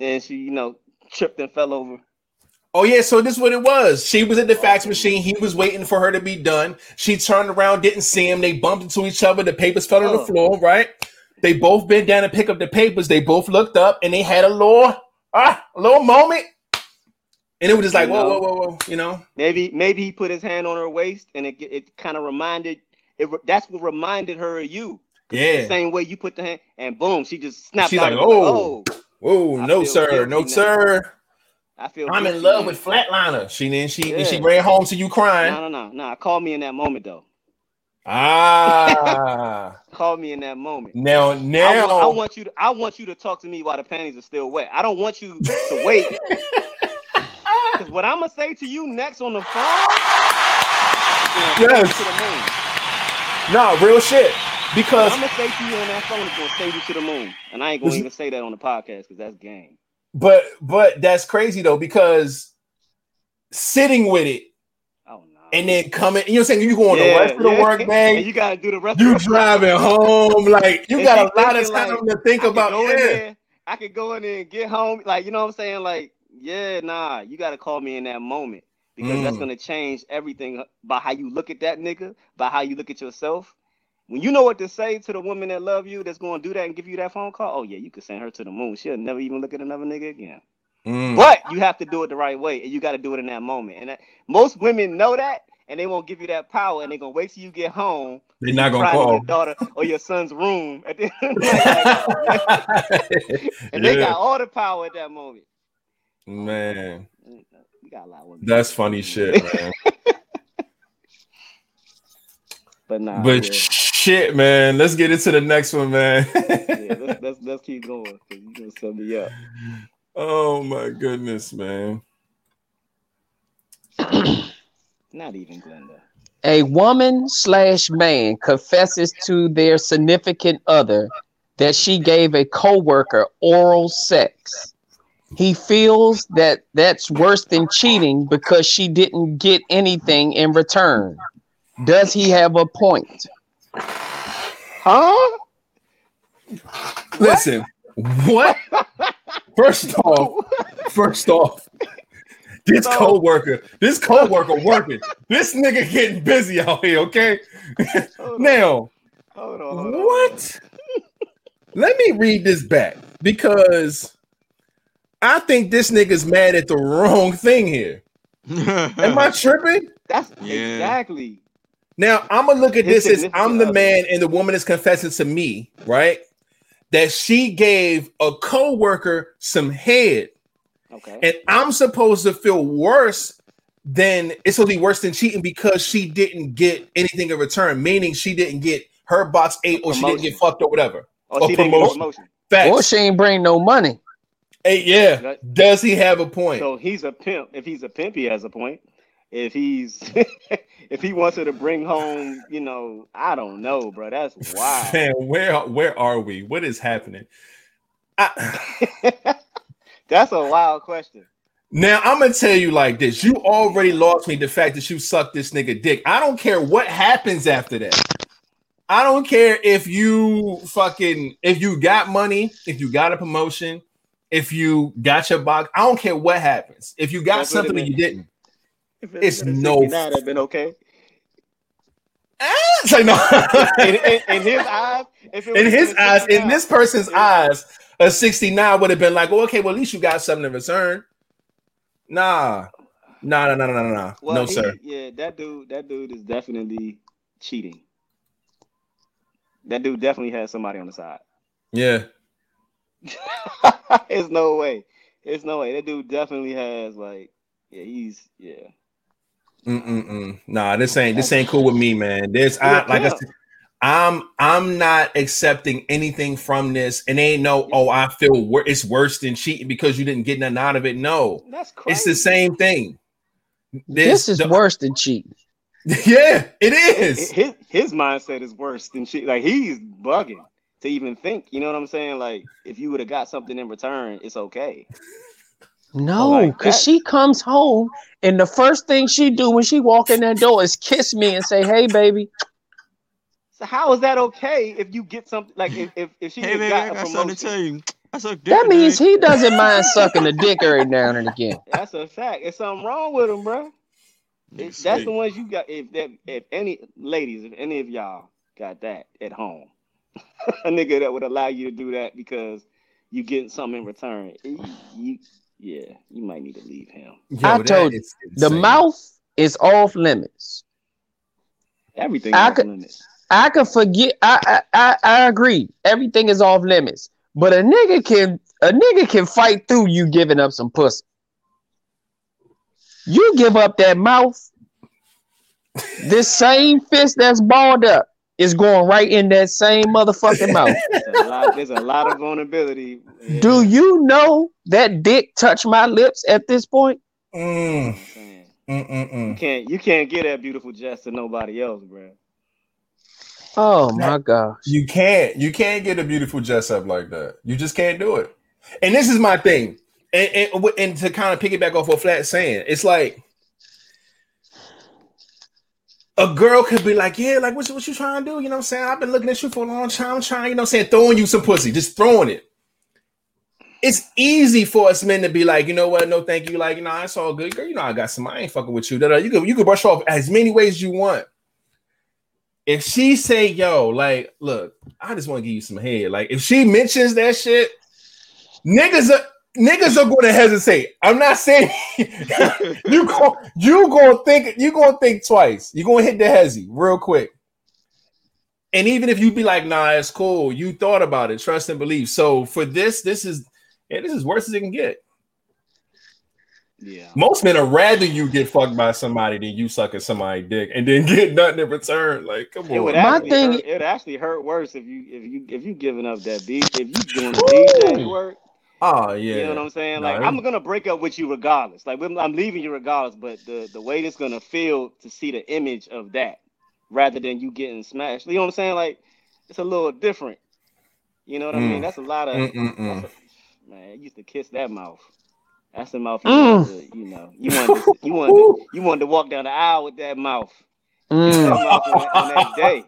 And she, you know, tripped and fell over. Oh yeah. So this is what it was. She was at the fax machine. He was waiting for her to be done. She turned around, didn't see him. They bumped into each other. The papers fell on the Oh. floor. Right. They both bent down to pick up the papers. They both looked up and they had a little ah a little moment. And it was just like You whoa know. whoa whoa whoa. You know. Maybe maybe he put his hand on her waist and it it kind of reminded it that's what reminded her of you. The Yeah. same way you put the hand and boom, she just snapped She's out. like, of "Oh." Whoa. I No sir. No now. sir. I feel I'm in love now. with Flatliner. She then she then she ran home to you crying. No, no, no, no. Call me in that moment though. Ah. Call me in that moment. now now wa- I want you to I want you to talk to me while the panties are still wet. I don't want you to wait. Because what I'm gonna say to you next on the phone, Yes. send you to the moon. no real shit. Because I'm gonna say to you on that phone is gonna send you to the moon, and I ain't gonna even say that on the podcast because that's game. but but that's crazy though, because sitting with it Oh no. and then coming, you know what I'm saying? You going the rest of the work, and man. you gotta do the rest. You of the driving home, like you And got a lot of time like, to think I about. in Yeah. there. I could go in there and get home, like you know what I'm saying. Like, yeah, nah, you gotta call me in that moment because that's Mm. gonna change everything by how you look at that nigga, by how you look at yourself. When you know what to say to the woman that love you, that's gonna do that and give you that phone call. Oh yeah, you could send her to the moon. She'll never even look at another nigga again. Mm. But you have to do it the right way, and you got to do it in that moment. And that, most women know that, and they won't give you that power, and they're gonna wait till you get home. They're not gonna call. your daughter or your son's room, at the end of the night. and they got all the power at that moment. Oh, man, We got a lot of women. that's funny shit, man. But nah, But yeah, shit, man, let's get into the next one, man. yeah let's, let's let's keep going because you gonna set me up. oh my goodness, man. Not even Glenda. A woman slash man confesses to their significant other that she gave a coworker oral sex. He feels that that's worse than cheating because she didn't get anything in return. Does he have a point? Huh? Listen, what? First off, first off, this No. co-worker, this co-worker working. This nigga getting busy out here, okay? Hold on, Now, hold on, hold on. what? Let me read this back because I think this nigga's mad at the wrong thing here. Am I tripping? That's Yeah. exactly. Now I'm gonna look at His this as I'm the significant man and the woman is confessing to me, right? That she gave a co-worker some head, Okay. and I'm supposed to feel worse than it's supposed to be worse than cheating because she didn't get anything in return, meaning she didn't get her box eight or she didn't get fucked or whatever. or or she didn't get promotion. promotion. Facts. Or she ain't bring no money. Hey, yeah. Does he have a point? So he's a pimp. If he's a pimp, he has a point. If he's if he wants her to bring home, you know, I don't know, bro. That's wild. Man, where where are we? What is happening? I, That's a wild question. now I'm gonna tell you like this: you already lost me the fact that you sucked this nigga dick. I don't care what happens after that. I don't care if you fucking if you got money, if you got a promotion, if you got your box. I don't care what happens. If you got That's something that you didn't, If It's been no 69, that'd been okay. ah, It's like, no. in, in, in his eyes, if it was in his eyes, in this person's eyes, a 69 would have been like, well, okay, well, at least you got something in return. Nah. Nah, nah, nah, nah, nah, nah. well, no, he- sir. Yeah, that dude, that dude is definitely cheating. That dude definitely has somebody on the side. Yeah. There's no way. There's no way. That dude definitely has like, yeah, he's yeah. Mm-mm-mm. Nah, this ain't this ain't cool with me, man. This I Yeah, like I said, I'm I'm not accepting anything from this, and ain't no oh I feel wor- it's worse than cheating because you didn't get nothing out of it. No, That's crazy. it's the same thing. This is the- worse than cheating. Yeah, it is. His his mindset is worse than shit. Like he's bugging to even think. You know what I'm saying? Like if you would have got something in return, it's okay. No, because that. she comes home and the first thing she do when she walk in that door is kiss me and say, "Hey, baby." So how is that okay if you get something like if if, if she Hey, would've baby, I got a something to promotion? tell you. I suck That means he doesn't mind sucking a dick every now and again. That's a fact. There's something wrong with him, bro. That's That's the ones you got. If that, if any ladies, if any of y'all got that at home, a nigga that would allow you to do that because you getting something in return, you, you yeah, you might need to leave him. Yo, I told you The mouth is off limits. Everything I off could- limits. I can forget. I, I I I agree. Everything is off limits. But a nigga can a nigga can fight through you giving up some pussy. You give up that mouth. This same fist that's balled up is going right in that same motherfucking mouth. There's a lot, there's a lot of vulnerability. Yeah, Do you know that dick touched my lips at this point? Mm, mm, mm, You can't you can't get that beautiful Jess to nobody else, bro. Oh my gosh. You can't. You can't get a beautiful dress up like that. You just can't do it. And this is my thing. And, and, and to kind of piggyback off what Flat saying, it's like a girl could be like, yeah, like what, you- what you trying to do? You know what I'm saying? I've been looking at you for a long time. I'm trying, you know what I'm saying, throwing you some pussy, just throwing it. It's easy for us men to be like, you know what? No, thank you. Like, you know, it's all good. Girl, you know, I got some. I ain't fucking with you. You could you could brush off as many ways you want. If she say, yo, like, look, I just want to give you some head. Like, if she mentions that shit, niggas are niggas are going to hesitate. I'm not saying you go you gonna think you gonna think twice. You gonna hit the hezzy real quick. And even if you be like, nah, it's cool. You thought about it, trust and believe. So for this, this is yeah, this is worse as it can get. Yeah. Most men are rather you get fucked by somebody than you sucking somebody's dick and then get nothing in return. Like, come It would on. My thing- hurt, it would actually hurt worse if you if you if you giving up that beat if you doing the DJ work. Oh yeah. You know what I'm saying? No, Like it- I'm gonna break up with you regardless. Like I'm I'm leaving you regardless. But the the way it's gonna feel to see the image of that rather than you getting smashed. You know what I'm saying? Like it's a little different. You know what I mean? Mm. That's a lot of that's a- man. I used to kiss that mouth. That's the mouth you Mm. wanted to, you know. You wanted to, you wanted to, you wanted to walk down the aisle with that mouth. That Mm. mouth on, that- on that day.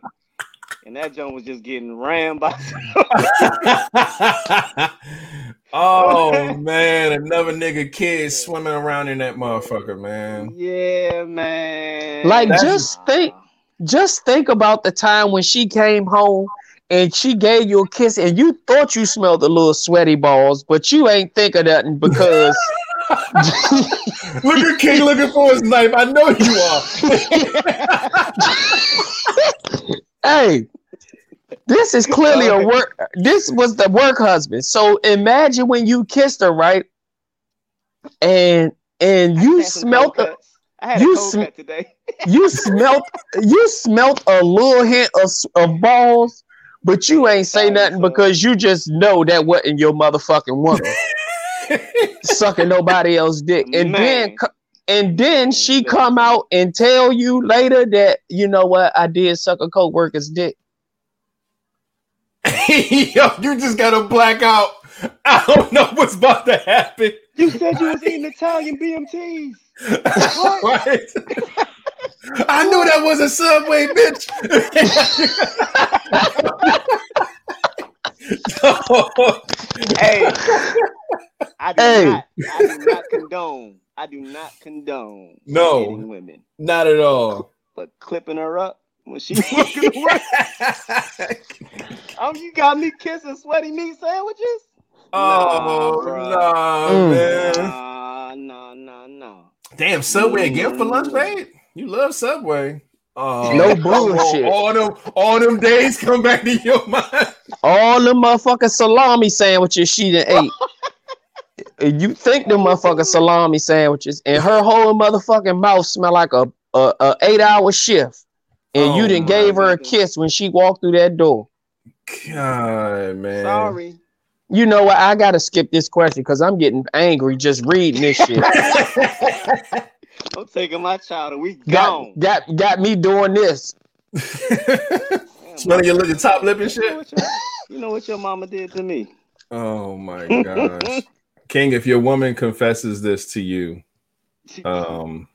And that joint was just getting rammed by oh man, another nigga kid swimming around in that motherfucker, man. Yeah, man. Like, That's- just think, just think about the time when she came home and she gave you a kiss and you thought you smelled the little sweaty balls, but you ain't think of nothing because Look at King looking for his knife. I know you are. hey, this is clearly a work. This was the work husband. So imagine when you kissed her, right? And and you smelt the. I had you a cold sm- today. you smelt you smelt a little hint of, of balls, but you ain't say Sorry, nothing son. because you just know that wasn't your motherfucking woman sucking nobody else's dick. And then Man. co- and then she come out and tell you later that you know what I did suck a co-worker's dick. Yo, you just got a blackout. I don't know what's about to happen. You said you was eating Italian BMTs. right? I knew that was a subway, bitch. Hey, I do Hey. not. I do not condone. I do not condone No. women, Not at all. but clipping her up. When she walking away. Um, you got me kissing sweaty meat sandwiches? oh bruh. no, Mm. man! Nah, nah, nah, nah. Damn, Subway again for lunch, babe. You love Subway. Oh, No bullshit. All them, all them days come back to your mind. All the motherfucking salami sandwiches she done ate. And you think the motherfucking salami sandwiches, and her whole motherfucking mouth smell like a, a, a eight hour shift. And Oh you didn't my gave her a kiss when she walked through that door. God, man. Sorry. You know what? I gotta skip this question because I'm getting angry just reading this shit. I'm taking my child and we got, gone. got got me doing this. Smelling your little top lip and you know, shit. what your, you know what your mama did to me? Oh my gosh, King! If your woman confesses this to you, um,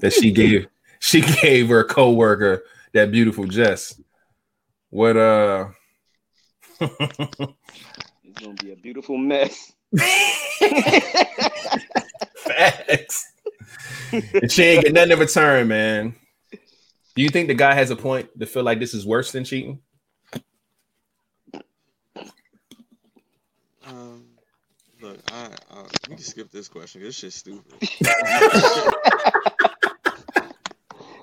that she gave she gave her coworker that beautiful Jess, what uh? It's gonna be a beautiful mess. Facts. and she ain't get nothing in return, man. Do you think the guy has a point to feel like this is worse than cheating? Um, look, I, I we can skip this question. This shit's stupid.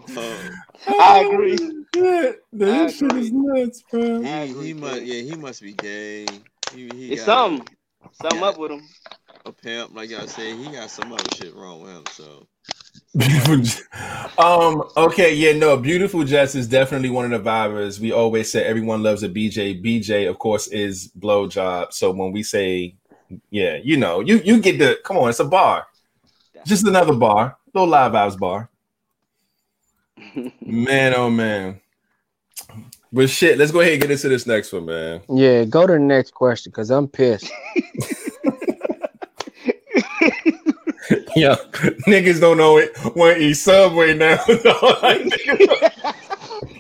um, I agree. Yeah, this shit is nuts, bro. He, he must, yeah, he must be gay. He, he It's got something. Something Yeah. up with him. A pimp, like y'all say, he got some other shit wrong with him. So um. Okay. Yeah. No. Beautiful Jess is definitely one of the vibers. We always say everyone loves a BJ. BJ, of course, is blowjob. So when we say, yeah, you know, you you get the come on. It's a bar. Just another bar. Little live vibes bar. Man, oh man. But shit, let's go ahead and get into this next one, man. Yeah, go to the next question because I'm pissed. Yeah, niggas don't know it. Want to eat Subway now?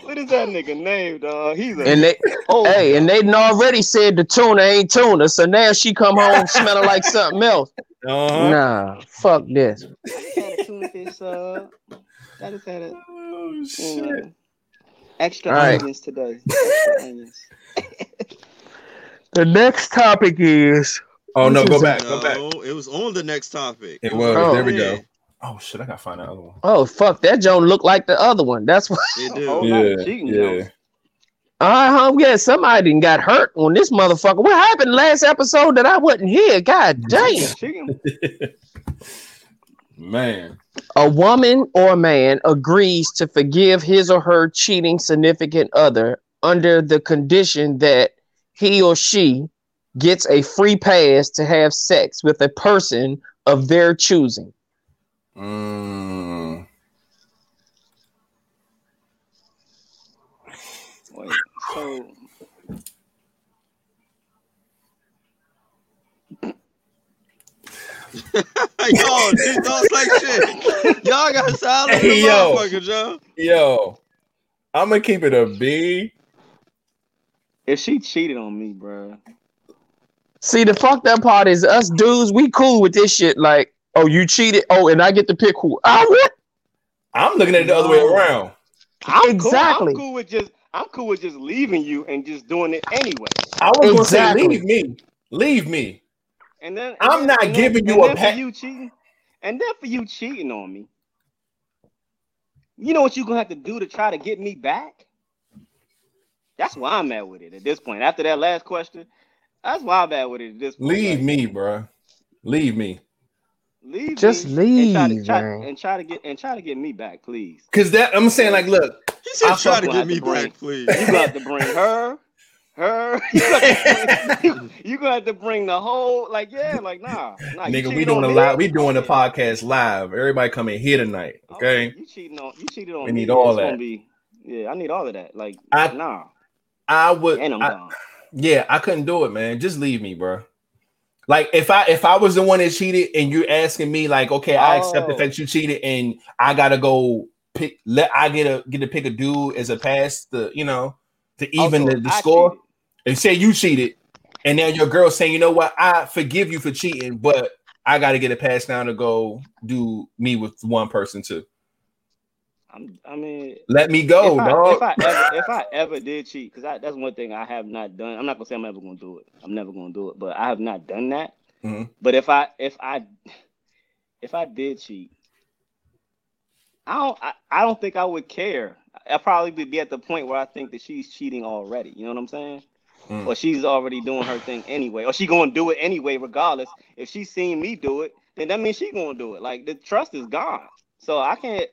What is that nigga name, dog? He's a And they oh, hey, and they done already said the tuna ain't tuna, so now she come home smelling like something else. uh-huh. Nah, fuck this. I just had a tuna fish sub. I just had a Oh, shit. mm, extra All right. onions today. Extra onions. The next topic is Oh no, go is a- back, go back. no, it was on the next topic. It was. Oh. there we Yeah, go. Oh shit, I gotta find that other one. oh fuck that Joan looked like the other one. That's what It A whole do. Yeah, of cheating yeah. jokes. uh huh yeah, somebody done got hurt on this motherfucker. What happened last episode that I wasn't here? God damn. Cheating. Man, A woman or man agrees to forgive his or her cheating significant other under the condition that he or she gets a free pass to have sex with a person of their choosing. mm. Wait, so Yo, these dogs like shit. Y'all got silent Hey, hey, yo. motherfuckers, yo. yo, I'm gonna keep it a B. if she cheated on me, bro, See, the fucked up part is us dudes, we cool with this shit. Like, oh, you cheated. Oh, and I get to pick who. Ah, what? I'm looking at it the other way around. I'm Exactly. Cool. I'm cool with just I'm cool with just leaving you and just doing it anyway. I was gonna say, leave me, leave me. And then I'm then- not and then- giving you and a then for you cheating, and then for you cheating on me. You know what you're gonna have to do to try to get me back? That's why I'm at with it at this point. After that last question, that's why I'm at with it at this point. Leave Like, me, bruh. Leave me. Leave Just me and try to, leave, try, man. and try to get and try to get me back, please. Cause that I'm saying, like, look, He said, I try fuck to get the me brain. back, please. You gonna to bring her, her. You gonna, have to bring, you, you gonna have to bring the whole. Like, yeah, like, nah, nah. nigga, we doing a live, we doing the podcast live. Everybody come in here tonight, okay? You cheating on you cheated on We me. need yeah, all it's that. Be, yeah, I need all of that. Like, I- nah, I would, and I'm I- gone. yeah, I couldn't do it, man. Just leave me, bro. Like if I if I was the one that cheated and you're asking me like, okay, I accept the Oh. fact you cheated and I gotta go pick let I get a get to pick a dude as a pass to you know to even Also, the, the score cheated. and say you cheated and now your girl saying, you know what, I forgive you for cheating, but I gotta get a pass down to go do me with one person too. I'm, I mean, Let me go, if, I, dog. if I ever if I ever did cheat, because that's one thing I have not done. I'm not gonna say I'm ever gonna do it. I'm never gonna do it, but I have not done that. Mhm. But if I if I if I did cheat, I don't I, I don't think I would care. I'll probably be- be at the point where I think that she's cheating already. You know what I'm saying? Mm. Or she's already doing her thing anyway, or she gonna do it anyway, regardless. If she's seen me do it, then that means she gonna do it. Like the trust is gone. So I can't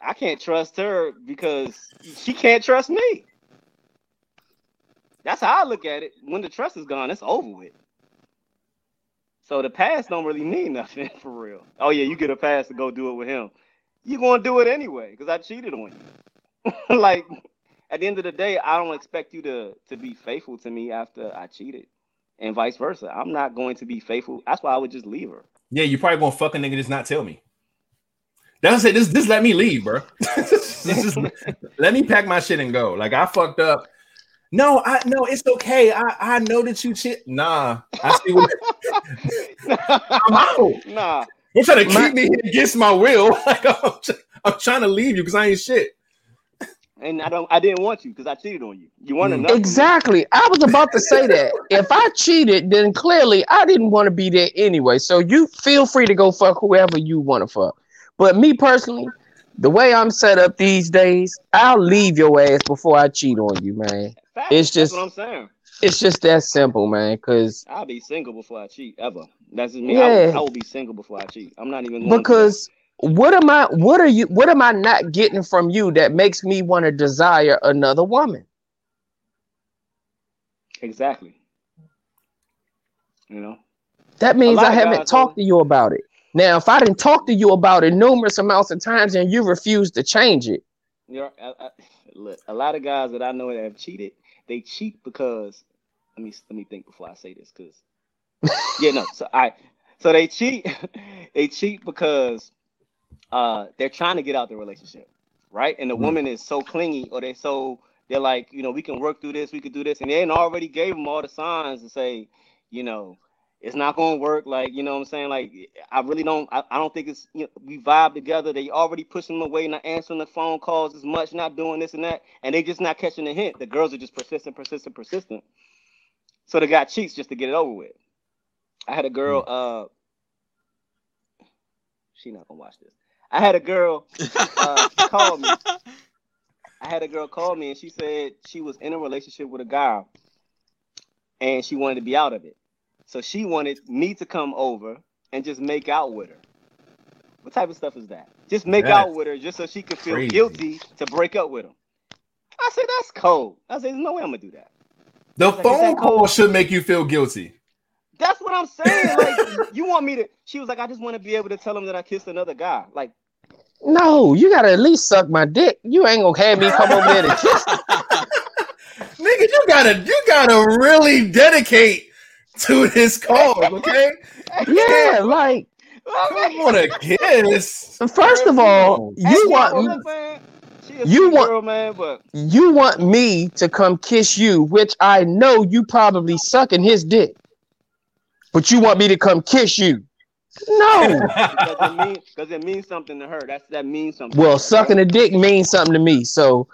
I can't trust her because she can't trust me. That's how I look at it. When the trust is gone, it's over with. So the past don't really mean nothing for real. Oh yeah, you get a pass to go do it with him. You gonna do it anyway because I cheated on you. like at the end of the day, I don't expect you to to be faithful to me after I cheated, and vice versa. I'm not going to be faithful. That's why I would just leave her. Yeah, you probably gonna fuck a nigga just not tell me. That's it. Just, just let me leave, bro. Just let me pack my shit and go. Like I fucked up. No, I no, it's okay. I I know that you shit. Nah, I see what I'm out. nah, Don't try to keep My- me here against my will. Like I'm, I'm trying to leave you because I ain't shit. and I don't. I didn't want you because I cheated on you. You want Mm. enough. from me. Exactly. I was about to say that. If I cheated, then clearly I didn't want to be there anyway. So you feel free to go fuck whoever you want to fuck. But me personally, the way I'm set up these days, I'll leave your ass before I cheat on you, man. Facts. It's That's just- what I'm saying. It's just that simple, man. Cause I'll be single before I cheat ever. That's just me. I, Yeah. will, I will be single before I cheat. I'm not even going to because what am I what are you what am I not getting from you that makes me want to desire another woman? exactly. You know. That means I haven't talked to you about it. Now, if I didn't talk to you about it numerous amounts of times and you refuse to change it, You're, I, I, look, a lot of guys that I know that have cheated, they cheat because let me let me think before I say this, because yeah, no, so I so they cheat, they cheat because uh they're trying to get out the relationship, right? And the Mhm. woman is so clingy, or they so they're like, you know, we can work through this, we could do this, and they ain't already gave them all the signs to say, you know, it's not gonna work. Like, you know what I'm saying? Like, I really don't I, I don't think it's you know, we vibe together. They already pushing them away, not answering the phone calls as much, not doing this and that, and they just not catching the hint. The girls are just persistent, persistent, persistent. So the guy cheats just to get it over with. I had a girl, uh she not gonna watch this. I had a girl uh, call me. I had a girl call me and she said she was in a relationship with a guy and she wanted to be out of it. So she wanted me to come over and just make out with her. What type of stuff is that? Just make out with her just so she could feel crazy. guilty to break up with him. I said, that's cold. I said, there's no way I'm gonna do that. The phone that call should make you feel guilty. That's what I'm saying. Like, you want me to? She was like, I just want to be able to tell him that I kissed another guy. Like, no, you gotta at least suck my dick. You ain't gonna have me come over there to kiss. Nigga, you gotta you gotta really dedicate to this cause, okay? Yeah, like I want to kiss. first of all, you want I'm saying? She a you want- girl, man, but you want me to come kiss you, which I know you probably sucking his dick. But you want me to come kiss you. No. because it means it means something to her. That's that means something. Well, her, sucking a dick means something to me. So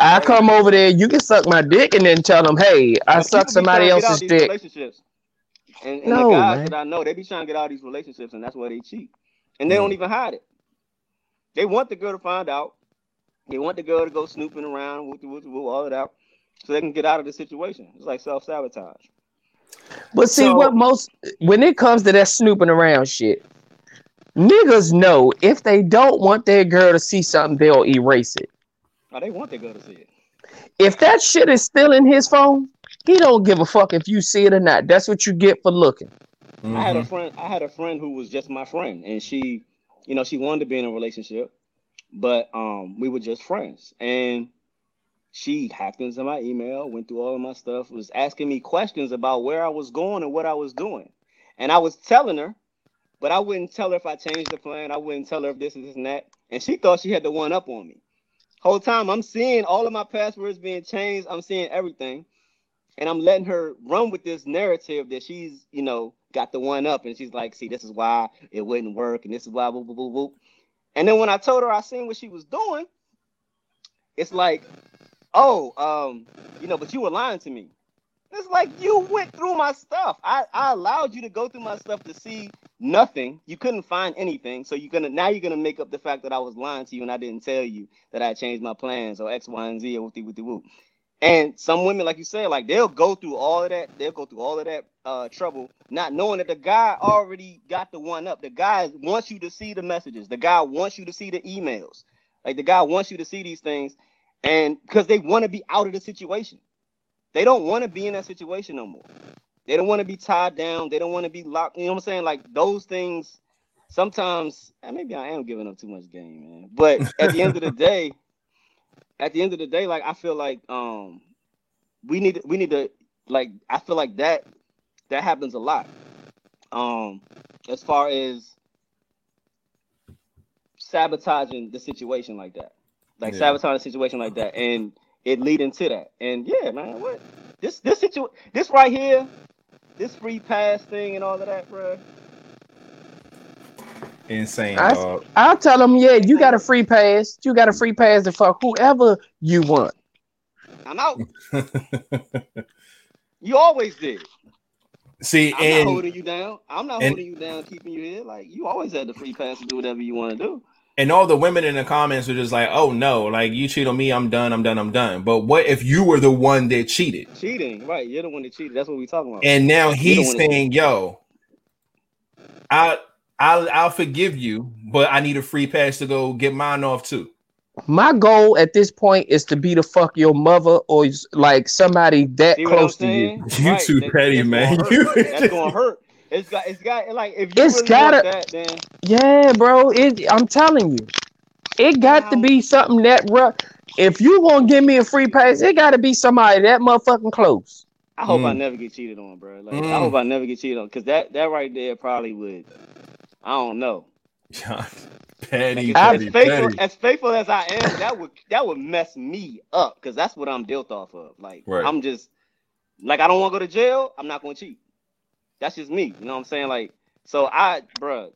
I come over there, you can suck my dick and then tell them, hey, I But suck somebody trying to get out else's dick. Relationships. And, and No, the guys man. that I know, they be trying to get out of these relationships, and that's why they cheat. And they Mm. don't even hide it. They want the girl to find out. They want the girl to go snooping around, whoop, whoop, whoop, all of that, so they can get out of the situation. It's like self sabotage. But see So- what most when it comes to that snooping around shit, niggas know if they don't want their girl to see something, they'll erase it. Oh, they want the girl to see it. If that shit is still in his phone, he don't give a fuck if you see it or not. That's what you get for looking. I had a Mhm. friend. I had a friend who was just my friend, and she, you know, she wanted to be in a relationship, but um, we were just friends. And she hacked into my email, went through all of my stuff, was asking me questions about where I was going and what I was doing, and I was telling her, but I wouldn't tell her if I changed the plan. I wouldn't tell her if this and this and that, and she thought she had the one up on me. Whole time I'm seeing all of my passwords being changed. I'm seeing everything and I'm letting her run with this narrative that she's, you know, got the one up, and she's like, "See, this is why it wouldn't work, and this is why." Whoop, whoop, whoop. And then when I told her I seen what she was doing, it's like, oh, um, you know, but you were lying to me. It's like you went through my stuff. I, I allowed you to go through my stuff to see nothing. You couldn't find anything. So you're gonna now you're gonna make up the fact that I was lying to you and I didn't tell you that I changed my plans or X, Y, and Z or whoopty whoopty whoop. And some women, like you said, like they'll go through all of that, they'll go through all of that uh trouble, not knowing that the guy already got the one up. The guy wants you to see the messages, the guy wants you to see the emails, like the guy wants you to see these things, and because they want to be out of the situation. They don't want to be in that situation no more. They don't want to be tied down. They don't want to be locked. You know what I'm saying? Like those things. Sometimes, and maybe I am giving up too much game, man. But at the end of the day, at the end of the day, like I feel like um we need we need to like I feel like that that happens a lot. Um as far as sabotaging the situation like that. Like Yeah. sabotaging a situation like that and it leading to that. And yeah, man, what this this situ this right here, this free pass thing and all of that, bro. Insane, I, I'll tell them, yeah, you got a free pass. You got a free pass to fuck whoever you want. I'm out. You always did. See, I'm not holding you down. I'm not and- holding you down, keeping you here. Like you always had the free pass to do whatever you want to do. And all the women in the comments were just like, "Oh no, like you cheat on me, I'm done, I'm done, I'm done." But what if you were the one that cheated, Cheating, right? You're the one that cheated. That's what we're talking about. and now he's saying, "Yo, I, I'll, I'll forgive you, but I need a free pass to go get mine off too." My goal at this point is to be the fuck your mother or like somebody that See what I'm close to you. saying? You too that- petty, that's man. Gonna You- that's gonna hurt. It's got. It's got. Like if you It's really gotta- want that, then Yeah, bro. It, I'm telling you, it got to be something that rough. If you gonna give me a free pass, it got to be somebody that motherfucking close. I hope I Mm. never get cheated on, bro. Like I Mm. hope I never get cheated on, because that that right there probably would. I don't know. petty, Like, as, petty, faithful petty. as faithful as I am, that would that would mess me up because that's what I'm built off of. Like Right. I'm just like I don't want to go to jail. I'm not going to cheat. That's just me. You know what I'm saying? Like so, I, bruh,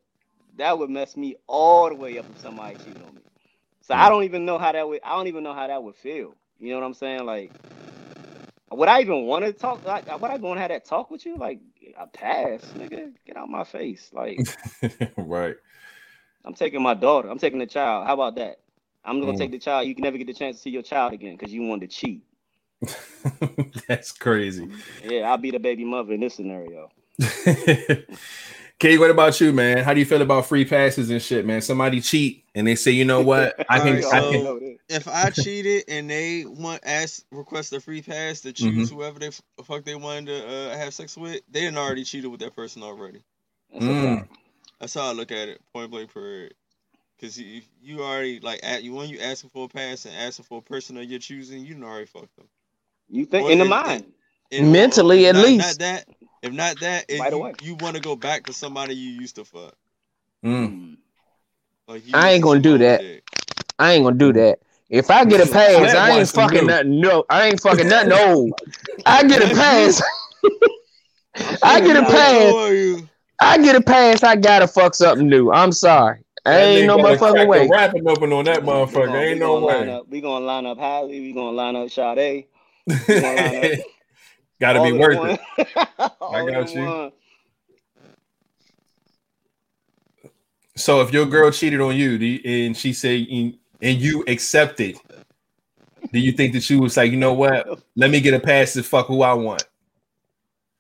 that would mess me all the way up if somebody cheated on me. So I don't even know how that would. I don't even know how that would feel. You know what I'm saying? Like, would I even want to talk? Like, would I going to have that talk with you? Like, I pass, nigga. Get out my face. Like, right. I'm taking my daughter. I'm taking the child. How about that? I'm gonna Mm. take the child. You can never get the chance to see your child again because you wanted to cheat. That's crazy. Yeah, I'll be the baby mother in this scenario. Kate, what about you, man? How do you feel about free passes and shit, man? Somebody cheat and they say, you know what? I can, Alright, I so- can. If I cheated and they want ask request a free pass to choose whoever they f- fuck they wanted to uh, have sex with, they didn't already cheated with that person already. That's Mm. That's how I look at it, point blank period. Because you, you already like at you when you asking for a pass and asking for a person that you're choosing, you done already fucked them. You think Or in the mind? And- Mentally, at not- least. Not that. If not that, if Right you, away. you want to go back to somebody you used to fuck. Mm. Like I ain't gonna do that. dick. I ain't gonna do that. If I get a pass, I ain't fucking nothing. No, I ain't fucking nothing old. I get a pass. I get a Nah, pass. How are you? I get a pass. I gotta fuck something new. I'm sorry. That ain't no nigga gotta crack motherfucking way. Wrapping open on that motherfucker. gonna- Ain't we no gonna line way. Up, we gonna line up Halle. We gonna line up Sade. gonna line up Gotta be worth one. it. I got you. one. So if your girl cheated on you, do you and she said and you accepted, do you think that she was like, you know what? Let me get a pass to fuck who I want.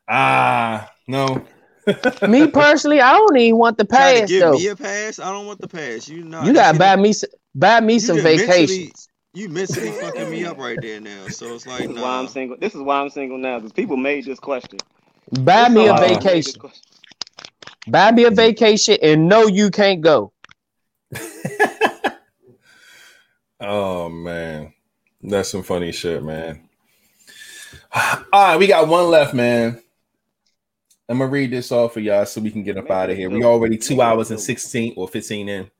Ah, no. Me personally, I don't even want the pass give though. me a pass? I don't want the pass. You know, You gotta buy me some, buy me some vacations. You mentally fucking me up right there now. So it's like, This is why I'm single. This is why I'm single now because people made this question. Buy me a Somebody made this vacation. Buy me a vacation and know you can't go. Oh man, that's some funny shit, man. All right, we got one left, man. I'm gonna read this off for y'all so we can get up out of here. We already two hours and sixteen or fifteen in.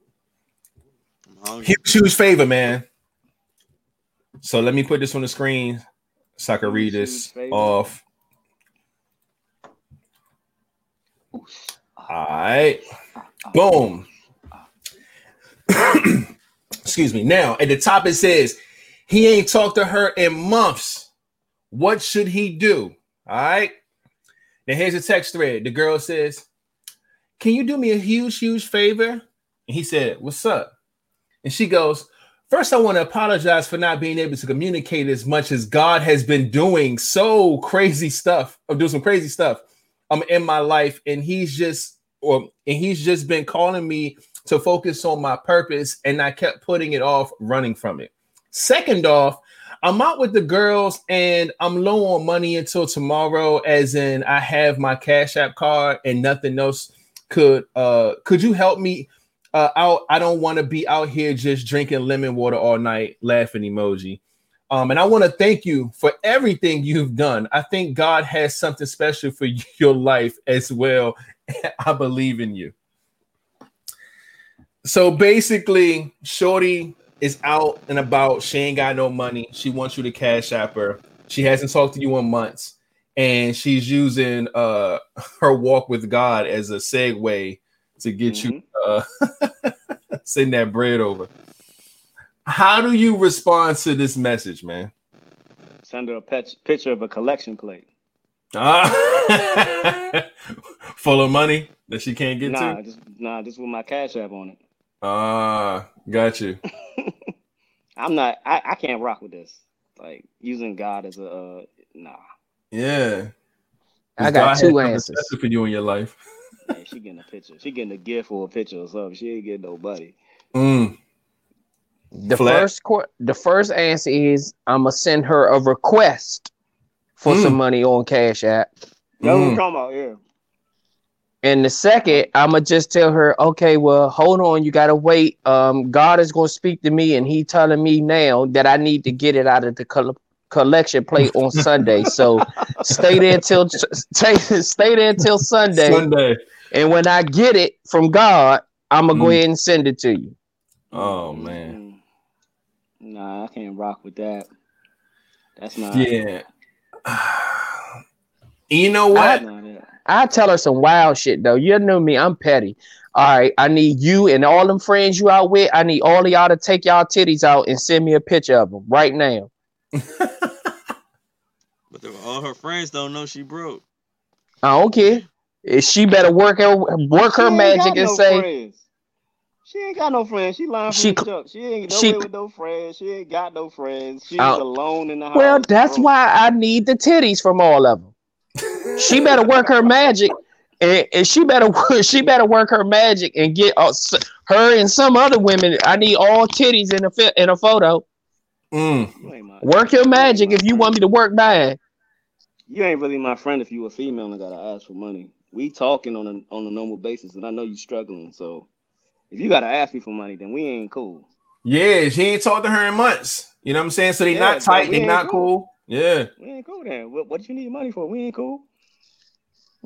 I'm. Huge, huge favor, man. So let me put this on the screen so I can read this off. All right. Boom. Excuse me. Now at the top it says he ain't talked to her in months. What should he do? All right. Now here's a text thread. The girl says, Can you do me a huge, huge favor? And he said, What's up? And she goes, First, I want to apologize for not being able to communicate as much as God has been doing so crazy stuff, or doing some crazy stuff um in my life. And he's just or and he's just been calling me to focus on my purpose, and I kept putting it off, running from it. Second off, I'm out with the girls and I'm low on money until tomorrow, as in I have my Cash App card and nothing else could uh could you help me uh out? I don't want to be out here just drinking lemon water all night, laughing emoji. Um, and I want to thank you for everything you've done. I think God has something special for your life as well. I believe in you. So basically, Shorty is out and about. She ain't got no money. She wants you to cash app her. She hasn't talked to you in months, and she's using uh her walk with God as a segue to get you uh send that bread over. How do you respond to this message, man? Send her a pet- picture of a collection plate. Ah, full of money that she can't get Nah, to. just nah, just with my cash app on it. Ah, got you. I'm not. I, I can't rock with this. Like using God as a uh, nah. Yeah. I got God two something answers. for you in your life. Hey, she getting a picture. She getting a gift or a picture or something. She ain't getting nobody. Mm. The Flat. first qu- the first answer is I'm gonna send her a request for some Mm. money on Cash App. That's what Mm. I'm talking about. Yeah. And the second, I'm gonna just tell her, okay, well, hold on, you gotta wait. Um, God is gonna speak to me, and He telling me now that I need to get it out of the col- collection plate on Sunday. So stay there till stay stay there till Sunday, Sunday. And when I get it from God, I'm gonna go Mm. ahead and send it to you. Oh man. Mm. Nah, I can't rock with that. That's not. Yeah. you know what? That's not it. I tell her some wild shit though. You know me, I'm petty. All right, I need you and all them friends you out with. I need all of y'all to take y'all titties out and send me a picture of them right now. But all her friends don't know she broke. I don't care. If She better work her work her She ain't magic got and no say friends. She ain't got no friends. She lying from She the cl- She ain't she- nowhere with no friends. She ain't got no friends. She's Oh. alone in the house. Well, that's broke. why I need the titties from all of them. She better work her magic, and, and she better she better work her magic and get uh, her and some other women. I need all titties in a fi- in a photo. Mm. You Work your magic my if you want me to work mine. You ain't really my friend if you a female and gotta ask for money. We talking on a on a normal basis, and I know you struggling. So if you gotta ask me for money, then we ain't cool. Yeah, she ain't talked to her in months. You know what I'm saying? So they Yeah, not tight, they not cool. cool. Yeah. We ain't cool then. What, what you need money for? We ain't cool.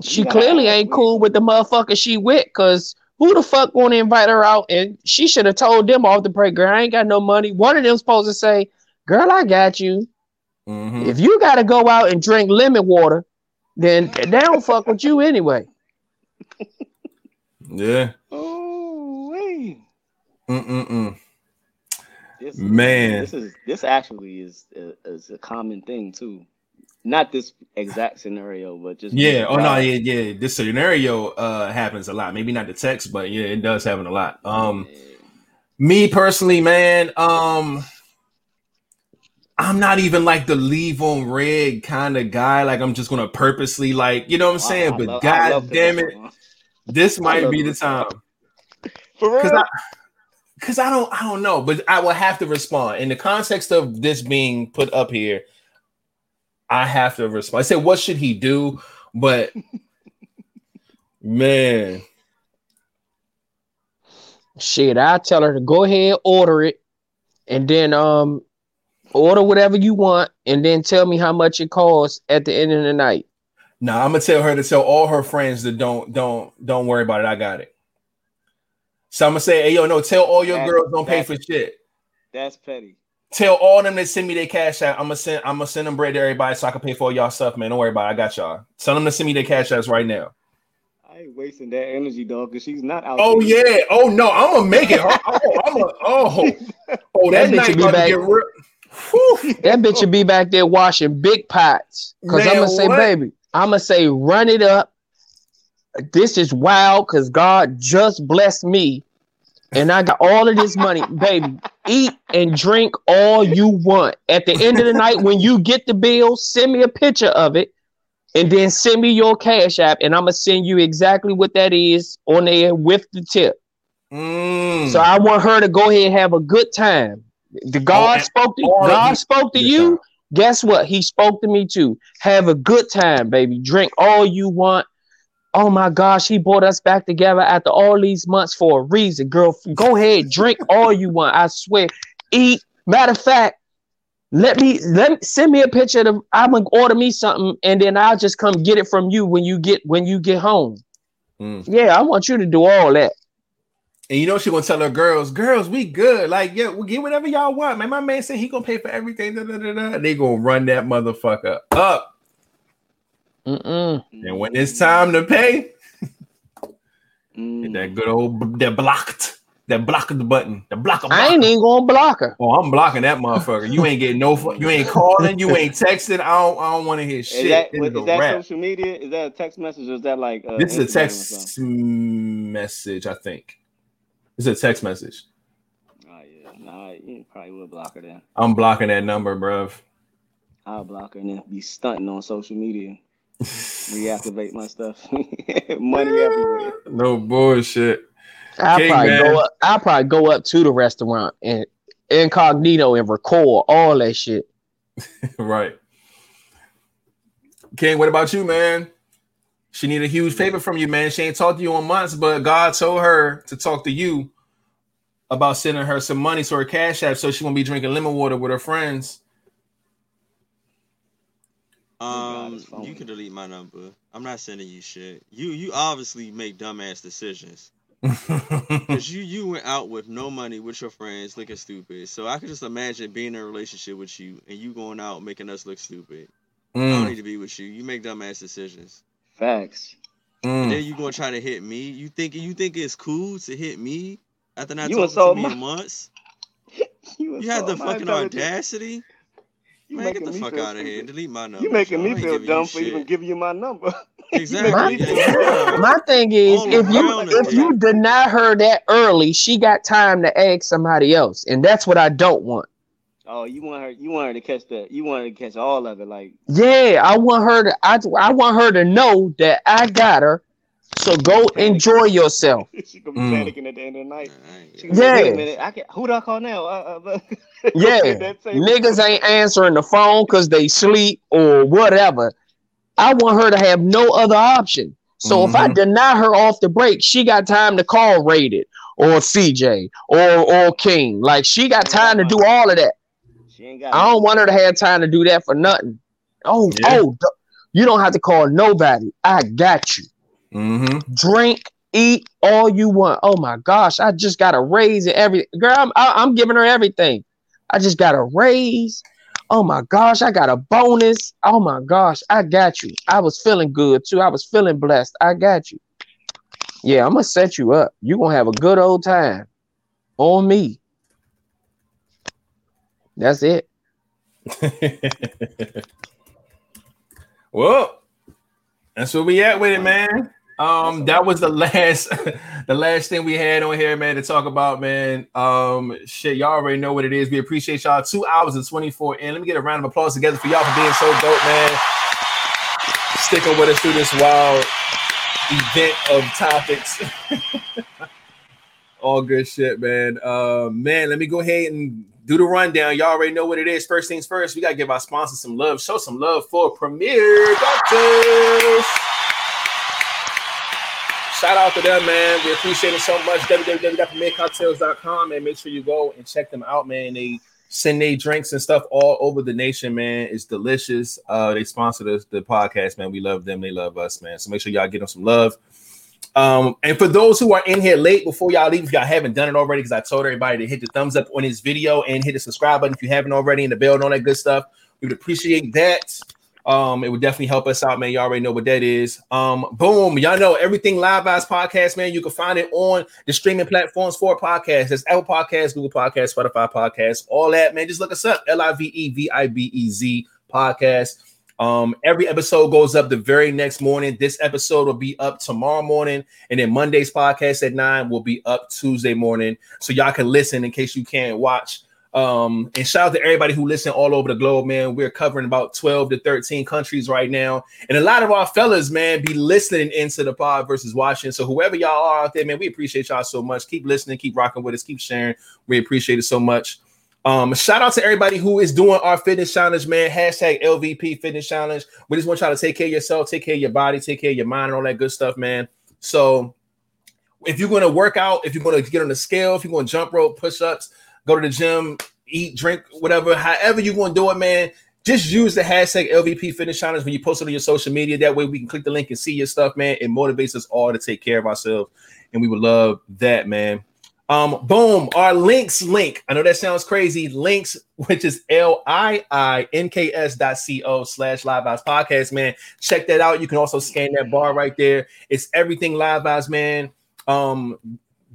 She clearly ask, ain't cool with the motherfucker she with, cause who the fuck want to invite her out? And she should have told them off the break, girl, I ain't got no money. One of them supposed to say, girl, I got you. Mhm. If you gotta go out and drink lemon water, then they don't fuck with you anyway. Yeah. Oh, wait. Mm-mm-mm. This, Man. this is this actually is is a common thing too. Not this exact scenario, but just Yeah. Oh no. Yeah. Yeah. This scenario uh happens a lot. Maybe not the text, but yeah, it does happen a lot. Um, me personally, man. Um, I'm not even like the leave on red kind of guy. Like I'm just gonna purposely like you know what I'm saying. I- I but love- god damn it, that. this might be the time. For real? Cause I, cause I don't, I don't know, but I will have to respond in the context of this being put up here. I have to respond. I said, what should he do? But man, Shit, I tell her to go ahead, order it, and then um order whatever you want, and then tell me how much it costs at the end of the night. nah, I'm gonna tell her to tell all her friends that don't, don't, don't worry about it. I got it. So I'm gonna say, hey, yo, no, tell all your That- girls don't pay for shit. That's petty. Tell all them to send me their cash out. I'm gonna send, I'm gonna send them bread to everybody so I can pay for all y'all stuff, man. Don't worry about it. I got y'all. Tell them to send me their cash apps right now. I I ain't wasting that energy, dog, because she's not out. Oh there. yeah. Oh no, I'm gonna make it. Oh, I'm a, oh, oh, that, That bitch night will be about to back. get real. That bitch would be back there washing big pots. Cause Man, I'm gonna say, what? baby, I'm gonna say, run it up. This is wild because God just blessed me, and I got all of this money, baby. Eat and drink all you want. At the end of the night, when you get the bill, send me a picture of it, and then send me your cash app, and I'm gonna send you exactly what that is on there with the tip. Mm. So I want her to go ahead and have a good time. The God and spoke to God you- spoke to you. time. Guess what? He spoke to me too. Have a good time, baby. Drink all you want. Oh my gosh, he brought us back together after all these months for a reason, girl. Go ahead, drink all you want. I swear. Eat. Matter of fact, let me let me send me a picture of I'm gonna order me something and then I'll just come get it from you when you get when you get home. Mm. Yeah, I want you to do all that. And you know she gonna tell her girls, girls, we good. Like, yeah, we'll get whatever y'all want. Man, my man said he gonna pay for everything. Da, da, da, da. And They gonna run that motherfucker up. Mm-mm. And when it's time to pay, Mm. hit that good old that blocked, that block of the button, the block of I ain't even gonna block her. Oh, I'm blocking that motherfucker. You ain't getting no. fu- You ain't calling. You ain't texting. I don't. I don't want to hear shit. that, It what- is a is that wrap. social media? Is that a text message or is that like uh, This is a Instagram or something? text message. I think it's a text message. Oh yeah, nah, you probably would block her then. I'm blocking that number, bruv. I'll block her and then be stunting on social media. Reactivate my stuff. Money everywhere. no bullshit. I'll King, probably man. go up. I'll probably go up to the restaurant and incognito and record all that shit. right. King, what about you, man? She need a huge favor from you, man. She ain't talked to you in months, but God told her to talk to you about sending her some money to her cash app so she won't be drinking lemon water with her friends. Um, you can delete my number. I'm not sending you shit. You you obviously make dumbass decisions. Cause you you went out with no money with your friends looking stupid. So I could just imagine being in a relationship with you and you going out making us look stupid. I don't Mm, need to be with you. You make dumbass decisions. Facts. And mm. then you gonna try to hit me. You think you think it's cool to hit me after not You talking to insult me my- in months? You, You had the fucking audacity. You Man, get making the me fuck feel out of here. stupid. Delete my number. You making me feel dumb for shit. even giving you my number. Exactly. My, making me Yeah, feel yeah. dumb. my thing is, All if you if it. you deny her that early, she got time to ask somebody else, and that's what I don't want. Oh, you want her? You want her to catch that? You want her to catch all of it? Like, Yeah, I want her to. I I want her to know that I got her. So go enjoy yourself. she gonna be Mm. panicking at the end of the night. Nah, I ain't She giving gonna be Yeah. minute, I can Who do I call now? Uh, uh, Yeah, hit that table. niggas ain't answering the phone because they sleep or whatever. I want her to have no other option. So if I Mhm. deny her off the break, she got time to call Rated or CJ or or King. Like she got time to do all of that. She ain't got. I don't want her to have time to do that for nothing. Oh, Yeah. oh, you don't have to call nobody. I got you. Mm-hmm. Drink, eat all you want. Oh my gosh, I just got a raise and every girl. I'm I, I'm giving her everything. I just got a raise. Oh my gosh, I got a bonus. Oh my gosh, I got you. I was feeling good too. I was feeling blessed. I got you. Yeah, I'm gonna set you up. You're gonna have a good old time on me. That's it. well, that's where we at with it, man. Um, that was the last, the last thing we had on here, man, to talk about, man. Um, shit, y'all already know what it is. We appreciate y'all. Two hours and twenty four in. Let me get a round of applause together for y'all for being so dope, man. Sticking with us through this wild event of topics. All good shit, man. Uh, man, let me go ahead and do the rundown. Y'all already know what it is. First things first, we gotta give our sponsors some love. Show some love for Premier Cocktails. Shout out to them, man. We appreciate it so much. www.premiercocktails.com and make sure you go and check them out, man. They send their drinks and stuff all over the nation, man. It's delicious. Uh, they sponsor the, the podcast, man. We love them. They love us, man. So make sure y'all get them some love. Um, and for those who are in here late before y'all leave, if y'all haven't done it already, because I told everybody to hit the thumbs up on this video and hit the subscribe button if you haven't already, and the bell and all that good stuff. We would appreciate that. Um, it would definitely help us out, man. You all already know what that is. Um, boom, y'all know everything Live Vibes podcast, man. You can find it on the streaming platforms for podcasts. There's Apple Podcasts, Google Podcasts, Spotify Podcasts, all that, man. Just look us up, L I V E V I B E Z podcast. Um, every episode goes up the very next morning. This episode will be up tomorrow morning, and then Monday's podcast at nine will be up Tuesday morning, so y'all can listen in case you can't watch. Um, and shout out to everybody who listen all over the globe, man. We're covering about 12 to 13 countries right now. And a lot of our fellas, man, be listening into the pod versus watching. So whoever y'all are out there, man, we appreciate y'all so much. Keep listening, keep rocking with us, keep sharing. We appreciate it so much. Um, shout out to everybody who is doing our fitness challenge, man. Hashtag LVP fitness challenge. We just want y'all to take care of yourself, take care of your body, take care of your mind, and all that good stuff, man. So if you're going to work out, if you're going to get on the scale, if you're going to jump rope, push ups, go to the gym, eat, drink, whatever, however you're to do it, man. Just use the hashtag LVP Fitness Challenge when you post it on your social media. That way we can click the link and see your stuff, man. It motivates us all to take care of ourselves. And we would love that, man. Um, boom, our links link. I know that sounds crazy. Links, which is L-I-I-N-K-S dot C-O slash live vibes podcast, man. Check that out. You can also scan that bar right there. It's everything live vibes, man. Um,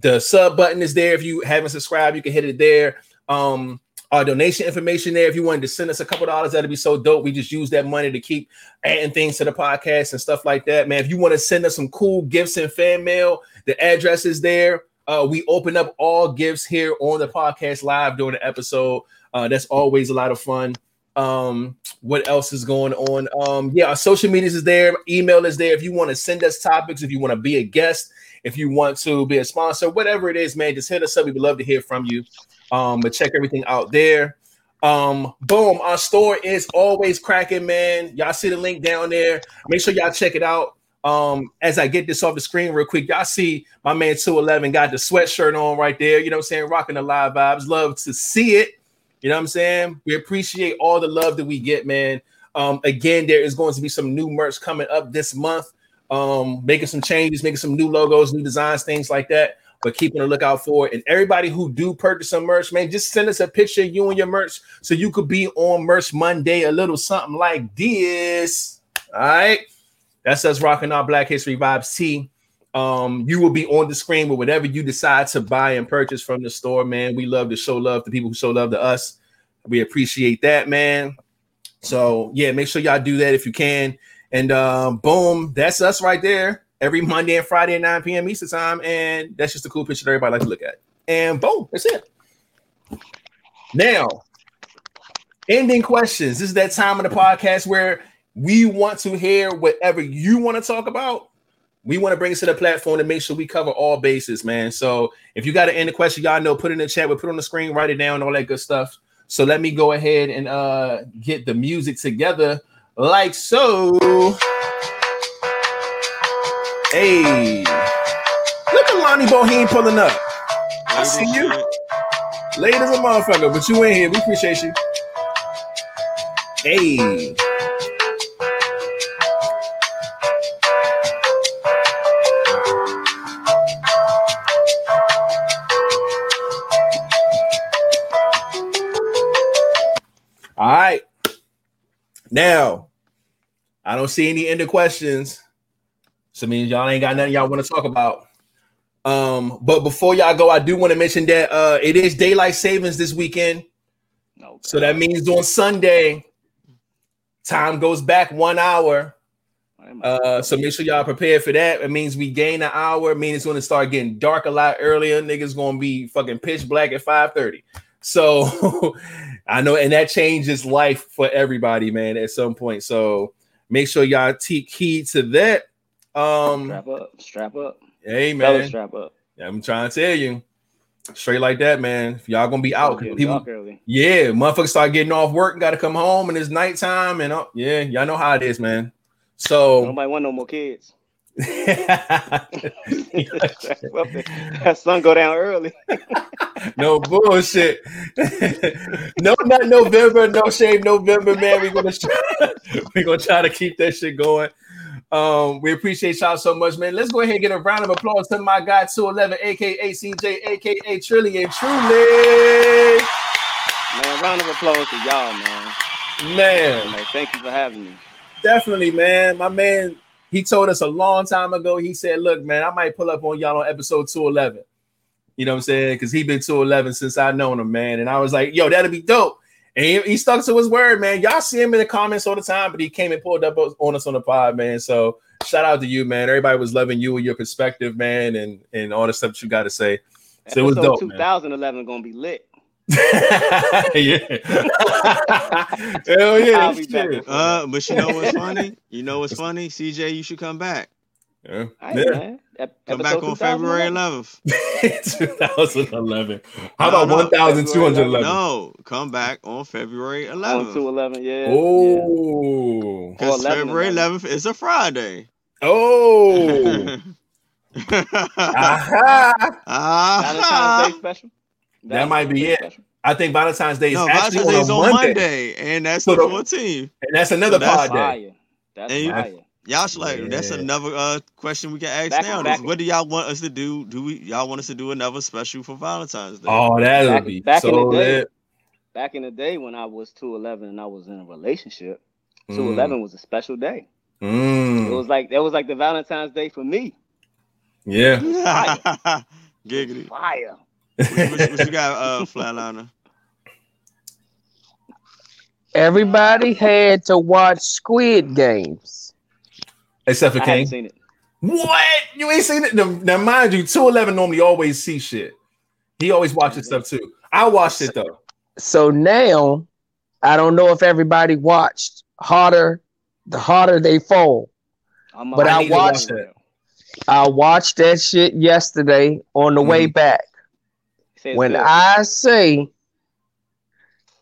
the sub button is there. If you haven't subscribed, you can hit it there. Um, our donation information there. If you wanted to send us a couple dollars, that'd be so dope. We just use that money to keep adding things to the podcast and stuff like that, man. If you want to send us some cool gifts and fan mail, the address is there. Uh, we open up all gifts here on the podcast live during the episode. Uh, that's always a lot of fun. Um, what else is going on? Um, yeah, our social medias is there, email is there. If you want to send us topics, if you want to be a guest, if you want to be a sponsor, whatever it is, man, just hit us up. We'd love to hear from you. Um, but check everything out there. Um, boom, our store is always cracking, man. Y'all see the link down there. Make sure y'all check it out. Um, as I get this off the screen real quick, y'all see my man 211 got the sweatshirt on right there. You know what I'm saying? Rocking the live vibes. Love to see it. You know what I'm saying? We appreciate all the love that we get, man. Um, again, there is going to be some new merch coming up this month. Um, making some changes, making some new logos, new designs, things like that. But keeping a lookout for it. And everybody who do purchase some merch, man, just send us a picture of you and your merch so you could be on Merch Monday, a little something like this. All right. That's us rocking our Black History Vibes T. Um, you will be on the screen with whatever you decide to buy and purchase from the store, man. We love to show love to people who show love to us. We appreciate that, man. So yeah, make sure y'all do that if you can. And um, boom, that's us right there. Every Monday and Friday at 9 p.m. Eastern time. And that's just a cool picture that everybody likes to look at. And boom, that's it. Now, ending questions. This is that time of the podcast where we want to hear whatever you want to talk about. We want to bring it to the platform to make sure we cover all bases, man. So if you got to end the question, y'all know, put it in the chat, we put it on the screen, write it down, all that good stuff. So let me go ahead and uh get the music together like so. Hey, look at Lonnie Boheen pulling up. I see you. Late as a motherfucker, but you in here. We appreciate you. Hey. Now, I don't see any end of questions. So means y'all ain't got nothing y'all want to talk about. Um, but before y'all go, I do want to mention that uh it is daylight savings this weekend. No, So that means on Sunday, time goes back one hour. Uh, so make sure y'all prepared for that. It means we gain an hour. It means it's going to start getting dark a lot earlier. Niggas going to be fucking pitch black at 5:30. So I know, and that changes life for everybody, man, at some point. So make sure y'all take heed to that. Um, strap up, strap up, hey Fellas, man, strap up. I'm trying to tell you, straight like that, man. If y'all gonna be out, Getting people, yeah, motherfuckers start getting off work and got to come home, and it's nighttime, and uh, yeah, y'all know how it is, man. So Nobody want no more kids. That sun go down early. No bullshit. no, not November, no shame November, man. We're gonna try, we're gonna try to keep that shit going. Um, we appreciate y'all so much, man. Let's go ahead and get a round of applause to my guy 211, aka CJ, aka Trillion Truly. Man, round of applause to y'all, man. Man, Like, thank you for having me. definitely, man. My man, he told us a long time ago. He said, "Look, man, I might pull up on y'all on episode 211." You know what I'm saying? Because he been 211 since I known him, man. And I was like, "Yo, that'd be dope." And he, he stuck to his word, man. Y'all see him in the comments all the time, but he came and pulled up on us on the pod, man. So shout out to you, man. Everybody was loving you and your perspective, man, and and all the stuff you got to say. So it was Episode dope, man. 2011 gonna be lit. yeah. Hell yeah. I'll be back. shit. Uh, but you know what's funny? You know what's funny? CJ, you should come back. Yeah. All right, Yeah. Ep- Come back on February 11th. 2011. How No, about no. 1,211? No, come back on February 11th. 211, yeah. Oh. Because 11, February 11. 11th is a Friday. Oh. Aha. yeah. Ah. Valentine's Day special. That might be it. special. I think Valentine's Day is No, actually Valentine's Day is on, on Monday. Monday, and that's So the the- 14th. And that's another So that's pod day. That's And fire. Y'all should like that's another uh question we can ask Back- now. back- is what do y'all want us to do? Do we y'all want us to do another special for Valentine's Day? Oh, that Back- would be back in the day. lit. Back in the day when I was 211 and I was in a relationship, Mm. 211 was a special day. It Mm. was like that was like the Valentine's Day for me. Yeah. Giggity. Fire. What, what- what you got, uh, Flatliner? Everybody had to watch Squid Games. Except for I King. seen it. What? You ain't seen it? Now, now, mind you, 211 normally always see shit. He always watches stuff too. I watched it though. So now, I don't know if everybody watched Harder, the harder they fall. I'm But I need watched that. I watched that shit yesterday on the way back. Says When good. I say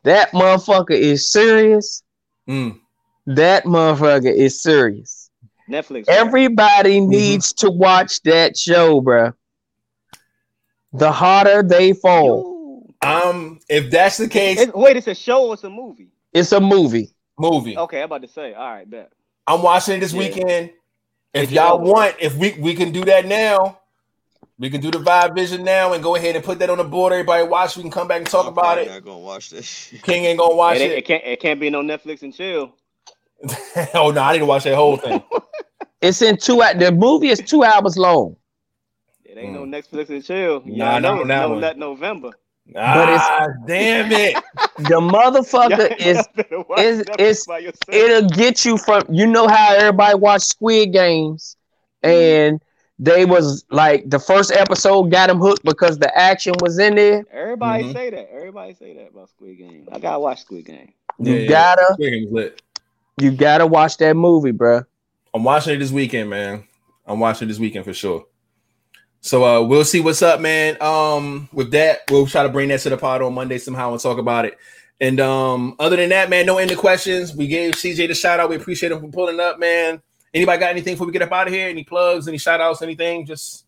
that motherfucker is serious, Mm. that motherfucker is serious. Netflix. Everybody Mm-hmm. needs to watch that show, bruh. The harder they fall. Um, if that's the case, It- wait, it's a show or it's a movie? It's a movie. movie. Okay, I'm about to say. All right, bet. I'm watching it this Yeah. weekend. If It's y'all want, if we we can do that now, we can do the Vibe Vision now and go ahead and put that on the board. Everybody watch. We can come back and talk I'm about it. Not gonna watch this. King ain't gonna watch It, it. it can't. It can't be no Netflix and chill. oh no, I need to watch that whole thing. It's in two hours. The movie is two hours long. It ain't no Netflix and chill. Mm. Nah, Y'all know not on it's that no one. let November. Ah, damn it! The motherfucker is is- is- it'll get you from you know how everybody watch Squid Games and they was like the first episode got him hooked because the action was in there. Everybody Mhm. say that. Everybody say that about Squid Game. I gotta watch Squid Game. You Yeah, yeah. gotta Squid Game's lit. you gotta watch that movie, bruh. I'm watching it this weekend, man. I'm watching it this weekend for sure. So uh we'll see what's up, man. Um with that, we'll try to bring that to the pod on Monday somehow and talk about it. And um other than that, man, no end of questions. We gave CJ the shout out. We appreciate him for pulling up, man. Anybody got anything before we get up out of here? Any plugs, any shout outs, anything? Just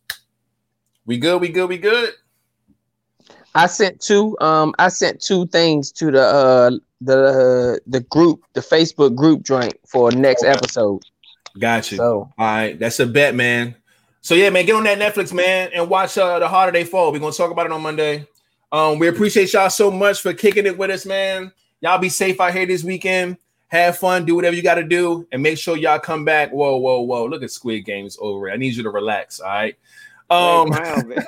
we good, we good, we good. I sent two um I sent two things to the uh the the group, the Facebook group joint for next episode. Got you. So All right, that's a bet, man. So yeah, man, get on that Netflix, man, and watch uh, the harder they fall. We're gonna talk about it on Monday. Um, we appreciate y'all so much for kicking it with us, man. Y'all be safe out here this weekend. Have fun, do whatever you got to do, and make sure y'all come back. Whoa, whoa, whoa! Look at Squid Games over. I need you to relax. All right. Um, man.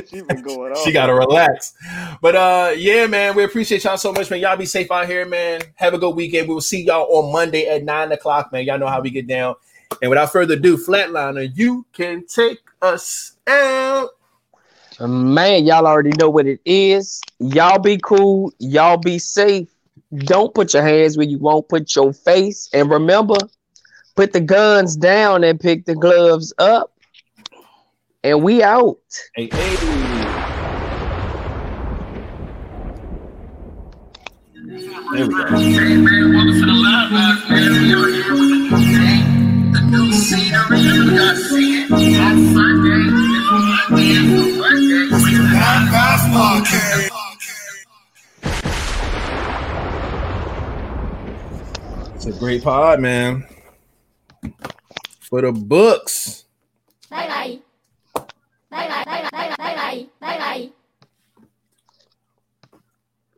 she been going on. she gotta relax. But uh yeah, man, we appreciate y'all so much, man. Y'all be safe out here, man. Have a good weekend. We will see y'all on Monday at nine o'clock, man. Y'all know how we get down. And without further ado, Flatliner, you can take us out. Man, y'all already know what it is. Y'all be cool. Y'all be safe. Don't put your hands where you won't put your face. And remember, put the guns down and pick the gloves up. And we out. Hey, hey. There we go. It's a great pod, man. For the books. Bye bye. Bye bye. Bye bye. Bye bye. Bye bye.